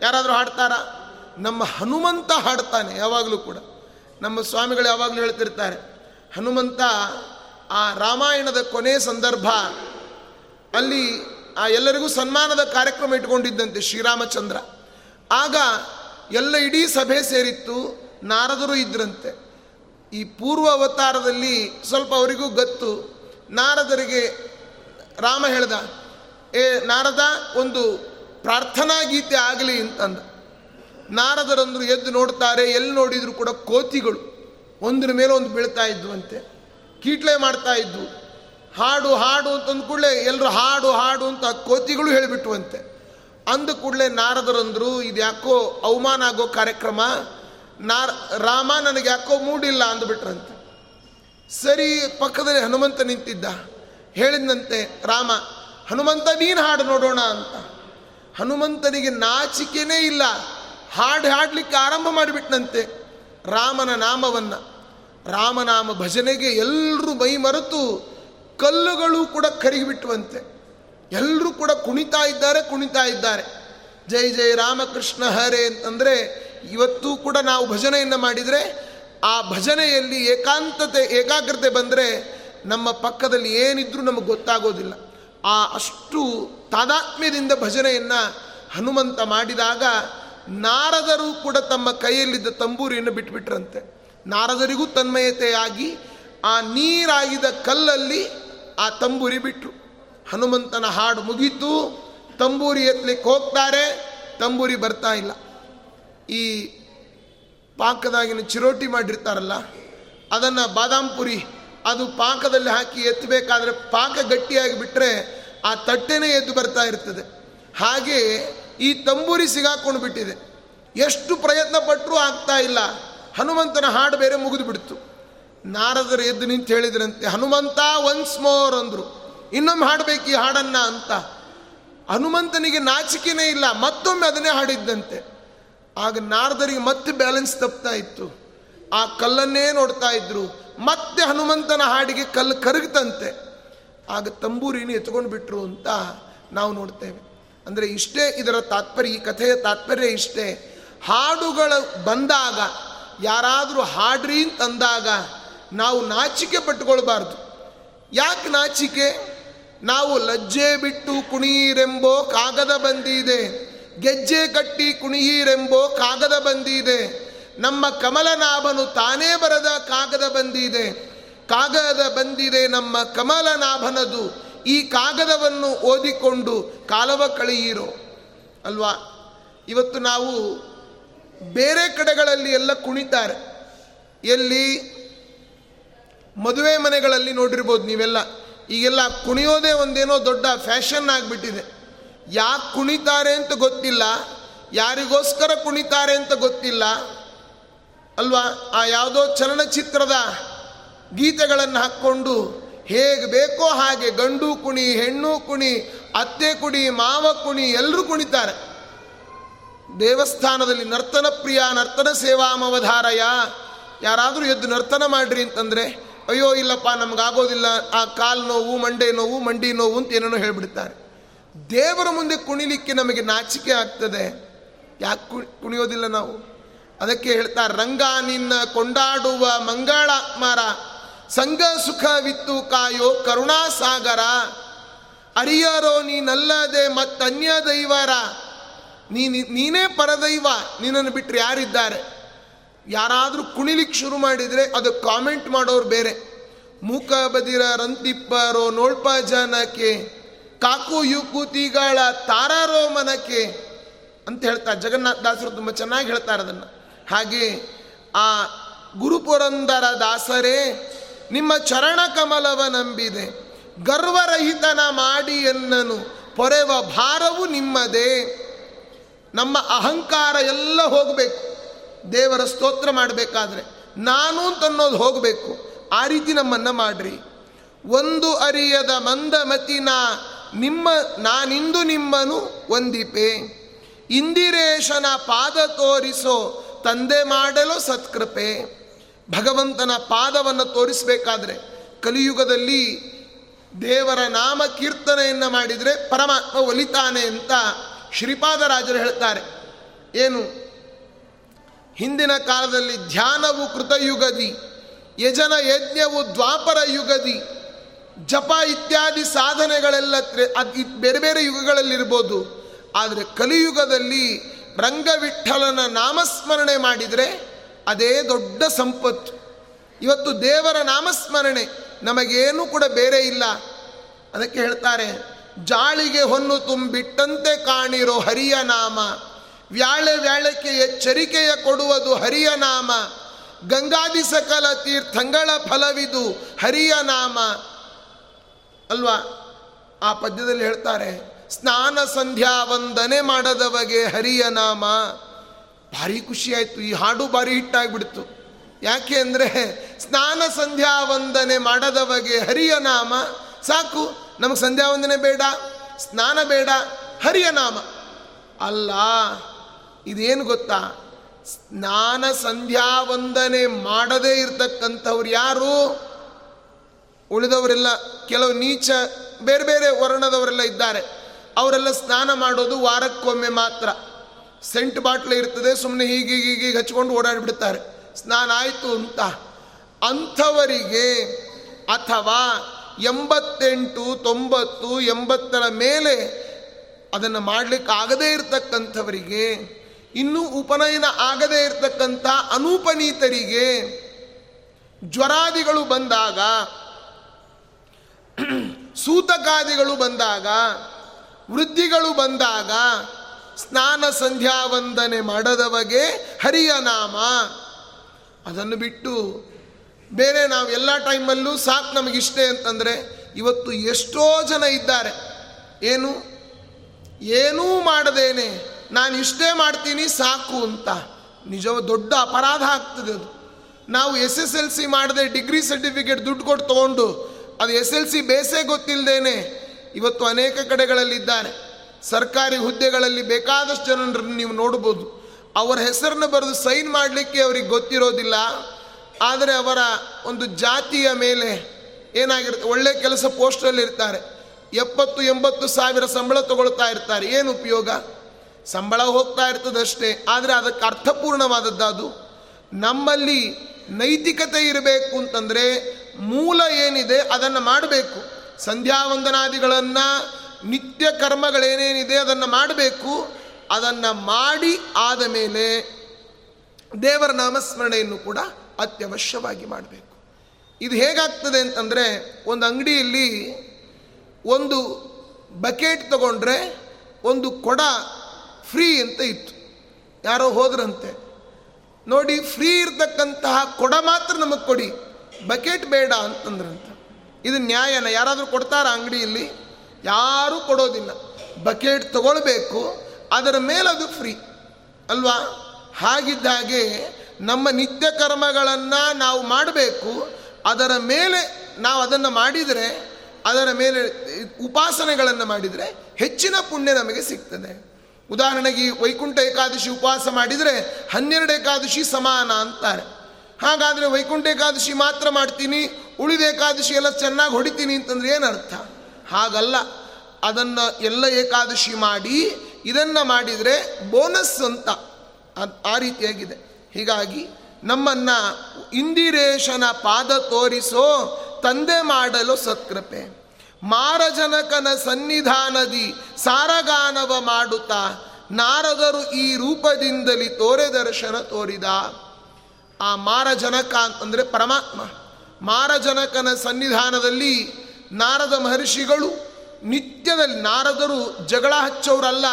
ಯಾರಾದರೂ ಹಾಡ್ತಾರ? ನಮ್ಮ ಹನುಮಂತ ಹಾಡ್ತಾನೆ ಯಾವಾಗಲೂ ಕೂಡ. ನಮ್ಮ ಸ್ವಾಮಿಗಳು ಯಾವಾಗಲೂ ಹೇಳ್ತಿರ್ತಾರೆ, ಹನುಮಂತ, ಆ ರಾಮಾಯಣದ ಕೊನೆ ಸಂದರ್ಭ, ಅಲ್ಲಿ ಆ ಎಲ್ಲರಿಗೂ ಸನ್ಮಾನದ ಕಾರ್ಯಕ್ರಮ ಇಟ್ಕೊಂಡಿದ್ದಂತೆ ಶ್ರೀರಾಮಚಂದ್ರ. ಆಗ ಎಲ್ಲ ಇಡೀ ಸಭೆ ಸೇರಿತ್ತು, ನಾರದರು ಇದ್ರಂತೆ. ಈ ಪೂರ್ವ ಅವತಾರದಲ್ಲಿ ಸ್ವಲ್ಪ ಅವರಿಗೂ ಗೊತ್ತು. ನಾರದರಿಗೆ ರಾಮ ಹೇಳ್ದ ಏ, ನಾರದ ಒಂದು ಪ್ರಾರ್ಥನಾ ಗೀತೆ ಆಗಲಿ ಅಂತಂದ. ನಾರದರಂದ್ರು ಎದ್ದು ನೋಡ್ತಾರೆ, ಎಲ್ಲಿ ನೋಡಿದ್ರು ಕೂಡ ಕೋತಿಗಳು. ಒಂದ್ರ ಮೇಲೆ ಒಂದು ಬೀಳ್ತಾ ಇದ್ವಂತೆ ಕೀಟ್ಲೆ ಮಾಡ್ತಾ ಇದ್ವು. ಹಾಡು ಹಾಡು ಅಂತಂದ ಕೂಡಲೇ ಎಲ್ಲರೂ ಹಾಡು ಹಾಡು ಅಂತ ಕೋತಿಗಳು ಹೇಳಿಬಿಟ್ಟುವಂತೆ ಅಂದ ಕೂಡಲೇ ನಾರದರಂದ್ರು, ಇದು ಯಾಕೋ ಅವಮಾನ ಆಗೋ ಕಾರ್ಯಕ್ರಮ? ನಾರ, ರಾಮ ನನಗೆ ಯಾಕೋ ಮೂಡಿಲ್ಲ? ಅಂದ್ಬಿಟ್ರಂತೆ ಸರಿ, ಪಕ್ಕದಲ್ಲಿ ಹನುಮಂತ ನಿಂತಿದ್ದ. ಹೇಳಿದಂತೆ ರಾಮ ಹನುಮಂತ ನೀನು ಹಾಡು ನೋಡೋಣ ಅಂತ. ಹನುಮಂತನಿಗೆ ನಾಚಿಕೆನೇ ಇಲ್ಲ. ಹಾಡು ಹಾಡಲಿಕ್ಕೆ ಆರಂಭ ಮಾಡಿಬಿಟ್ನಂತೆ ರಾಮನ ನಾಮವನ್ನು. ರಾಮನಾಮ ಭಜನೆಗೆ ಎಲ್ಲರೂ ಮೈ ಮರೆತು ಕಲ್ಲುಗಳು ಕೂಡ ಕರಿಗಿಬಿಟ್ಟುವಂತೆ ಎಲ್ಲರೂ ಕೂಡ ಕುಣಿತಾ ಇದ್ದಾರೆ ಕುಣಿತಾ ಇದ್ದಾರೆ. ಜೈ ಜೈ ರಾಮಕೃಷ್ಣ ಹರೇ ಅಂತಂದರೆ ಇವತ್ತು ಕೂಡ ನಾವು ಭಜನೆಯನ್ನು ಮಾಡಿದರೆ ಆ ಭಜನೆಯಲ್ಲಿ ಏಕಾಂತತೆ, ಏಕಾಗ್ರತೆ ಬಂದರೆ ನಮ್ಮ ಪಕ್ಕದಲ್ಲಿ ಏನಿದ್ರೂ ನಮಗೆ ಗೊತ್ತಾಗೋದಿಲ್ಲ. ಆ ಅಷ್ಟು ತಾದಾತ್ಮ್ಯದಿಂದ ಭಜನೆಯನ್ನು ಹನುಮಂತ ಮಾಡಿದಾಗ ನಾರದರು ಕೂಡ ತಮ್ಮ ಕೈಯಲ್ಲಿದ್ದ ತಂಬೂರಿಯನ್ನು ಬಿಟ್ಬಿಟ್ರಂತೆ. ನಾರದರಿಗೂ ತನ್ಮಯತೆಯಾಗಿ ಆ ನೀರಾಗಿದ ಕಲ್ಲಲ್ಲಿ ಆ ತಂಬೂರಿ ಬಿಟ್ಟರು ಹನುಮಂತನ ಹಾಡು ಮುಗೀತು, ತಂಬೂರಿ ಎತ್ತಲಿಕ್ಕೆ ಹೋಗ್ತಾರೆ, ತಂಬೂರಿ ಬರ್ತಾ ಇಲ್ಲ. ಈ ಪಾಕದಾಗಿನ ಚಿರೋಟಿ ಮಾಡಿರ್ತಾರಲ್ಲ, ಅದನ್ನು ಬಾದಾಮ್ ಪುರಿ ಅದು ಪಾಕದಲ್ಲಿ ಹಾಕಿ ಎತ್ತಬೇಕಾದ್ರೆ ಪಾಕ ಗಟ್ಟಿಯಾಗಿ ಬಿಟ್ಟರೆ ಆ ತಟ್ಟೆನೇ ಎದ್ದು ಬರ್ತಾ ಇರ್ತದೆ. ಹಾಗೆ ಈ ತಂಬೂರಿ ಸಿಗಾಕೊಂಡು ಬಿಟ್ಟಿದೆ. ಎಷ್ಟು ಪ್ರಯತ್ನ ಪಟ್ಟರೂ ಆಗ್ತಾ ಇಲ್ಲ. ಹನುಮಂತನ ಹಾಡು ಬೇರೆ ಮುಗಿದು ಬಿಡ್ತು. ನಾರದರು ಎದ್ದು ನಿಂತು ಹೇಳಿದ್ರಂತೆ, ಹನುಮಂತ ಒನ್ಸ್ ಮೋರ್ ಅಂದರು. ಇನ್ನೊಮ್ಮೆ ಹಾಡಬೇಕು ಈ ಹಾಡನ್ನ ಅಂತ. ಹನುಮಂತನಿಗೆ ನಾಚಿಕೆನೇ ಇಲ್ಲ, ಮತ್ತೊಮ್ಮೆ ಅದನ್ನೇ ಹಾಡಿದ್ದಂತೆ. ಆಗ ನಾರದರಿಗೆ ಮತ್ತೆ ಬ್ಯಾಲೆನ್ಸ್ ತಪ್ತಾ ಇತ್ತು. ಆ ಕಲ್ಲನ್ನೇ ನೋಡ್ತಾ ಇದ್ರು. ಮತ್ತೆ ಹನುಮಂತನ ಹಾಡಿಗೆ ಕಲ್ಲು ಕರಗ್ತಂತೆ. ಆಗ ತಂಬೂರಿನ ಎತ್ಕೊಂಡು ಬಿಟ್ರು ಅಂತ ನಾವು ನೋಡ್ತೇವೆ. ಅಂದರೆ ಇಷ್ಟೇ ಇದರ ತಾತ್ಪರ್ಯ, ಈ ಕಥೆಯ ತಾತ್ಪರ್ಯ ಇಷ್ಟೇ. ಹಾಡುಗಳು ಬಂದಾಗ, ಯಾರಾದರೂ ಹಾಡ್ರಿ ಅಂತಂದಾಗ ನಾವು ನಾಚಿಕೆ ಪಟ್ಟುಕೊಳ್ಬಾರ್ದು ಯಾಕೆ ನಾಚಿಕೆ? ನಾವು ಲಜ್ಜೆ ಬಿಟ್ಟು ಕುಣಿಯಿರೆಂಬೋ ಕಾಗದ ಬಂದಿದೆ. ಗೆಜ್ಜೆ ಕಟ್ಟಿ ಕುಣಿಯಿರೆಂಬೋ ಕಾಗದ ಬಂದಿದೆ. ನಮ್ಮ ಕಮಲನಾಭನು ತಾನೇ ಬರದ ಕಾಗದ ಬಂದಿದೆ. ಕಾಗದ ಬಂದಿದೆ ನಮ್ಮ ಕಮಲನಾಭನದು. ಈ ಕಾಗದವನ್ನು ಓದಿಕೊಂಡು ಕಾಲವ ಕಳೆಯಿರೋ. ಅಲ್ವಾ? ಇವತ್ತು ನಾವು ಬೇರೆ ಕಡೆಗಳಲ್ಲಿ ಎಲ್ಲ ಕುಣಿತಾರೆ. ಎಲ್ಲಿ? ಮದುವೆ ಮನೆಗಳಲ್ಲಿ ನೋಡಿರ್ಬೋದು ನೀವೆಲ್ಲ. ಈಗೆಲ್ಲ ಕುಣಿಯೋದೇ ಒಂದೇನೋ ದೊಡ್ಡ ಫ್ಯಾಷನ್ ಆಗಿಬಿಟ್ಟಿದೆ. ಯಾಕೆ ಕುಣಿತಾರೆ ಅಂತ ಗೊತ್ತಿಲ್ಲ. ಯಾರಿಗೋಸ್ಕರ ಕುಣಿತಾರೆ ಅಂತ ಗೊತ್ತಿಲ್ಲ. ಅಲ್ವಾ? ಆ ಯಾವುದೋ ಚಲನಚಿತ್ರದ ಗೀತೆಗಳನ್ನು ಹಾಕ್ಕೊಂಡು ಹೇಗೆ ಬೇಕೋ ಹಾಗೆ ಗಂಡು ಕುಣಿ, ಹೆಣ್ಣು ಕುಣಿ, ಅತ್ತೆ ಕುಣಿ, ಮಾವ ಕುಣಿ ಎಲ್ಲರೂ ಕುಣಿತಾರೆ. ದೇವಸ್ಥಾನದಲ್ಲಿ ನರ್ತನ ಪ್ರಿಯ, ನರ್ತನ ಸೇವಾಮವಧಾರಯ, ಯಾರಾದರೂ ಎದ್ದು ನರ್ತನ ಮಾಡ್ರಿ ಅಂತಂದರೆ, ಅಯ್ಯೋ ಇಲ್ಲಪ್ಪ, ನಮಗಾಗೋದಿಲ್ಲ, ಆ ಕಾಲು ನೋವು, ಮಂಡೆ ನೋವು, ಮಂಡಿ ನೋವು ಅಂತ ಏನೇನೋ ಹೇಳಿಬಿಡ್ತಾರೆ. ದೇವರ ಮುಂದೆ ಕುಣಿಲಿಕ್ಕೆ ನಮಗೆ ನಾಚಿಕೆ ಆಗ್ತದೆ. ಯಾಕೆ ಕುಣಿಯೋದಿಲ್ಲ ನಾವು? ಅದಕ್ಕೆ ಹೇಳ್ತಾರೆ, ರಂಗ ನಿನ್ನ ಕೊಂಡಾಡುವ ಮಂಗಳಾತ್ಮರ ಸಂಘ ಸುಖವಿತ್ತು ಕಾಯೋ ಕರುಣಾಸಾಗರ ಅರಿಯರೋ ನೀನಲ್ಲದೆ ಮತ್ತನ್ಯ ದೈವರ. ನೀ ನೀನೇ ಪರದೈವ, ನಿನ್ನನ್ನು ಬಿಟ್ಟರೆ ಯಾರಿದ್ದಾರೆ? ಯಾರಾದರೂ ಕುಣಿಲಿಕ್ಕೆ ಶುರು ಮಾಡಿದರೆ ಅದು ಕಾಮೆಂಟ್ ಮಾಡೋರು ಬೇರೆ. ಮೂಕ ಬದಿರ ರಂತಿಪ್ಪರೋ ನೋಳ್ಪ ಜನಕ್ಕೆ. ಕಾಕು ಯುಕುತಿಗಳ ತಾರಾರೋ ಮನಕ್ಕೆ. ಅಂತ ಹೇಳ್ತಾರೆ ಜಗನ್ನಾಥ ದಾಸರು ತುಂಬ ಚೆನ್ನಾಗಿ ಹೇಳ್ತಾರೆ ಅದನ್ನು ಹಾಗೆ ಆ ಗುರುಪುರಂದರ ದಾಸರೇ ನಿಮ್ಮ ಚರಣ ಕಮಲವ ನಂಬಿದೆ ಗರ್ವರಹಿತನ ಮಾಡಿ ಎನ್ನನು. ಪೊರೆವ ಭಾರವು ನಿಮ್ಮದೇ. ನಮ್ಮ ಅಹಂಕಾರ ಎಲ್ಲ ಹೋಗಬೇಕು. ದೇವರ ಸ್ತೋತ್ರ ಮಾಡಬೇಕಾದ್ರೆ ನಾನು ಅಂತನ್ನೋದು ಹೋಗಬೇಕು. ಆ ರೀತಿ ನಮ್ಮನ್ನು ಮಾಡ್ರಿ. ಒಂದು ಅರಿಯದ ಮಂದಮತಿನ ನಿಮ್ಮ ನಾನಿಂದು ನಿಮ್ಮನು ಒಂದಿಪೆ ಇಂದಿರೇಶನ ಪಾದ ತೋರಿಸೋ ತಂದೆ ಮಾಡಲು ಸತ್ಕೃಪೆ. ಭಗವಂತನ ಪಾದವನ್ನು ತೋರಿಸಬೇಕಾದ್ರೆ ಕಲಿಯುಗದಲ್ಲಿ ದೇವರ ನಾಮ ಕೀರ್ತನೆಯನ್ನು ಮಾಡಿದರೆ ಪರಮಾತ್ಮ ಒಲಿತಾನೆ ಅಂತ ಶ್ರೀಪಾದರಾಜರು ಹೇಳ್ತಾರೆ. ಏನು? ಹಿಂದಿನ ಕಾಲದಲ್ಲಿ ಧ್ಯಾನವು ಕೃತಯುಗದಿ, ಯಜನ ಯಜ್ಞವು ದ್ವಾಪರ ಯುಗದಿ, ಜಪ ಇತ್ಯಾದಿ ಸಾಧನೆಗಳೆಲ್ಲ ಬೇರೆ ಬೇರೆ ಯುಗಗಳಲ್ಲಿರ್ಬೋದು. ಆದರೆ ಕಲಿಯುಗದಲ್ಲಿ ರಂಗವಿಠಲನ ನಾಮಸ್ಮರಣೆ ಮಾಡಿದರೆ ಅದೇ ದೊಡ್ಡ ಸಂಪತ್ತು. ಇವತ್ತು ದೇವರ ನಾಮಸ್ಮರಣೆ ನಮಗೇನು ಕೂಡ ಬೇರೆ ಇಲ್ಲ. ಅದಕ್ಕೆ ಹೇಳ್ತಾರೆ, ಜಾಳಿಗೆ ಹೊನ್ನು ತುಂಬಿಟ್ಟಂತೆ ಕಾಣಿರೋ ಹರಿಯ ನಾಮ. ವ್ಯಾಳೆ ವ್ಯಾಳಕ್ಕೆ ಎಚ್ಚರಿಕೆಯ ಕೊಡುವುದು ಹರಿಯ ನಾಮ. ಗಂಗಾದಿ ಸಕಲ ತೀರ್ಥಂಗಳ ಫಲವಿದು ಹರಿಯ ನಾಮ. ಅಲ್ವಾ? ಆ ಪದ್ಯದಲ್ಲಿ ಹೇಳ್ತಾರೆ, ಸ್ನಾನ ಸಂಧ್ಯಾ ವಂದನೆ ಮಾಡದವಗೆ ಹರಿಯ ನಾಮ. ಭಾರಿ ಖುಷಿಯಾಯಿತು ಈ ಹಾಡು ಭಾರಿ ಹಿಟ್ಟಾಗಿಬಿಡ್ತು ಯಾಕೆ ಅಂದರೆ ಸ್ನಾನ ಸಂಧ್ಯಾ ವಂದನೆ ಮಾಡದವಗೆ ಹರಿಯ ನಾಮ. ಸಾಕು, ನಮಗೆ ಸಂಧ್ಯಾ ವಂದನೆ ಬೇಡ, ಸ್ನಾನ ಬೇಡ, ಹರಿಯ ನಾಮ. ಅಲ್ಲ, ಇದೇನು ಗೊತ್ತಾ? ಸ್ನಾನ ಸಂಧ್ಯಾ ವಂದನೆ ಮಾಡದೇ ಇರತಕ್ಕಂಥವ್ರು ಯಾರು? ಉಳಿದವರೆಲ್ಲ ಕೆಲವು ನೀಚ, ಬೇರೆ ಬೇರೆ ವರ್ಣದವರೆಲ್ಲ ಇದ್ದಾರೆ. ಅವರೆಲ್ಲ ಸ್ನಾನ ಮಾಡೋದು ವಾರಕ್ಕೊಮ್ಮೆ ಮಾತ್ರ. ಸೆಂಟ್ ಬಾಟ್ಲೆ ಇರ್ತದೆ ಸುಮ್ಮನೆ ಹೀಗೆ ಹೀಗೆ ಹಚ್ಕೊಂಡು ಓಡಾಡಿಬಿಡ್ತಾರೆ. ಸ್ನಾನ ಆಯಿತು ಅಂತ. ಅಂಥವರಿಗೆ ಅಥವಾ ಎಂಬತ್ತೆಂಟು, ತೊಂಬತ್ತು, ಎಂಬತ್ತರ ಮೇಲೆ ಅದನ್ನು ಮಾಡಲಿಕ್ಕೆ ಆಗದೇ ಇರತಕ್ಕಂಥವರಿಗೆ, ಇನ್ನೂ ಉಪನಯನ ಆಗದೇ ಇರತಕ್ಕಂಥ ಅನೂಪನೀತರಿಗೆ ಜ್ವರಾದಿಗಳು ಬಂದಾಗ, ಸೂತಕಾದಿಗಳು ಬಂದಾಗ, ವೃದ್ಧಿಗಳು ಬಂದಾಗ ಸ್ನಾನ ಸಂಧ್ಯಾ ವಂದನೆ ಮಾಡದವಗೆ ಹರಿಯ ನಾಮ. ಅದನ್ನು ಬಿಟ್ಟು ಬೇರೆ ನಾವು ಎಲ್ಲ ಟೈಮಲ್ಲೂ ಸಾಕು ನಮಗಿಷ್ಟೇ ಅಂತಂದರೆ ಇವತ್ತು ಎಷ್ಟೋ ಜನ ಇದ್ದಾರೆ. ಏನು? ಏನೂ ಮಾಡದೇನೆ. ನಾನು ಇಷ್ಟೇ ಮಾಡ್ತೀನಿ, ಸಾಕು ಅಂತ. ನಿಜ ದೊಡ್ಡ ಅಪರಾಧ ಆಗ್ತದೆ ಅದು. ನಾವು ಎಸ್ ಎಸ್ ಎಲ್ ಸಿ ಮಾಡದೆ ಡಿಗ್ರಿ ಸರ್ಟಿಫಿಕೇಟ್ ದುಡ್ಡು ಕೊಟ್ಟು ತೊಗೊಂಡು, ಅದು ಎಸ್ ಎಲ್ ಸಿ ಬೇಸೇ ಗೊತ್ತಿಲ್ಲದೇನೆ ಇವತ್ತು ಅನೇಕ ಕಡೆಗಳಲ್ಲಿದ್ದಾರೆ. ಸರ್ಕಾರಿ ಹುದ್ದೆಗಳಲ್ಲಿ ಬೇಕಾದಷ್ಟು ಜನರನ್ನು ನೀವು ನೋಡ್ಬೋದು. ಅವರ ಹೆಸರನ್ನು ಬರೆದು ಸೈನ್ ಮಾಡಲಿಕ್ಕೆ ಅವರಿಗೆ ಗೊತ್ತಿರೋದಿಲ್ಲ. ಆದರೆ ಅವರ ಒಂದು ಜಾತಿಯ ಮೇಲೆ ಏನಾಗಿರುತ್ತೆ, ಒಳ್ಳೆ ಕೆಲಸ ಪೋಸ್ಟಲ್ಲಿ ಇರ್ತಾರೆ. ಎಪ್ಪತ್ತು, ಎಂಬತ್ತು ಸಾವಿರ ಸಂಬಳ ತಗೊಳ್ತಾ ಇರ್ತಾರೆ. ಏನು ಉಪಯೋಗ? ಸಂಬಳ ಹೋಗ್ತಾ ಇರ್ತದಷ್ಟೇ ಆದರೆ ಅದಕ್ಕೆ ಅರ್ಥಪೂರ್ಣವಾದದ್ದು ಅದು. ನಮ್ಮಲ್ಲಿ ನೈತಿಕತೆ ಇರಬೇಕು ಅಂತಂದರೆ ಮೂಲ ಏನಿದೆ ಅದನ್ನು ಮಾಡಬೇಕು. ಸಂಧ್ಯಾ ವಂದನಾದಿಗಳನ್ನು ನಿತ್ಯ ಕರ್ಮಗಳೇನೇನಿದೆ ಅದನ್ನು ಮಾಡಬೇಕು, ಅದನ್ನು ಮಾಡಿ ಆದ ಮೇಲೆ ದೇವರ ನಾಮಸ್ಮರಣೆಯನ್ನು ಕೂಡ ಅತ್ಯವಶ್ಯವಾಗಿ ಮಾಡಬೇಕು. ಇದು ಹೇಗಾಗ್ತದೆ ಅಂತಂದರೆ, ಒಂದು ಅಂಗಡಿಯಲ್ಲಿ ಒಂದು ಬಕೆಟ್ ತಗೊಂಡ್ರೆ ಒಂದು ಕೊಡ ಫ್ರೀ ಅಂತ ಇತ್ತು. ಯಾರೋ ಹೋದ್ರಂತೆ. ನೋಡಿ, ಫ್ರೀ ಇರತಕ್ಕಂತಹ ಕೊಡ ಮಾತ್ರ ನಮಗೆ ಕೊಡಿ, ಬಕೆಟ್ ಬೇಡ ಅಂತಂದ್ರಂತ. ಇದು ನ್ಯಾಯನ, ಯಾರಾದರೂ ಕೊಡ್ತಾರ ಅಂಗಡಿಯಲ್ಲಿ? ಯಾರೂ ಕೊಡೋದಿಲ್ಲ. ಬಕೆಟ್ ತಗೊಳ್ಬೇಕು, ಅದರ ಮೇಲೆ ಅದು ಫ್ರೀ ಅಲ್ವಾ? ಹಾಗಿದ್ದಾಗೆ ನಮ್ಮ ನಿತ್ಯ ಕರ್ಮಗಳನ್ನು ನಾವು ಮಾಡಬೇಕು, ಅದರ ಮೇಲೆ ನಾವು ಅದನ್ನು ಮಾಡಿದರೆ, ಅದರ ಮೇಲೆ ಉಪಾಸನೆಗಳನ್ನು ಮಾಡಿದರೆ ಹೆಚ್ಚಿನ ಪುಣ್ಯ ನಮಗೆ ಸಿಗ್ತದೆ. ಉದಾಹರಣೆಗೆ ವೈಕುಂಠ ಏಕಾದಶಿ ಉಪವಾಸ ಮಾಡಿದರೆ ಹನ್ನೆರಡು ಏಕಾದಶಿ ಸಮಾನ ಅಂತಾರೆ. ಹಾಗಾದರೆ ವೈಕುಂಠ ಏಕಾದಶಿ ಮಾತ್ರ ಮಾಡ್ತೀನಿ, ಉಳಿದ ಏಕಾದಶಿ ಎಲ್ಲ ಚೆನ್ನಾಗಿ ಹೊಡಿತೀನಿ ಅಂತಂದ್ರೆ ಏನರ್ಥ? ಹಾಗಲ್ಲ. ಅದನ್ನು ಎಲ್ಲ ಏಕಾದಶಿ ಮಾಡಿ, ಇದನ್ನು ಮಾಡಿದರೆ ಬೋನಸ್ ಅಂತ ಆ ರೀತಿಯಾಗಿದೆ ಹೀಗಾಗಿ ನಮ್ಮನ್ನು ಇಂದಿರೇಶನ ಪಾದ ತೋರಿಸೋ, ತಂದೆ ಮಾಡಲು ಸತ್ಕೃಪೆ. ಮಾರಜನಕನ ಸನ್ನಿಧಾನದಿ ಸಾರಗಾನವ ಮಾಡುತ್ತಾ, ನಾರದರು ಈ ರೂಪದಿಂದಲಿ ತೋರೆ ದರ್ಶನ ತೋರಿದ. ಆ ಮಾರಜನಕ ಅಂತಂದರೆ ಪರಮಾತ್ಮ. ಮಾರಜನಕನ ಸನ್ನಿಧಾನದಲ್ಲಿ ನಾರದ ಮಹರ್ಷಿಗಳು ನಿತ್ಯದಲ್ಲಿ ನಾರದರು ಜಗಳ ಹಚ್ಚೋರಲ್ಲ,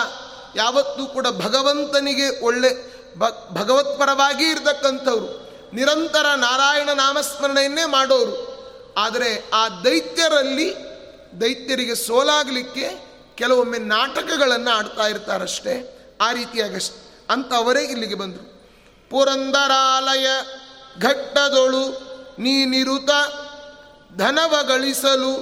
ಯಾವತ್ತೂ ಕೂಡ ಭಗವಂತನಿಗೆ ಒಳ್ಳೆ ಭಗವತ್ಪರವಾಗಿ ಇರತಕ್ಕಂಥವ್ರು. ನಿರಂತರ ನಾರಾಯಣ ನಾಮಸ್ಮರಣೆಯನ್ನೇ ಮಾಡೋರು. ಆದರೆ ಆ ದೈತ್ಯರಲ್ಲಿ ದೈತ್ಯರಿಗೆ ಸೋಲಾಗಲಿಕ್ಕೆ ಕೆಲವೊಮ್ಮೆ ನಾಟಕಗಳನ್ನು ಆಡ್ತಾ ಇರ್ತಾರಷ್ಟೇ, ಆ ರೀತಿಯಾಗಷ್ಟೆ ಅಂತ ಅವರೇ ಇಲ್ಲಿಗೆ ಬಂದರು. ಪುರಂದರಾಲಯ ಘಟ್ಟದೊಳು ನೀನಿರುತ ಧನವ ಗಳಿಸಲು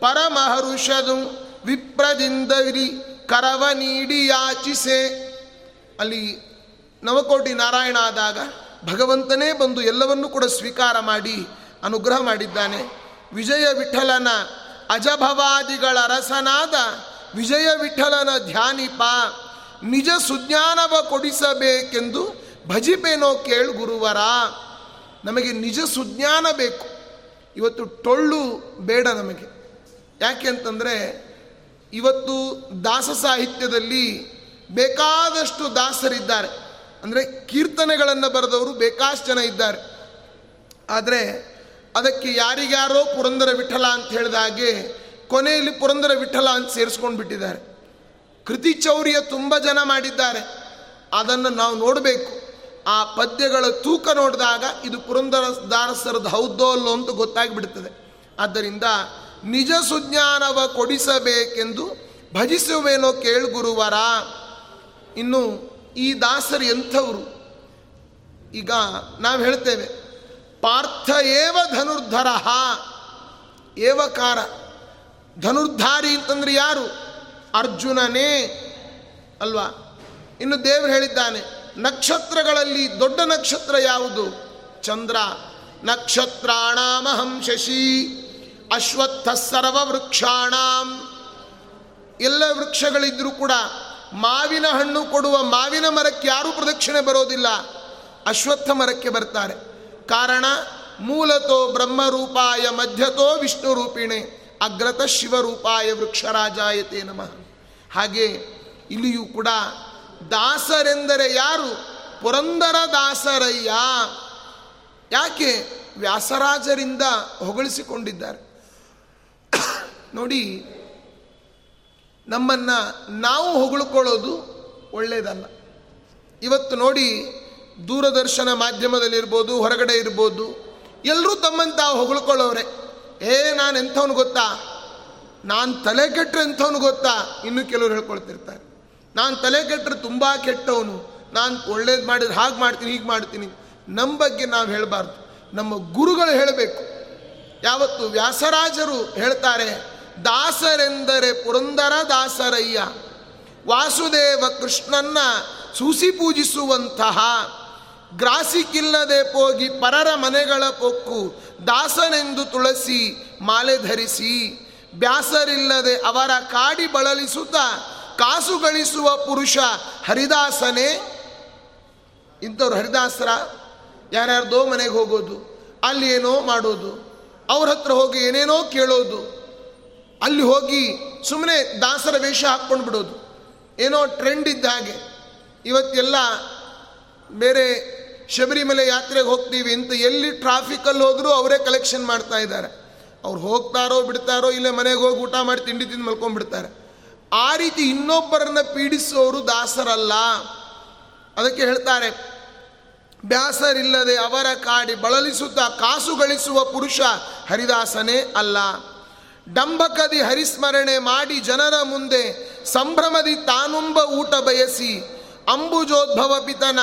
ಪರಮಹರುಷದು ವಿಪ್ರದಿಂದರಿ ಕರವ ನೀಡಿ ಯಾಚಿಸೆ. ಅಲ್ಲಿ ನವಕೋಟಿ ನಾರಾಯಣ ಆದಾಗ ಭಗವಂತನೇ ಬಂದು ಎಲ್ಲವನ್ನೂ ಕೂಡ ಸ್ವೀಕಾರ ಮಾಡಿ ಅನುಗ್ರಹ ಮಾಡಿದ್ದಾನೆ. ವಿಜಯ ವಿಠಲನ ಅಜಭವಾದಿಗಳ ರಸನಾದ ವಿಜಯ ವಿಠಲನ ಧ್ಯಾನಿಪ ನಿಜ ಸುಜ್ಞಾನವ ಕೊಡಿಸಬೇಕೆಂದು ಭಜಿಪೇನೋ ಕೇಳು ಗುರುವರ. ನಮಗೆ ನಿಜ ಸುಜ್ಞಾನ ಬೇಕು. ಇವತ್ತು ಟೊಳ್ಳು ಬೇಡ ನಮಗೆ. ಯಾಕೆ ಅಂತಂದರೆ ಇವತ್ತು ದಾಸ ಸಾಹಿತ್ಯದಲ್ಲಿ ಬೇಕಾದಷ್ಟು ದಾಸರಿದ್ದಾರೆ. ಅಂದರೆ ಕೀರ್ತನೆಗಳನ್ನು ಬರೆದವರು ಬೇಕಾಷ್ಟು ಜನ ಇದ್ದಾರೆ. ಆದರೆ ಅದಕ್ಕೆ ಯಾರಿಗ್ಯಾರೋ ಪುರಂದರ ವಿಠಲ ಅಂತ ಹೇಳಿದ ಹಾಗೆ ಕೊನೆಯಲ್ಲಿ ಪುರಂದರ ವಿಠಲ ಅಂತ ಸೇರಿಸ್ಕೊಂಡು ಬಿಟ್ಟಿದ್ದಾರೆ. ಕೃತಿ ಚೌರ್ಯ ತುಂಬ ಜನ ಮಾಡಿದ್ದಾರೆ. ಅದನ್ನು ನಾವು ನೋಡಬೇಕು. ಆ ಪದ್ಯಗಳ ತೂಕ ನೋಡಿದಾಗ ಇದು ಪುರಂದರ ದಾರಸರದ ಹೌದೋ ಅಲ್ಲೋ ಅಂತ ಗೊತ್ತಾಗಿಬಿಡ್ತದೆ. ಆದ್ದರಿಂದ ನಿಜ ಸುಜ್ಞಾನವ ಕೊಡಿಸಬೇಕೆಂದು ಭಜಿಸುವೇನೋ ಕೇಳುಗುರುವರ ಇನ್ನು ಈ ದಾಸರು ಎಂಥವರು? ಈಗ ನಾವು ಹೇಳ್ತೇವೆ, ಪಾರ್ಥ ಏವ ಧನುರ್ಧರ. ಏವಕಾರ? ಧನುರ್ಧಾರಿ ಅಂತಂದ್ರೆ ಯಾರು? ಅರ್ಜುನನೇ. ಅಲ್ವಾ? ಇನ್ನು ದೇವರು ಹೇಳಿದ್ದಾನೆ ನಕ್ಷತ್ರಗಳಲ್ಲಿ ದೊಡ್ಡ ನಕ್ಷತ್ರ ಯಾವುದು? ಚಂದ್ರ. ನಕ್ಷತ್ರಾಣಾಮಹಂ ಶಶಿ. ಅಶ್ವತ್ಥ ಸರ್ವ ವೃಕ್ಷಾಣಾಂ ಎಲ್ಲ ವೃಕ್ಷಗಳಿದ್ರೂ ಕೂಡ ಮಾವಿನ ಹಣ್ಣು ಕೊಡುವ ಮಾವಿನ ಮರಕ್ಕೆ ಯಾರೂ ಪ್ರದಕ್ಷಿಣೆ ಬರೋದಿಲ್ಲ. ಅಶ್ವತ್ಥ ಮರಕ್ಕೆ ಬರ್ತಾರೆ. ಕಾರಣ, ಮೂಲತೋ ಬ್ರಹ್ಮರೂಪಾಯ ಮಧ್ಯತೋ ವಿಷ್ಣು ರೂಪಿಣೆ ಅಗ್ರತ ಶಿವರೂಪಾಯ ವೃಕ್ಷರಾಜಾಯತೆ ನಮಃ. ಹಾಗೆ ಇಲ್ಲಿಯೂ ಕೂಡ ದಾಸರೆಂದರೆ ಯಾರು? ಪುರಂದರ ದಾಸರಯ್ಯ. ಯಾಕೆ? ವ್ಯಾಸರಾಜರಿಂದ ಹೊಗಳಿಸಿಕೊಂಡಿದ್ದಾರೆ. ನೋಡಿ, ನಮ್ಮನ್ನು ನಾವು ಹೊಗಳ್ಕೊಳ್ಳೋದು ಒಳ್ಳೆಯದಲ್ಲ ಇವತ್ತು ನೋಡಿ, ದೂರದರ್ಶನ ಮಾಧ್ಯಮದಲ್ಲಿರ್ಬೋದು, ಹೊರಗಡೆ ಇರ್ಬೋದು ಎಲ್ಲರೂ ತಮ್ಮಂತ ಹೊಗಳ್ಕೊಳ್ಳೋರೆ. ಏ ನಾನು ಎಂಥವನು ಗೊತ್ತಾ? ನಾನು ತಲೆ ಕೆಟ್ಟರೆ ಎಂಥವನು ಗೊತ್ತಾ? ಇನ್ನೂ ಕೆಲವರು ಹೇಳ್ಕೊಳ್ತಿರ್ತಾರೆ. ನಾನು ತಲೆ ಕೆಟ್ಟರೆ ತುಂಬ ಕೆಟ್ಟವನು. ನಾನು ಒಳ್ಳೇದು ಮಾಡಿದ್ರೆ ಹಾಗೆ ಮಾಡ್ತೀನಿ, ಹೀಗೆ ಮಾಡ್ತೀನಿ. ನಮ್ಮ ಬಗ್ಗೆ ನಾವು ಹೇಳಬಾರ್ದು. ನಮ್ಮ ಗುರುಗಳು ಹೇಳಬೇಕು. ಯಾವತ್ತು ವ್ಯಾಸರಾಜರು ಹೇಳ್ತಾರೆ, ದಾಸರೆಂದರೆ ಪುರಂದರ ದಾಸರಯ್ಯ. ವಾಸುದೇವ ಕೃಷ್ಣನ್ನ ಸೂಸಿ ಪೂಜಿಸುವಂತಹ. ಗ್ರಾಸಿಕ್ಕಿಲ್ಲದೆ ಹೋಗಿ ಪರರ ಮನೆಗಳ ಪೊಕ್ಕು. ದಾಸನೆಂದು ತುಳಸಿ, ಮಾಲೆ ಧರಿಸಿ. ಬ್ಯಾಸರಿಲ್ಲದೆ ಅವರ ಕಾಡಿ ಬಳಲಿಸುತ್ತ ಕಾಸು ಗಳಿಸುವ ಪುರುಷ ಹರಿದಾಸನೇ, ಇಂಥವ್ರು ಹರಿದಾಸರ, ಯಾರ್ಯಾರ್ದೋ ಮನೆಗೆ ಹೋಗೋದು, ಅಲ್ಲಿ ಏನೋ ಮಾಡೋದು, ಅವ್ರ ಹತ್ರ ಹೋಗಿ ಏನೇನೋ ಕೇಳೋದು, ಅಲ್ಲಿ ಹೋಗಿ ಸುಮ್ಮನೆ ದಾಸರ ವೇಷ ಹಾಕ್ಕೊಂಡು ಬಿಡೋದು ಏನೋ ಟ್ರೆಂಡ್ ಇದ್ದ ಹಾಗೆ. ಇವತ್ತೆಲ್ಲ ಬೇರೆ ಶಬರಿಮಲೆ ಯಾತ್ರೆಗೆ ಹೋಗ್ತೀವಿ ಅಂತ ಎಲ್ಲಿ ಟ್ರಾಫಿಕಲ್ಲಿ ಹೋದರೂ ಅವರೇ ಕಲೆಕ್ಷನ್ ಮಾಡ್ತಾ ಇದ್ದಾರೆ. ಅವ್ರು ಹೋಗ್ತಾರೋ ಬಿಡ್ತಾರೋ, ಇಲ್ಲೇ ಮನೆಗೆ ಹೋಗಿ ಊಟ ಮಾಡಿ ತಿಂಡಿ ತಿಂದು ಮಲ್ಕೊಂಡ್ಬಿಡ್ತಾರೆ. ಆ ರೀತಿ ಇನ್ನೊಬ್ಬರನ್ನು ಪೀಡಿಸುವವರು ದಾಸರಲ್ಲ. ಅದಕ್ಕೆ ಹೇಳ್ತಾರೆ, ಬ್ಯಾಸರಿಲ್ಲದೆ ಅವರ ಕಾಡಿ ಬಳಲಿಸುತ್ತಾ ಕಾಸು ಗಳಿಸುವ ಪುರುಷ ಹರಿದಾಸನೇ ಅಲ್ಲ. ಡಂಬಕದಿ ಹರಿಸ್ಮರಣೆ ಮಾಡಿ ಜನರ ಮುಂದೆ ಸಂಭ್ರಮದಿ ತಾನುಂಬ ಊಟ ಬಯಸಿ, ಅಂಬುಜೋದ್ಭವ ಪಿತನ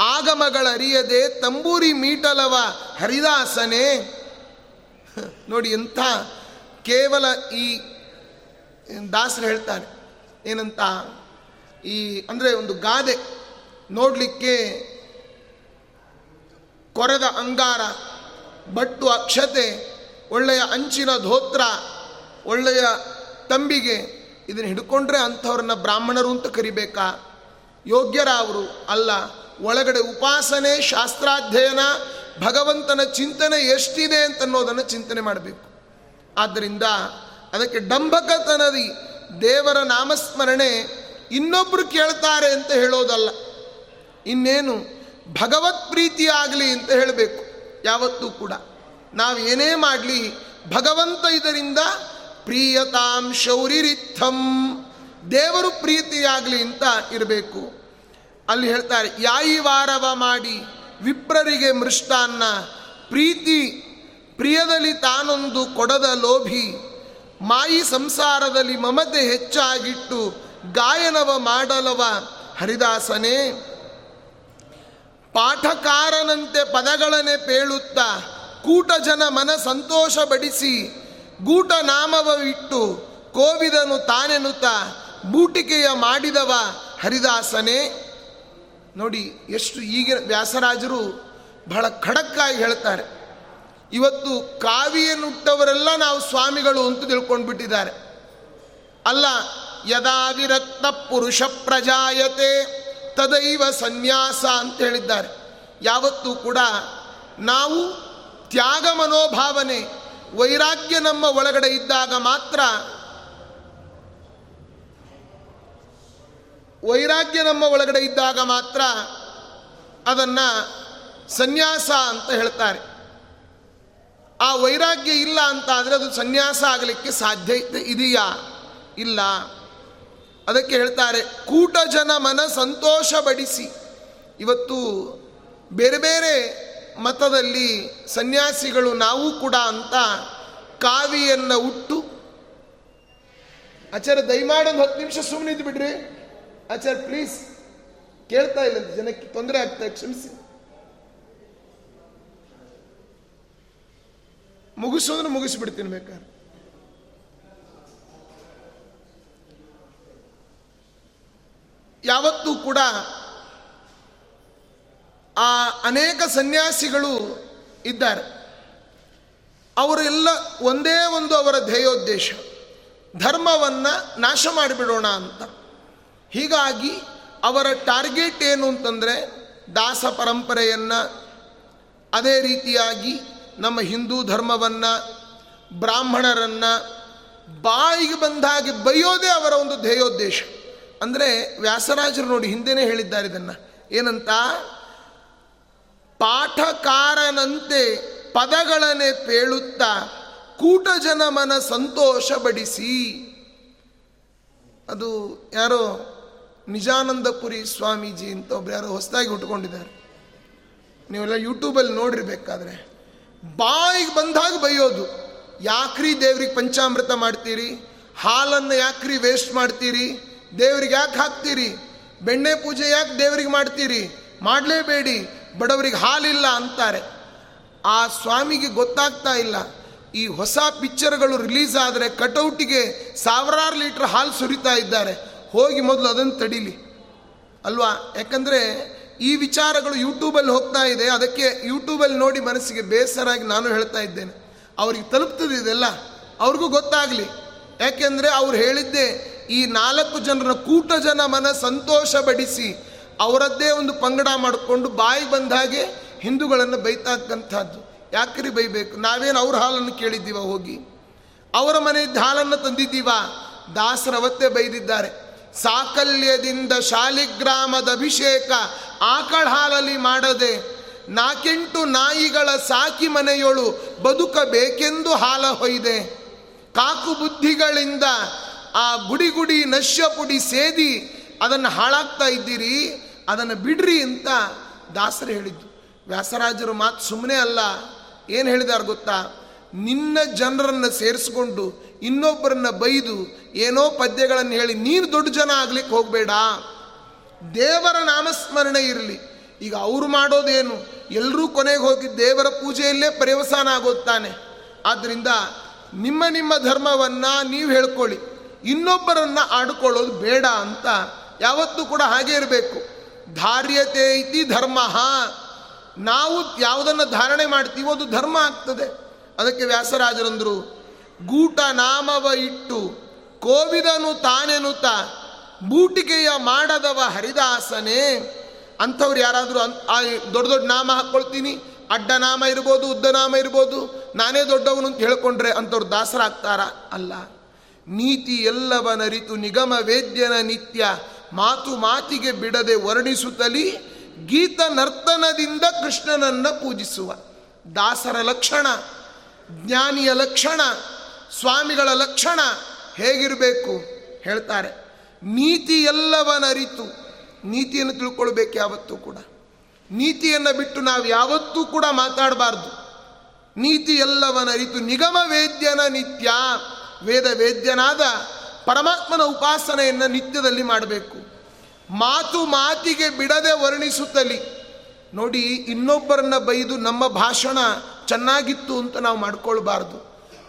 ಆಗಮಗಳರಿಯದೆ ತಂಬೂರಿ ಮೀಟಲವ ಹರಿದಾಸನೇ. ನೋಡಿ ಎಂಥ ಕೇವಲ ಈ ದಾಸರು ಹೇಳ್ತಾರೆ, ಏನಂತ, ಈ ಅಂದರೆ ಒಂದು ಗಾದೆ ನೋಡಲಿಕ್ಕೆ ಕೊರೆದ ಅಂಗಾರ, ಬಟ್ಟು ಅಕ್ಷತೆ, ಒಳ್ಳೆಯ ಅಂಚಿನ ಧೋತ್ರ, ಒಳ್ಳೆಯ ತಂಬಿಗೆ ಇದನ್ನು ಹಿಡ್ಕೊಂಡ್ರೆ ಅಂಥವ್ರನ್ನ ಬ್ರಾಹ್ಮಣರು ಅಂತ ಕರಿಬೇಕಾ? ಯೋಗ್ಯರ ಅವರು ಅಲ್ಲ, ಒಳಗಡೆ ಉಪಾಸನೆ, ಶಾಸ್ತ್ರಾಧ್ಯಯನ, ಭಗವಂತನ ಚಿಂತನೆ ಎಷ್ಟಿದೆ ಅಂತನ್ನೋದನ್ನು ಚಿಂತನೆ ಮಾಡಬೇಕು. ಆದ್ದರಿಂದ ಅದಕ್ಕೆ ಡಂಬಕತನದಿ, ದೇವರ ನಾಮಸ್ಮರಣೆ ಇನ್ನೊಬ್ಬರು ಕೇಳ್ತಾರೆ ಅಂತ ಹೇಳೋದಲ್ಲ. ಇನ್ನೇನು ಭಗವತ್ ಪ್ರೀತಿ ಆಗಲಿ ಅಂತ ಹೇಳಬೇಕು. ಯಾವತ್ತೂ ಕೂಡ. ನಾವು ಏನೇ ಮಾಡಲಿ, ಭಗವಂತ ಇದರಿಂದ ಪ್ರಿಯತಾಂ ಶೌರಿರಿಥಂ ದೇವರು ಪ್ರೀತಿಯಾಗಲಿ ಅಂತ ಇರಬೇಕು. ಅಲ್ಲಿ ಹೇಳ್ತಾರೆ ಯಾಯಿ ವಾರವ ಮಾಡಿ ವಿಪ್ರರಿಗೆ ಮೃಷ್ಟಾನ್ನ, ಪ್ರೀತಿ ಪ್ರಿಯದಲ್ಲಿ ತಾನೊಂದು ಕೊಡದ ಲೋಭಿ ಮಾಯಿ ಸಂಸಾರದಲ್ಲಿ ಮಮತೆ ಹೆಚ್ಚಾಗಿಟ್ಟು ಗಾಯನವ ಮಾಡಲವ ಹರಿದಾಸನೇ. ಪಾಠಕಾರನಂತೆ ಪದಗಳನ್ನೇ ಪೇಳುತ್ತಾ ಕೂಟ ಜನ ಮನ ಸಂತೋಷ ಬಡಿಸಿ ಗೂಟ ನಾಮವ ಇಟ್ಟು ಕೋವಿದನು ತಾನೆನುತ ಬೂಟಿಕೆಯ ಮಾಡಿದವ ಹರಿದಾಸನೇ. ನೋಡಿ ಎಷ್ಟು ಈಗಿನ ವ್ಯಾಸರಾಜರು ಬಹಳ ಖಡಕ್ಕಾಗಿ ಹೇಳ್ತಾರೆ. ಇವತ್ತು ಕಾವಿಯನ್ನುಟ್ಟವರೆಲ್ಲ ನಾವು ಸ್ವಾಮಿಗಳು ಅಂತ ತಿಳ್ಕೊಂಡು ಬಿಟ್ಟಿದ್ದಾರೆ ಅಲ್ಲ ಯದಾ ವಿರಕ್ತ ಪುರುಷ ಪ್ರಜಾಯತೆ ತದೈವ ಸನ್ಯಾಸ ಅಂತ ಹೇಳಿದ್ದಾರೆ. ಯಾವತ್ತೂ ಕೂಡ ನಾವು ತ್ಯಾಗ ಮನೋಭಾವನೆ, ವೈರಾಗ್ಯ ನಮ್ಮ ಒಳಗಡೆ ಇದ್ದಾಗ ಮಾತ್ರ ವೈರಾಗ್ಯ ನಮ್ಮ ಒಳಗಡೆ ಇದ್ದಾಗ ಮಾತ್ರ ಅದನ್ನು ಸನ್ಯಾಸ ಅಂತ ಹೇಳ್ತಾರೆ. ಆ ವೈರಾಗ್ಯ ಇಲ್ಲ ಅಂತ ಆದರೆ ಅದು ಸನ್ಯಾಸ ಆಗಲಿಕ್ಕೆ ಸಾಧ್ಯತೆ ಇದೆಯಾ? ಇಲ್ಲ. ಅದಕ್ಕೆ ಹೇಳ್ತಾರೆ, ಕೂಟ ಜನ ಮನ ಸಂತೋಷ ಬಡಿಸಿ ಇವತ್ತು ಬೇರೆ ಬೇರೆ ಮತದಲ್ಲಿ ಸನ್ಯಾಸಿಗಳು ನಾವು ಕೂಡ ಅಂತ ಕಾವಿಯನ್ನು ಉಟ್ಟು ಆಚಾರ ದಯಮಾಡೊಂದು ಹತ್ತು ನಿಮಿಷ ಸುಮ್ಮನಿದ್ದು ಬಿಡ್ರಿ ಆಚಾರ ಪ್ಲೀಸ್ ಕೇಳ್ತಾ ಇಲ್ಲ ಜನಕ್ಕೆ ತೊಂದರೆ ಆಗ್ತಾ ಕ್ಷಮಿಸಿ. ಮುಗಿಸೋದ್ರೆ ಮುಗಿಸ್ಬಿಡ್ತೀನಿ ಬೇಕಾದ್ರೆ. ಯಾವತ್ತೂ ಕೂಡ ಆ ಅನೇಕ ಸನ್ಯಾಸಿಗಳು ಇದ್ದಾರೆ. ಅವರೆಲ್ಲ ಒಂದೇ ಒಂದು ಅವರ ಧ್ಯೇಯೋದ್ದೇಶ. ಧರ್ಮವನ್ನು ನಾಶ ಮಾಡಿಬಿಡೋಣ ಅಂತ. ಹೀಗಾಗಿ ಅವರ ಟಾರ್ಗೆಟ್ ಏನು ಅಂತಂದರೆ ದಾಸ ಪರಂಪರೆಯನ್ನು ಅದೇ ರೀತಿಯಾಗಿ ನಮ್ಮ ಹಿಂದೂ ಧರ್ಮವನ್ನು, ಬ್ರಾಹ್ಮಣರನ್ನು ಬಾಯಿಗೆ ಬಂದಾಗಿ ಬೈಯೋದೇ ಅವರ ಒಂದು ಧ್ಯೇಯೋದ್ದೇಶ. ಅಂದರೆ ವ್ಯಾಸರಾಜರು ನೋಡಿ ಹಿಂದೆನೇ ಹೇಳಿದ್ದಾರೆ ಇದನ್ನು. ಏನಂತ? ಪಾಠಕಾರನಂತೆ ಪದಗಳನ್ನೇ ಪೇಳುತ್ತಾ ಕೂಟ ಸಂತೋಷ ಬಡಿಸಿ ಅದು ಯಾರೋ ನಿಜಾನಂದಪುರಿ ಸ್ವಾಮೀಜಿ ಅಂತ ಒಬ್ರು ಯಾರೋ ಹೊಸದಾಗಿ ಉಟ್ಕೊಂಡಿದ್ದಾರೆ. ನೀವೆಲ್ಲ ಯೂಟ್ಯೂಬಲ್ಲಿ ನೋಡಿರ್ಬೇಕಾದ್ರೆ. ಬಾಯಿಗೆ ಬಂದಾಗ ಬೈಯೋದು. ಯಾಕ್ರಿ ದೇವ್ರಿಗೆ ಪಂಚಾಮೃತ ಮಾಡ್ತೀರಿ? ಹಾಲನ್ನು ಯಾಕ್ರಿ ವೇಸ್ಟ್ ಮಾಡ್ತೀರಿ? ದೇವ್ರಿಗೆ ಯಾಕೆ ಹಾಕ್ತೀರಿ? ಬೆಣ್ಣೆ ಪೂಜೆ ಯಾಕೆ ದೇವ್ರಿಗೆ ಮಾಡ್ತೀರಿ? ಮಾಡಲೇಬೇಡಿ, ಬಡವರಿಗೆ ಹಾಲಿಲ್ಲ ಅಂತಾರೆ. ಆ ಸ್ವಾಮಿಗೆ ಗೊತ್ತಾಗ್ತಾ ಇಲ್ಲ. ಈ ಹೊಸ ಪಿಕ್ಚರ್ಗಳು ರಿಲೀಸ್ ಆದರೆ ಕಟೌಟಿಗೆ ಸಾವಿರಾರು ಲೀಟ್ರ್ ಹಾಲು ಸುರಿತಾ ಇದ್ದಾರೆ. ಹೋಗಿ ಮೊದಲು ಅದನ್ನು ತಡೀಲಿ. ಅಲ್ವಾ? ಯಾಕಂದರೆ ಈ ವಿಚಾರಗಳು ಯೂಟ್ಯೂಬಲ್ಲಿ ಹೋಗ್ತಾ ಇದೆ. ಅದಕ್ಕೆ ಯೂಟ್ಯೂಬಲ್ಲಿ ನೋಡಿ ಮನಸ್ಸಿಗೆ ಬೇಸರಾಗಿ ನಾನು ಹೇಳ್ತಾ ಇದ್ದೇನೆ. ಅವ್ರಿಗೆ ತಲುಪ್ತದೆ ಇದೆಲ್ಲ? ಅವ್ರಿಗೂ ಗೊತ್ತಾಗಲಿ. ಯಾಕೆಂದರೆ ಅವ್ರು ಹೇಳಿದ್ದೆ, ಈ ನಾಲ್ಕು ಜನರ ಕೂಟ ಜನ ಮನ ಸಂತೋಷ ಬಡಿಸಿ ಅವರದ್ದೇ ಒಂದು ಪಂಗಡ ಮಾಡಿಕೊಂಡು ಬಾಯಿ ಬಂದ ಹಾಗೆ ಹಿಂದೂಗಳನ್ನು ಬೈತಾಕ್ಕಂಥದ್ದು. ಯಾಕ್ರಿ ಬೈಬೇಕು? ನಾವೇನು ಅವ್ರ ಹಾಲನ್ನು ಕೇಳಿದ್ದೀವ ಹೋಗಿ? ಅವರ ಮನೆಯಿದ್ದ ಹಾಲನ್ನು ತಂದಿದ್ದೀವ? ದಾಸರವತ್ತೇ ಬೈದಿದ್ದಾರೆ. ಸಾಕಲ್ಯದಿಂದ ಶಾಲಿಗ್ರಾಮದ ಅಭಿಷೇಕ ಆಕಳ ಹಾಲಲ್ಲಿ ಮಾಡದೆ ನಾಕೆಂಟು ನಾಯಿಗಳ ಸಾಕಿ ಮನೆಯೊಳು ಬದುಕಬೇಕೆಂದು ಹಾಲ ಹೊಯ್ದೆ. ಕಾಕು ಬುದ್ಧಿಗಳಿಂದ ಆ ಗುಡಿ ಗುಡಿ ನಶ್ಯ ಪುಡಿ ಸೇದಿ ಅದನ್ನು ಹಾಳಾಗ್ತಾ ಇದ್ದೀರಿ, ಅದನ್ನು ಬಿಡ್ರಿ ಅಂತ ದಾಸರು ಹೇಳಿದ್ದು. ವ್ಯಾಸರಾಜರು ಮಾತು ಸುಮ್ಮನೆ ಅಲ್ಲ, ಏನು ಹೇಳಿದಾರು ಗೊತ್ತಾ? ನಿನ್ನ ಜನರನ್ನು ಸೇರಿಸ್ಕೊಂಡು ಇನ್ನೊಬ್ಬರನ್ನ ಬೈದು ಏನೋ ಪದ್ಯಗಳನ್ನು ಹೇಳಿ ನೀನು ದೊಡ್ಡ ಜನ ಆಗ್ಲಿಕ್ಕೆ ಹೋಗಬೇಡ. ದೇವರ ನಾಮಸ್ಮರಣೆ ಇರಲಿ. ಈಗ ಅವರು ಮಾಡೋದೇನು? ಎಲ್ಲರೂ ಕೊನೆಗೆ ಹೋಗಿ ದೇವರ ಪೂಜೆಯಲ್ಲೇ ಪರ್ಯವಸಾನ ಆಗೋಗ್ತಾನೆ ಆದ್ದರಿಂದ ನಿಮ್ಮ ನಿಮ್ಮ ಧರ್ಮವನ್ನು ನೀವು ಹೇಳ್ಕೊಳ್ಳಿ. ಇನ್ನೊಬ್ಬರನ್ನು ಆಡ್ಕೊಳ್ಳೋದು ಬೇಡ ಅಂತ ಯಾವತ್ತೂ ಕೂಡ ಹಾಗೆ ಇರಬೇಕು. ಧಾರ್ಯತೆ ಇತಿ ಧರ್ಮ. ನಾವು ಯಾವುದನ್ನು ಧಾರಣೆ ಮಾಡ್ತೀವೋ ಅದು ಧರ್ಮ ಆಗ್ತದೆ. ಅದಕ್ಕೆ ವ್ಯಾಸರಾಜರಂದರು ಗೂಟ ನಾಮವ ಇಟ್ಟು, ಕೋವಿದನು ತಾನೆನುತ ಬೂಟಿಕೆಯ ಮಾಡದವ ಹರಿದಾಸನೇ, ಅಂಥವ್ರು ಯಾರಾದರೂ ಅನ್ ದೊಡ್ಡ ದೊಡ್ಡ ನಾಮ ಹಾಕ್ಕೊಳ್ತೀನಿ ಅಡ್ಡ ನಾಮ ಇರ್ಬೋದು, ಉದ್ದ ನಾಮ ಇರ್ಬೋದು, ನಾನೇ ದೊಡ್ಡವನು ಅಂತ ಹೇಳ್ಕೊಂಡ್ರೆ ಅಂಥವ್ರು ದಾಸರಾಗ್ತಾರ? ಅಲ್ಲ. ನೀತಿ ಎಲ್ಲವನರಿತು ನಿಗಮ ವೇದ್ಯನ ನಿತ್ಯ, ಮಾತು ಮಾತಿಗೆ ಬಿಡದೆ ವರ್ಣಿಸುತ್ತಲೀ ಗೀತ ನರ್ತನದಿಂದ ಕೃಷ್ಣನನ್ನು ಪೂಜಿಸುವ. ದಾಸರ ಲಕ್ಷಣ. ಜ್ಞಾನಿಯ ಲಕ್ಷಣ, ಸ್ವಾಮಿಗಳ ಲಕ್ಷಣ ಹೇಗಿರಬೇಕು? ಹೇಳ್ತಾರೆ, ನೀತಿ ಎಲ್ಲವನರಿತು. ನೀತಿಯನ್ನು ತಿಳ್ಕೊಳ್ಬೇಕು ಯಾವತ್ತೂ ಕೂಡ. ನೀತಿಯನ್ನು ಬಿಟ್ಟು ನಾವು ಯಾವತ್ತೂ ಕೂಡ ಮಾತಾಡಬಾರ್ದು. ನೀತಿ ಎಲ್ಲವನರಿತು. ನಿಗಮ ವೇದ್ಯನ ನಿತ್ಯ. ವೇದ ವೇದ್ಯನಾದ ಪರಮಾತ್ಮನ ಉಪಾಸನೆಯನ್ನು ನಿತ್ಯದಲ್ಲಿ ಮಾಡಬೇಕು. ಮಾತು ಮಾತಿಗೆ ಬಿಡದೆ ವರ್ಣಿಸುತ್ತಲಿ. ನೋಡಿ, ಇನ್ನೊಬ್ಬರನ್ನ ಬೈದು ನಮ್ಮ ಭಾಷಣ ಚೆನ್ನಾಗಿತ್ತು ಅಂತ ನಾವು ಮಾಡ್ಕೊಳ್ಬಾರ್ದು.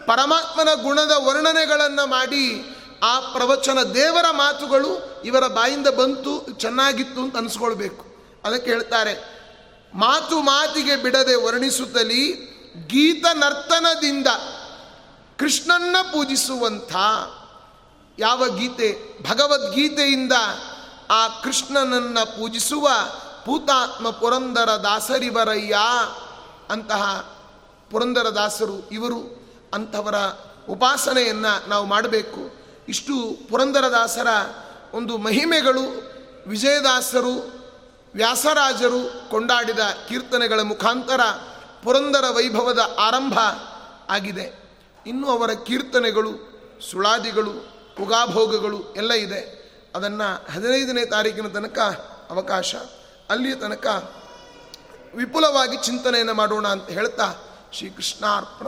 ಪರಮಾತ್ಮನ ಗುಣದ ವರ್ಣನೆಗಳನ್ನು ಮಾಡಿ ಆ ಪ್ರವಚನ ದೇವರ ಮಾತುಗಳು ಇವರ ಬಾಯಿಂದ ಬಂತು, ಚೆನ್ನಾಗಿತ್ತು ಅಂತ ಅನಿಸ್ಕೊಳ್ಬೇಕು. ಅದಕ್ಕೆ ಹೇಳ್ತಾರೆ, ಮಾತು ಮಾತಿಗೆ ಬಿಡದೆ ವರ್ಣಿಸುತ್ತಲಿ ಗೀತ ನರ್ತನದಿಂದ ಕೃಷ್ಣನ್ನ ಪೂಜಿಸುವಂಥ ಯಾವ ಗೀತೆ, ಭಗವದ್ಗೀತೆಯಿಂದ ಆ ಕೃಷ್ಣನನ್ನು ಪೂಜಿಸುವ ಪೂತಾತ್ಮ ಪುರಂದರ ದಾಸರಿವರಯ್ಯ ಅಂತಹ ಪುರಂದರ ದಾಸರು ಇವರು ಅಂಥವರ ಉಪಾಸನೆಯನ್ನು ನಾವು ಮಾಡಬೇಕು. ಇಷ್ಟು ಪುರಂದರದಾಸರ ಒಂದು ಮಹಿಮೆಗಳು ವಿಜಯದಾಸರು, ವ್ಯಾಸರಾಜರು ಕೊಂಡಾಡಿದ ಕೀರ್ತನೆಗಳ ಮುಖಾಂತರ ಪುರಂದರ ವೈಭವದ ಆರಂಭ ಆಗಿದೆ. ಇನ್ನು ಅವರ ಕೀರ್ತನೆಗಳು, ಸುಳಾದಿಗಳು, ಉಗಾಭೋಗಗಳು ಎಲ್ಲ ಇದೆ. ಅದನ್ನು ಹದಿನೈದನೇ ತಾರೀಕಿನ ತನಕ ಅವಕಾಶ. ಅಲ್ಲಿಯ ತನಕ ವಿಪುಲವಾಗಿ ಚಿಂತನೆಯನ್ನು ಮಾಡೋಣ ಅಂತ ಹೇಳ್ತಾ ಶ್ರೀಕೃಷ್ಣಾರ್ಪಣ